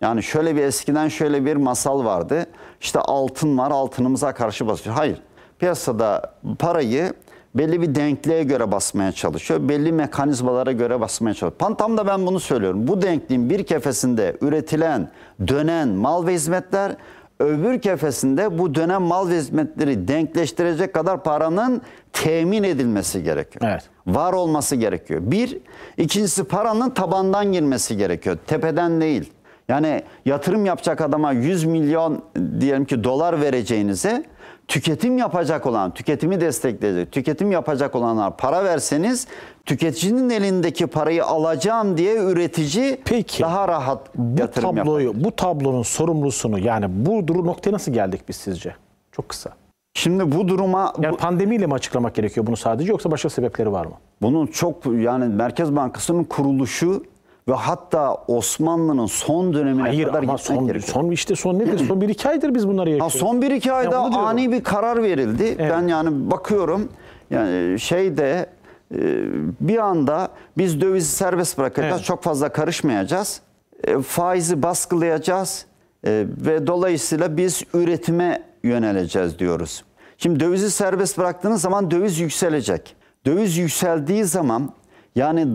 Speaker 2: Yani şöyle bir eskiden şöyle bir masal vardı. İşte altın var altınımıza karşı basıyor. Hayır. Piyasada parayı belli bir denkliğe göre basmaya çalışıyor. Belli mekanizmalara göre basmaya çalışıyor. Pan- Tam da ben bunu söylüyorum. Bu denkliğin bir kefesinde üretilen, dönen mal ve hizmetler öbür kefesinde bu dönem mal ve hizmetleri denkleştirecek kadar paranın temin edilmesi gerekiyor.
Speaker 1: Evet.
Speaker 2: Var olması gerekiyor. Bir, ikincisi paranın tabandan girmesi gerekiyor. Tepeden değil. Yani yatırım yapacak adama 100 milyon diyelim ki dolar vereceğinize tüketim yapacak olan, tüketimi destekleyecek, tüketim yapacak olanlar para verseniz tüketicinin elindeki parayı alacağım diye üretici
Speaker 1: Peki,
Speaker 2: daha rahat
Speaker 1: Bu
Speaker 2: yatırım
Speaker 1: tabloyu,
Speaker 2: yapar.
Speaker 1: bu tablonun sorumlusunu yani bu duru noktaya nasıl geldik biz sizce? Çok kısa.
Speaker 2: Şimdi bu duruma bu-
Speaker 1: Yani pandemiyle mi açıklamak gerekiyor bunu sadece yoksa başka sebepleri var mı?
Speaker 2: Bunun çok yani Merkez Bankası'nın kuruluşu ve hatta Osmanlı'nın son dönemine
Speaker 1: Hayır
Speaker 2: kadar
Speaker 1: ama
Speaker 2: gitmek
Speaker 1: son,
Speaker 2: gerekiyor.
Speaker 1: son işte son nedir? Son 1-2 aydır biz bunları
Speaker 2: Ha,
Speaker 1: yaşıyoruz.
Speaker 2: son 1-2 ayda
Speaker 1: Ya onu diyorum.
Speaker 2: ani bir karar verildi. Ben yani bakıyorum yani şeyde e, bir anda biz dövizi serbest bırakacağız.
Speaker 1: Evet.
Speaker 2: Çok fazla karışmayacağız. E, Faizi baskılayacağız. E, ve dolayısıyla biz üretime yöneleceğiz diyoruz. Şimdi dövizi serbest bıraktığınız zaman döviz yükselecek. Döviz yükseldiği zaman yani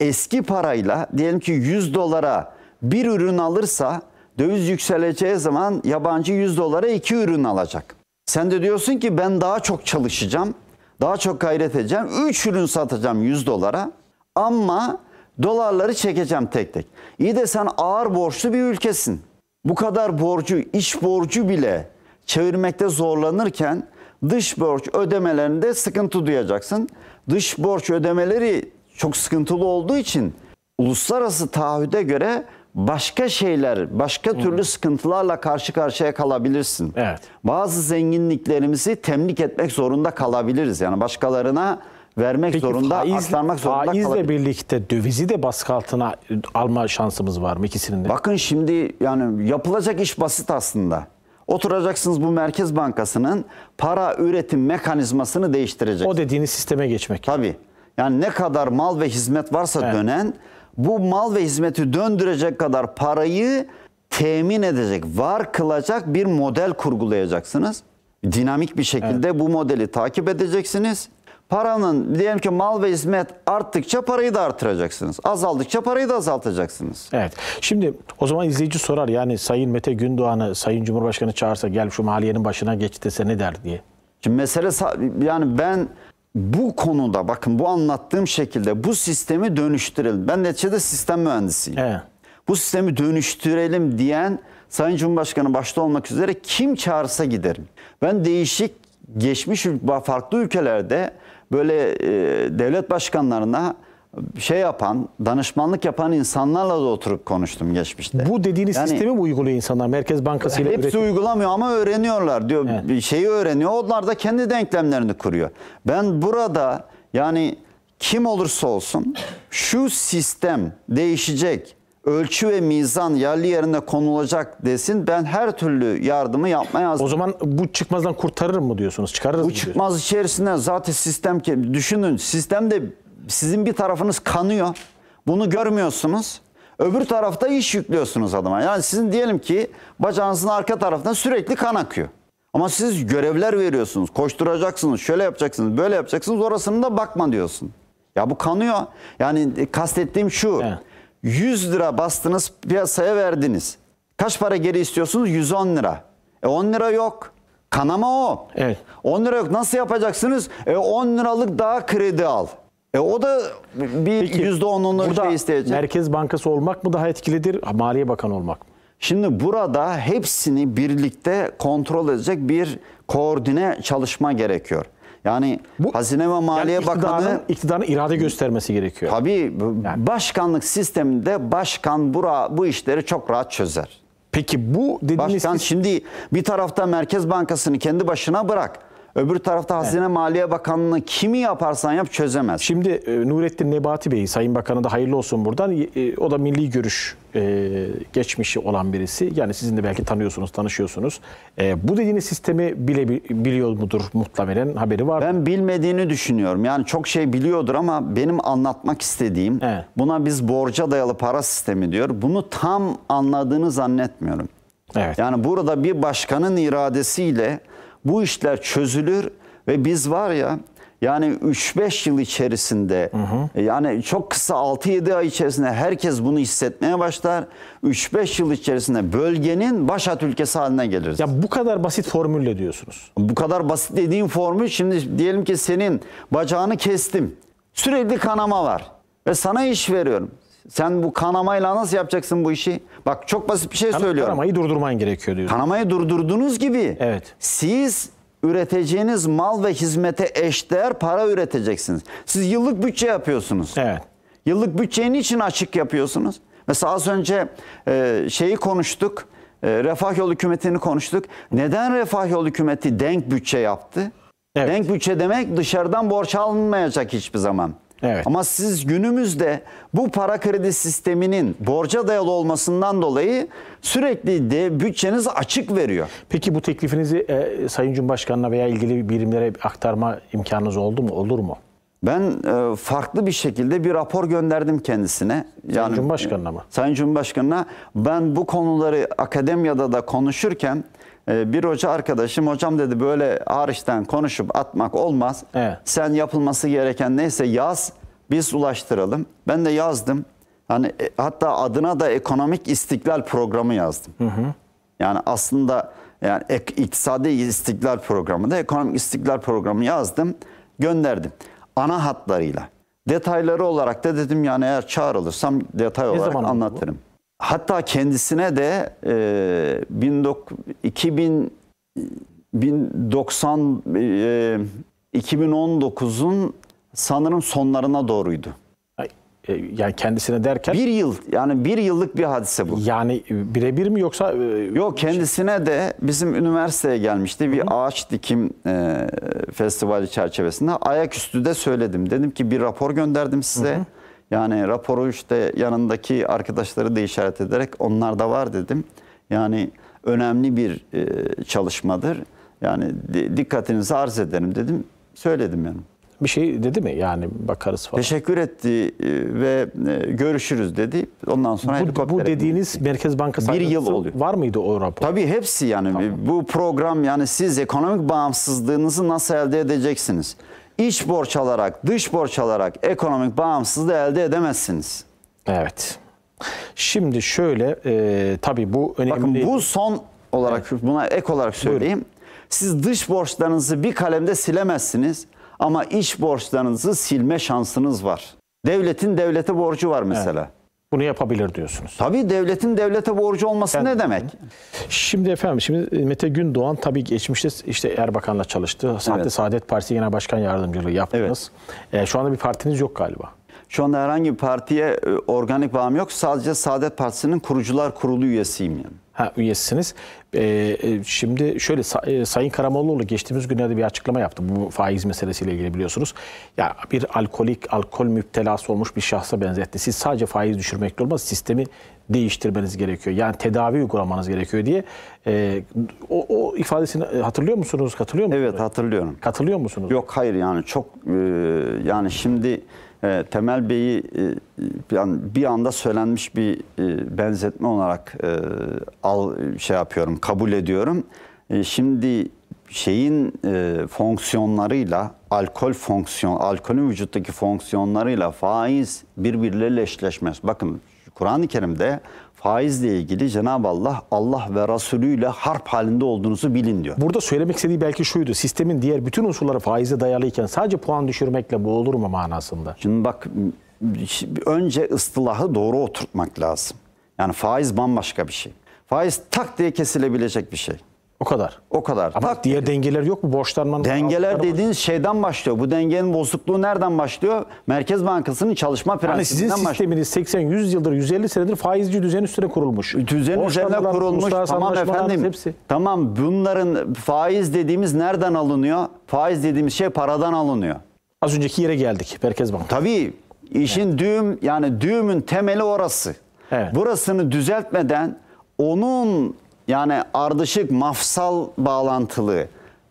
Speaker 2: eski parayla diyelim ki 100 dolara bir ürün alırsa döviz yükseleceği zaman yabancı 100 dolara iki ürün alacak. Sen de diyorsun ki ben daha çok çalışacağım, daha çok gayret edeceğim, 3 ürün satacağım 100 dolara ama dolarları çekeceğim tek tek. İyi de sen ağır borçlu bir ülkesin. Bu kadar borcu, iç borcu bile çevirmekte zorlanırken dış borç ödemelerinde sıkıntı duyacaksın. Dış borç ödemeleri çok sıkıntılı olduğu için uluslararası taahhüde göre başka şeyler, başka türlü sıkıntılarla karşı karşıya kalabilirsin.
Speaker 1: Evet.
Speaker 2: Bazı zenginliklerimizi temlik etmek zorunda kalabiliriz. Yani başkalarına vermek
Speaker 1: Peki
Speaker 2: zorunda,
Speaker 1: faiz,
Speaker 2: aktarmak zorunda
Speaker 1: faizle
Speaker 2: kalabiliriz.
Speaker 1: birlikte dövizi de baskı altına alma şansımız var mı ikisinin de?
Speaker 2: Bakın şimdi yani yapılacak iş basit aslında. Oturacaksınız bu Merkez Bankası'nın para üretim mekanizmasını değiştireceksiniz.
Speaker 1: o dediğiniz sisteme geçmek.
Speaker 2: Tabii. Yani ne kadar mal ve hizmet varsa
Speaker 1: Evet.
Speaker 2: dönen bu mal ve hizmeti döndürecek kadar parayı temin edecek, var kılacak bir model kurgulayacaksınız. Dinamik bir şekilde bu modeli takip edeceksiniz. Paranın diyelim ki mal ve hizmet arttıkça parayı da artıracaksınız. Azaldıkça parayı da azaltacaksınız.
Speaker 1: Evet. Şimdi o zaman izleyici sorar yani Sayın Mete Gündoğan'ı Sayın Cumhurbaşkanı çağırsa gel şu maliyenin başına geç dese ne der diye.
Speaker 2: Şimdi mesele yani ben bu konuda bakın bu anlattığım şekilde bu sistemi dönüştürelim. Ben neticede sistem mühendisiyim.
Speaker 1: Evet.
Speaker 2: Bu sistemi dönüştürelim diyen Sayın Cumhurbaşkanı başta olmak üzere kim çağırsa giderim. Ben değişik geçmiş farklı ülkelerde böyle e, devlet başkanlarına şey yapan, danışmanlık yapan insanlarla da oturup konuştum geçmişte.
Speaker 1: Bu dediğiniz
Speaker 2: Yani-
Speaker 1: sistemi mi uyguluyor insanlar? Merkez Bankası ile
Speaker 2: Hepsi
Speaker 1: üretim.
Speaker 2: uygulamıyor ama öğreniyorlar diyor.
Speaker 1: Evet.
Speaker 2: Şeyi öğreniyor. Onlar da kendi denklemlerini kuruyor. Ben burada yani kim olursa olsun şu sistem değişecek. Ölçü ve mizan yerli yerine konulacak desin. Ben her türlü yardımı yapmaya hazırım.
Speaker 1: O zaman bu çıkmazdan kurtarır mı diyorsunuz? Çıkarırız
Speaker 2: Bu
Speaker 1: mı diyorsunuz?
Speaker 2: çıkmaz içerisinde zaten sistem ki düşünün sistemde sizin bir tarafınız kanıyor. Bunu görmüyorsunuz. Öbür tarafta iş yüklüyorsunuz adama. Yani sizin diyelim ki bacağınızın arka tarafından sürekli kan akıyor. Ama siz görevler veriyorsunuz. Koşturacaksınız, şöyle yapacaksınız, böyle yapacaksınız. Orasını da bakma diyorsun. Ya bu kanıyor. Yani e, kastettiğim şu.
Speaker 1: Evet.
Speaker 2: 100 lira bastınız piyasaya verdiniz. Kaç para geri istiyorsunuz? 110 lira. E 10 lira yok. Kanama o.
Speaker 1: Evet.
Speaker 2: 10 lira yok. Nasıl yapacaksınız? E 10 liralık daha kredi al. E o da bir
Speaker 1: Peki,
Speaker 2: %10'unu
Speaker 1: Burada
Speaker 2: şey isteyecek.
Speaker 1: Merkez Bankası olmak mı daha etkilidir? Maliye Bakanı olmak mı?
Speaker 2: Şimdi burada hepsini birlikte kontrol edecek bir koordine çalışma gerekiyor. Yani Hazine ve Maliye
Speaker 1: yani iktidarın,
Speaker 2: Bakanı
Speaker 1: iktidarın irade göstermesi gerekiyor.
Speaker 2: tabii başkanlık sisteminde başkan bura, bu işleri çok rahat çözer.
Speaker 1: Peki bu dediğiniz
Speaker 2: Başkan
Speaker 1: sistem-
Speaker 2: şimdi bir tarafta Merkez Bankası'nı kendi başına bırak. Öbür tarafta Hazine Maliye Bakanlığı kimi yaparsan yap çözemez.
Speaker 1: Şimdi e, Nurettin Nebati Bey, Sayın Bakan'a da hayırlı olsun buradan. E, O da milli görüş e, geçmişi olan birisi. Yani sizin de belki tanıyorsunuz, tanışıyorsunuz. E, bu dediğiniz sistemi bile biliyor mudur muhtemelen haberi var. mı?
Speaker 2: Ben bilmediğini düşünüyorum. Yani çok şey biliyordur ama benim anlatmak istediğim
Speaker 1: Evet.
Speaker 2: buna biz borca dayalı para sistemi diyor. Bunu tam anladığını zannetmiyorum.
Speaker 1: Evet.
Speaker 2: Yani burada bir başkanın iradesiyle bu işler çözülür ve biz var ya yani 3-5 yıl içerisinde yani çok kısa 6-7 ay içerisinde herkes bunu hissetmeye başlar. 3-5 yıl içerisinde bölgenin başat ülkesi haline geliriz.
Speaker 1: Ya bu kadar basit formülle diyorsunuz.
Speaker 2: Bu kadar basit dediğin formül şimdi diyelim ki senin bacağını kestim. Sürekli kanama var ve sana iş veriyorum. Sen bu kanamayla nasıl yapacaksın bu işi? Bak çok basit bir şey söylüyorum.
Speaker 1: Kanamayı durdurman gerekiyor diyorsunuz.
Speaker 2: Kanamayı durdurduğunuz gibi
Speaker 1: Evet.
Speaker 2: siz üreteceğiniz mal ve hizmete eşdeğer para üreteceksiniz. Siz yıllık bütçe yapıyorsunuz.
Speaker 1: Evet.
Speaker 2: Yıllık bütçeyi niçin açık yapıyorsunuz? Mesela az önce e, şeyi konuştuk. E, Refah Yol Hükümeti'ni konuştuk. Neden Refah Yol Hükümeti denk bütçe yaptı?
Speaker 1: Evet.
Speaker 2: Denk bütçe demek dışarıdan borç alınmayacak hiçbir zaman.
Speaker 1: Evet.
Speaker 2: Ama siz günümüzde bu para kredi sisteminin borca dayalı olmasından dolayı sürekli de bütçeniz açık veriyor.
Speaker 1: Peki bu teklifinizi e, Sayın Cumhurbaşkanı'na veya ilgili birimlere aktarma imkanınız oldu mu? Olur mu?
Speaker 2: Ben e, farklı bir şekilde bir rapor gönderdim kendisine.
Speaker 1: Sayın Cumhurbaşkanı'na mı?
Speaker 2: Sayın Cumhurbaşkanı'na ben bu konuları akademiyada da konuşurken e, bir hoca arkadaşım hocam dedi böyle hariçten konuşup atmak olmaz.
Speaker 1: Evet.
Speaker 2: Sen yapılması gereken neyse yaz biz ulaştıralım. Ben de yazdım. Hani e, hatta adına da ekonomik istiklal programı yazdım. Yani aslında yani ek, iktisadi istiklal programı da ekonomik istiklal programı yazdım, gönderdim. Ana hatlarıyla. Detayları olarak da dedim yani eğer çağrılırsam detay olarak
Speaker 1: oldu bu?
Speaker 2: Hatta kendisine de e, 19 1090 e, 2019'un sanırım sonlarına doğruydu.
Speaker 1: E, Yani kendisine derken
Speaker 2: Bir yıl yani bir yıllık bir hadise bu.
Speaker 1: yani e, birebir mi yoksa e,
Speaker 2: Yok kendisine de bizim üniversiteye gelmişti bir ağaç dikim e, festivali çerçevesinde ayaküstü de söyledim. Dedim ki bir rapor gönderdim size. Yani raporu işte yanındaki arkadaşları da işaret ederek onlar da var dedim. Yani önemli bir e, çalışmadır. Yani di- dikkatinizi arz ederim dedim. Söyledim yani.
Speaker 1: bir şey dedi mi? Yani bakarız falan.
Speaker 2: Teşekkür etti e, ve e, görüşürüz dedi. Ondan sonra
Speaker 1: Bu, bu dediğiniz Merkez Bankası
Speaker 2: Bir yıl oluyor.
Speaker 1: var mıydı o rapor?
Speaker 2: Tabii hepsi yani bu program yani siz ekonomik bağımsızlığınızı nasıl elde edeceksiniz? İç borç alarak, dış borç alarak ekonomik bağımsızlığı elde edemezsiniz.
Speaker 1: Evet. Şimdi şöyle e, tabii bu önemli.
Speaker 2: Bakın bu son olarak buna ek olarak söyleyeyim. Siz dış borçlarınızı bir kalemde silemezsiniz ama iç borçlarınızı silme şansınız var. Devletin devlete borcu var mesela.
Speaker 1: Bunu yapabilir diyorsunuz.
Speaker 2: Tabii devletin devlete borcu olması ne demek?
Speaker 1: Şimdi efendim şimdi Mete Gündoğan tabii geçmişte işte Erbakan'la çalıştı. Sahte
Speaker 2: Evet.
Speaker 1: Saadet Partisi Genel Başkan Yardımcılığı yaptınız. E, şu anda bir partiniz yok galiba.
Speaker 2: Şu anda herhangi bir partiye e, organik bağım yok. Sadece Saadet Partisi'nin kurucular kurulu üyesiyim yani.
Speaker 1: Ha, üyesisiniz. Ee, e, şimdi şöyle e, Sayın Karamollaoğlu geçtiğimiz günlerde bir açıklama yaptı. Bu faiz meselesiyle ilgili biliyorsunuz. Ya bir alkolik, alkol müptelası olmuş bir şahsa benzetti. Siz sadece faiz düşürmekle olmaz, sistemi değiştirmeniz gerekiyor. Yani tedavi uygulamanız gerekiyor diye. e, o, o ifadesini e, hatırlıyor musunuz? Katılıyor musunuz?
Speaker 2: Evet hatırlıyorum.
Speaker 1: Katılıyor musunuz?
Speaker 2: Yok hayır yani çok e, yani şimdi e, Temel Bey'i e, yani bir anda söylenmiş bir e, benzetme olarak e, al şey yapıyorum kabul ediyorum. E, şimdi şeyin e, fonksiyonlarıyla alkol fonksiyon alkolün vücuttaki fonksiyonlarıyla faiz birbirleriyle eşleşmez. Bakın Kur'an-ı Kerim'de faizle ilgili Cenab-ı Allah Allah ve Resulü ile harp halinde olduğunuzu bilin diyor.
Speaker 1: Burada söylemek istediği belki şuydu. Sistemin diğer bütün unsurları faize dayalıyken sadece puan düşürmekle bu olur mu manasında?
Speaker 2: Şimdi bak önce ıstılahı doğru oturtmak lazım. Yani faiz bambaşka bir şey. Faiz tak diye kesilebilecek bir şey.
Speaker 1: O kadar.
Speaker 2: O kadar.
Speaker 1: Ama
Speaker 2: tak
Speaker 1: diğer dengeler yok mu? Borçlanmanın
Speaker 2: Dengeler
Speaker 1: altları var.
Speaker 2: dediğiniz şeyden başlıyor. Bu dengenin bozukluğu nereden başlıyor? Merkez Bankası'nın çalışma
Speaker 1: Yani sizin
Speaker 2: prensibinden başlıyor.
Speaker 1: sisteminiz 80-100 yıldır, 150 senedir faizci düzen üstüne kurulmuş.
Speaker 2: Düzen üzerine kurulmuş. Tamam efendim.
Speaker 1: Hepsi.
Speaker 2: Tamam bunların faiz dediğimiz nereden alınıyor? Faiz dediğimiz şey paradan alınıyor.
Speaker 1: Az önceki yere geldik. Merkez Bankası.
Speaker 2: Tabii işin düğüm yani düğümün temeli orası.
Speaker 1: Evet.
Speaker 2: Burasını düzeltmeden onun yani ardışık mafsal bağlantılı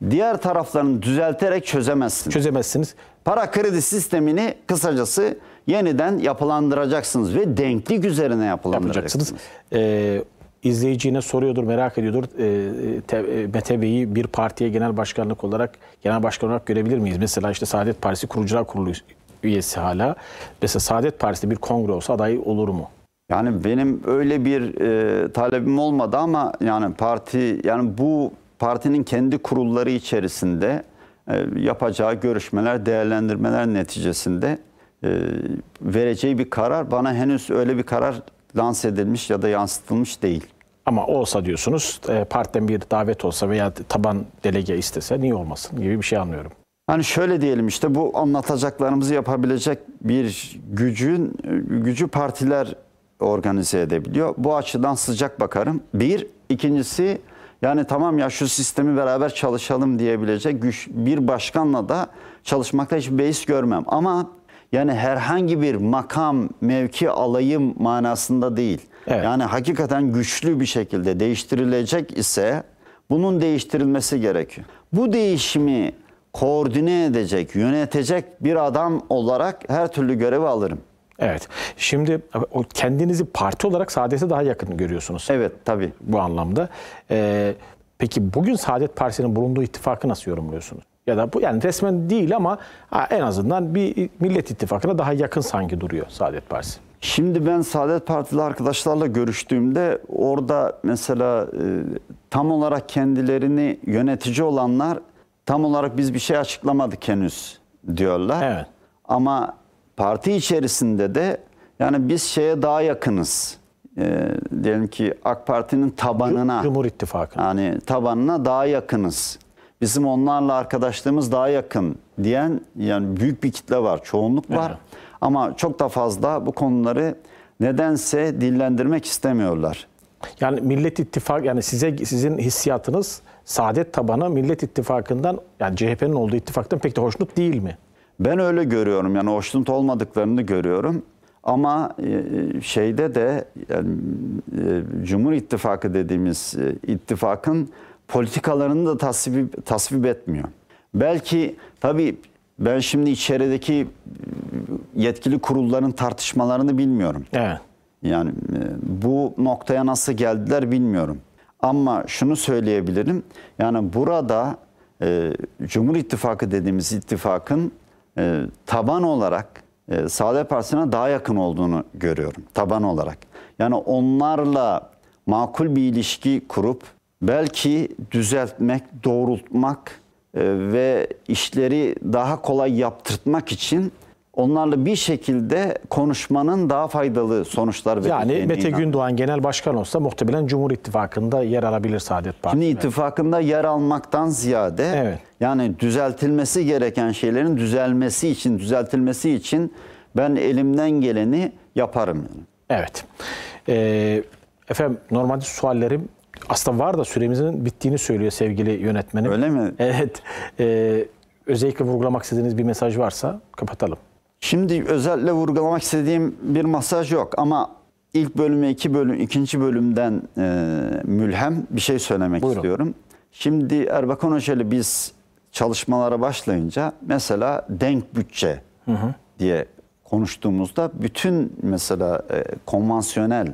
Speaker 2: diğer taraflarını düzelterek çözemezsin.
Speaker 1: Çözemezsiniz.
Speaker 2: Para kredi sistemini kısacası yeniden yapılandıracaksınız ve denklik üzerine yapılandıracaksınız.
Speaker 1: yapacaksınız. Ee, izleyici yine soruyordur, merak ediyordur. Ee, te, e, Mete Bey'i bir partiye genel başkanlık olarak, genel başkan olarak görebilir miyiz? Mesela işte Saadet Partisi Kurucular Kurulu üyesi hala. Mesela Saadet Partisi'nde bir kongre olsa aday olur mu?
Speaker 2: Yani benim öyle bir e, talebim olmadı ama yani parti yani bu partinin kendi kurulları içerisinde e, yapacağı görüşmeler, değerlendirmeler neticesinde e, vereceği bir karar bana henüz öyle bir karar lanse edilmiş ya da yansıtılmış değil.
Speaker 1: Ama olsa diyorsunuz, e, partiden bir davet olsa veya taban delege istese niye olmasın gibi bir şey anlıyorum.
Speaker 2: Hani şöyle diyelim işte bu anlatacaklarımızı yapabilecek bir gücün gücü partiler organize edebiliyor. Bu açıdan sıcak bakarım. Bir, ikincisi yani tamam ya şu sistemi beraber çalışalım diyebilecek güç bir başkanla da çalışmakta hiçbir beis görmem. Ama yani herhangi bir makam, mevki alayım manasında değil.
Speaker 1: Evet.
Speaker 2: Yani hakikaten güçlü bir şekilde değiştirilecek ise bunun değiştirilmesi gerekiyor. Bu değişimi koordine edecek, yönetecek bir adam olarak her türlü görevi alırım.
Speaker 1: Evet. Şimdi kendinizi parti olarak Saadet'e daha yakın görüyorsunuz.
Speaker 2: Evet tabii.
Speaker 1: bu anlamda. Ee, peki bugün Saadet Partisi'nin bulunduğu ittifakı nasıl yorumluyorsunuz? Ya da bu yani resmen değil ama ha, en azından bir Millet İttifakı'na daha yakın sanki duruyor Saadet Partisi.
Speaker 2: Şimdi ben Saadet Partili arkadaşlarla görüştüğümde orada mesela e, tam olarak kendilerini yönetici olanlar tam olarak biz bir şey açıklamadık henüz diyorlar.
Speaker 1: Evet.
Speaker 2: Ama parti içerisinde de yani biz şeye daha yakınız. e, diyelim ki AK Parti'nin tabanına
Speaker 1: Cumhur İttifakı.
Speaker 2: yani tabanına daha yakınız. Bizim onlarla arkadaşlığımız daha yakın diyen yani büyük bir kitle var, çoğunluk var.
Speaker 1: Evet.
Speaker 2: Ama çok da fazla bu konuları nedense dillendirmek istemiyorlar.
Speaker 1: Yani Millet İttifakı yani size sizin hissiyatınız Saadet tabanı Millet İttifakı'ndan yani CHP'nin olduğu ittifaktan pek de hoşnut değil mi?
Speaker 2: Ben öyle görüyorum yani hoşnut olmadıklarını görüyorum. Ama e, şeyde de yani, e, Cumhur İttifakı dediğimiz e, ittifakın politikalarını da tasvip, tasvip etmiyor. Belki tabii ben şimdi içerideki e, yetkili kurulların tartışmalarını bilmiyorum.
Speaker 1: Evet.
Speaker 2: Yani e, bu noktaya nasıl geldiler bilmiyorum. Ama şunu söyleyebilirim. Yani burada e, Cumhur İttifakı dediğimiz ittifakın e, taban olarak e, Saadet Partisi'ne daha yakın olduğunu görüyorum. Taban olarak. Yani onlarla makul bir ilişki kurup belki düzeltmek, doğrultmak e, ve işleri daha kolay yaptırtmak için onlarla bir şekilde konuşmanın daha faydalı sonuçlar
Speaker 1: Yani
Speaker 2: vereceğine
Speaker 1: Mete
Speaker 2: inanıyorum.
Speaker 1: Gündoğan genel başkan olsa muhtemelen Cumhur İttifakı'nda yer alabilir Saadet Partisi.
Speaker 2: Şimdi ittifakında yer almaktan ziyade
Speaker 1: Evet.
Speaker 2: yani düzeltilmesi gereken şeylerin düzelmesi için, düzeltilmesi için ben elimden geleni yaparım. Yani.
Speaker 1: Evet. Ee, efendim normalde suallerim aslında var da süremizin bittiğini söylüyor sevgili yönetmenim.
Speaker 2: Öyle mi?
Speaker 1: Evet. Ee, özellikle vurgulamak istediğiniz bir mesaj varsa kapatalım.
Speaker 2: Şimdi özellikle vurgulamak istediğim bir masaj yok ama ilk bölüme iki bölüm, ikinci bölümden e, mülhem bir şey söylemek
Speaker 1: Buyurun.
Speaker 2: istiyorum. Şimdi Erbakan Hoca ile biz çalışmalara başlayınca mesela denk bütçe diye konuştuğumuzda bütün mesela e, konvansiyonel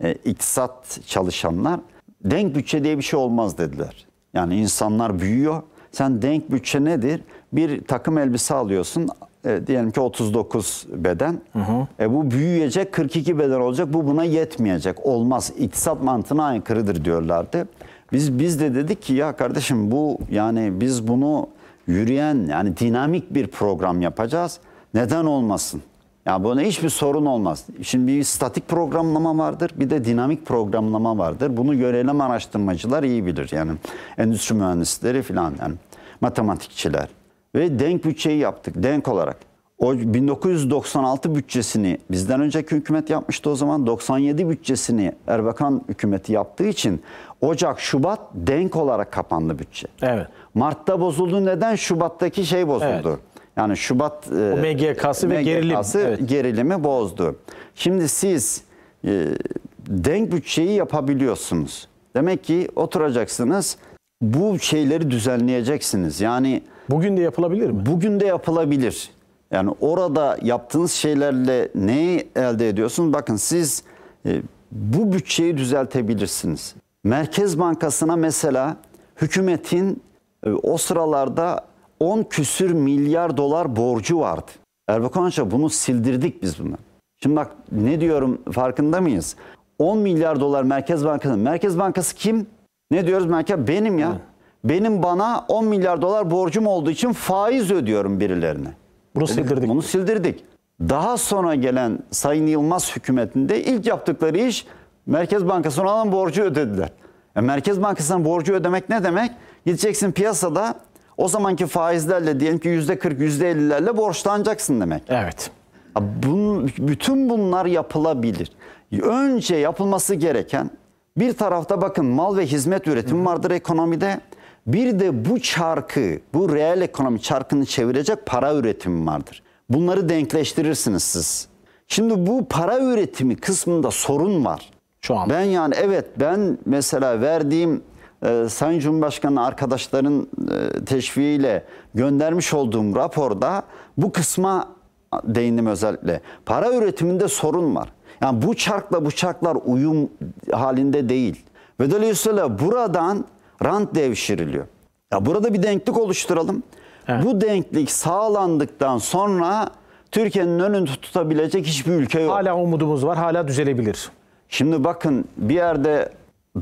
Speaker 2: e, iktisat çalışanlar denk bütçe diye bir şey olmaz dediler. Yani insanlar büyüyor. Sen denk bütçe nedir? Bir takım elbise alıyorsun. E, diyelim ki 39 beden. E, bu büyüyecek 42 beden olacak. Bu buna yetmeyecek. Olmaz. İktisat mantığına aykırıdır diyorlardı. Biz biz de dedik ki ya kardeşim bu yani biz bunu yürüyen yani dinamik bir program yapacağız. Neden olmasın? Ya buna hiçbir sorun olmaz. Şimdi bir statik programlama vardır, bir de dinamik programlama vardır. Bunu yönelim araştırmacılar iyi bilir. Yani endüstri mühendisleri falan yani matematikçiler. Ve denk bütçeyi yaptık, denk olarak. O 1996 bütçesini bizden önceki hükümet yapmıştı o zaman. 97 bütçesini Erbakan hükümeti yaptığı için Ocak, Şubat denk olarak kapandı bütçe.
Speaker 1: Evet.
Speaker 2: Mart'ta bozuldu. Neden? Şubat'taki şey bozuldu.
Speaker 1: Evet.
Speaker 2: Yani Şubat e,
Speaker 1: O MGK'sı ve gerilim,
Speaker 2: MGK'sı
Speaker 1: evet.
Speaker 2: gerilimi bozdu. Şimdi siz e, denk bütçeyi yapabiliyorsunuz. Demek ki oturacaksınız. Bu şeyleri düzenleyeceksiniz. Yani
Speaker 1: Bugün de yapılabilir mi?
Speaker 2: bugün de yapılabilir. Yani orada yaptığınız şeylerle neyi elde ediyorsunuz? Bakın siz e, bu bütçeyi düzeltebilirsiniz. Merkez Bankası'na mesela hükümetin e, o sıralarda 10 küsür milyar dolar borcu vardı. Erbakan Hoca bunu sildirdik biz bunu. Şimdi bak ne diyorum farkında mıyız? 10 milyar dolar Merkez Bankası. Merkez Bankası kim? Ne diyoruz Merkez? Benim ya. Benim bana 10 milyar dolar borcum olduğu için faiz ödüyorum birilerine.
Speaker 1: Bunu sildirdik.
Speaker 2: Bunu sildirdik. Daha sonra gelen Sayın Yılmaz hükümetinde ilk yaptıkları iş Merkez Bankası'na olan borcu ödediler. E, Merkez Bankası'na borcu ödemek ne demek? Gideceksin piyasada o zamanki faizlerle diyelim ki yüzde 40, yüzde 50'lerle borçlanacaksın demek.
Speaker 1: Evet.
Speaker 2: Bun, bütün bunlar yapılabilir. Önce yapılması gereken bir tarafta bakın mal ve hizmet üretimi vardır ekonomide. Bir de bu çarkı, bu reel ekonomi çarkını çevirecek para üretimi vardır. Bunları denkleştirirsiniz siz. Şimdi bu para üretimi kısmında sorun var.
Speaker 1: Şu an.
Speaker 2: Ben yani evet ben mesela verdiğim e, Sayın Cumhurbaşkanı arkadaşların e, teşviğiyle göndermiş olduğum raporda bu kısma değindim özellikle. Para üretiminde sorun var. Yani bu çarkla bu çarklar uyum halinde değil. Ve dolayısıyla buradan rant devşiriliyor. Ya burada bir denklik oluşturalım.
Speaker 1: Evet.
Speaker 2: Bu denklik sağlandıktan sonra Türkiye'nin önünü tutabilecek hiçbir ülke yok.
Speaker 1: Hala umudumuz var. Hala düzelebilir.
Speaker 2: Şimdi bakın bir yerde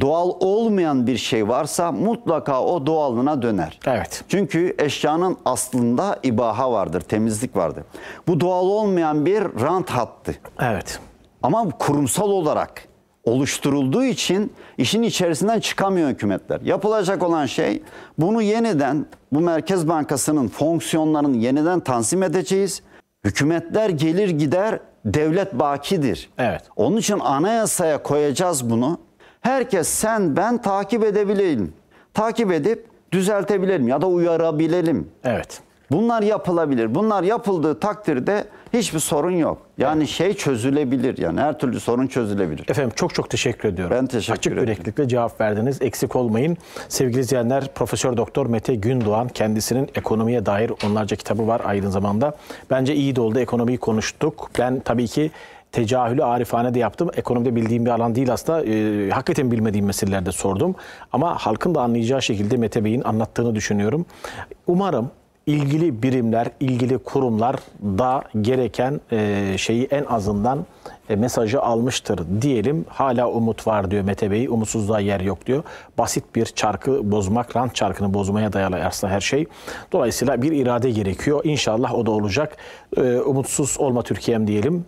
Speaker 2: doğal olmayan bir şey varsa mutlaka o doğalına döner.
Speaker 1: Evet.
Speaker 2: Çünkü eşyanın aslında ibaha vardır, temizlik vardır. Bu doğal olmayan bir rant hattı.
Speaker 1: Evet.
Speaker 2: Ama kurumsal olarak oluşturulduğu için işin içerisinden çıkamıyor hükümetler. Yapılacak olan şey bunu yeniden bu Merkez Bankası'nın fonksiyonlarını yeniden tanzim edeceğiz. Hükümetler gelir gider, devlet bakidir.
Speaker 1: Evet.
Speaker 2: Onun için anayasaya koyacağız bunu. Herkes sen ben takip edebilelim. Takip edip düzeltebilelim ya da uyarabilelim.
Speaker 1: Evet.
Speaker 2: Bunlar yapılabilir. Bunlar yapıldığı takdirde hiçbir sorun yok. Yani şey çözülebilir. Yani her türlü sorun çözülebilir.
Speaker 1: Efendim çok çok teşekkür ediyorum.
Speaker 2: Ben teşekkür
Speaker 1: Açık
Speaker 2: ederim.
Speaker 1: yüreklilikle cevap verdiniz. Eksik olmayın. Sevgili izleyenler Profesör Doktor Mete Gündoğan kendisinin ekonomiye dair onlarca kitabı var aynı zamanda. Bence iyi de oldu. Ekonomiyi konuştuk. Ben tabii ki tecahülü arifane de yaptım. Ekonomide bildiğim bir alan değil aslında. Ee, hakikaten bilmediğim meselelerde sordum. Ama halkın da anlayacağı şekilde Mete Bey'in anlattığını düşünüyorum. Umarım ilgili birimler, ilgili kurumlar da gereken e, şeyi en azından e, mesajı almıştır diyelim. Hala umut var diyor Mete Bey. Umutsuzluğa yer yok diyor. Basit bir çarkı bozmak, rant çarkını bozmaya dayalı aslında her şey. Dolayısıyla bir irade gerekiyor. İnşallah o da olacak. E, umutsuz olma Türkiye'm diyelim.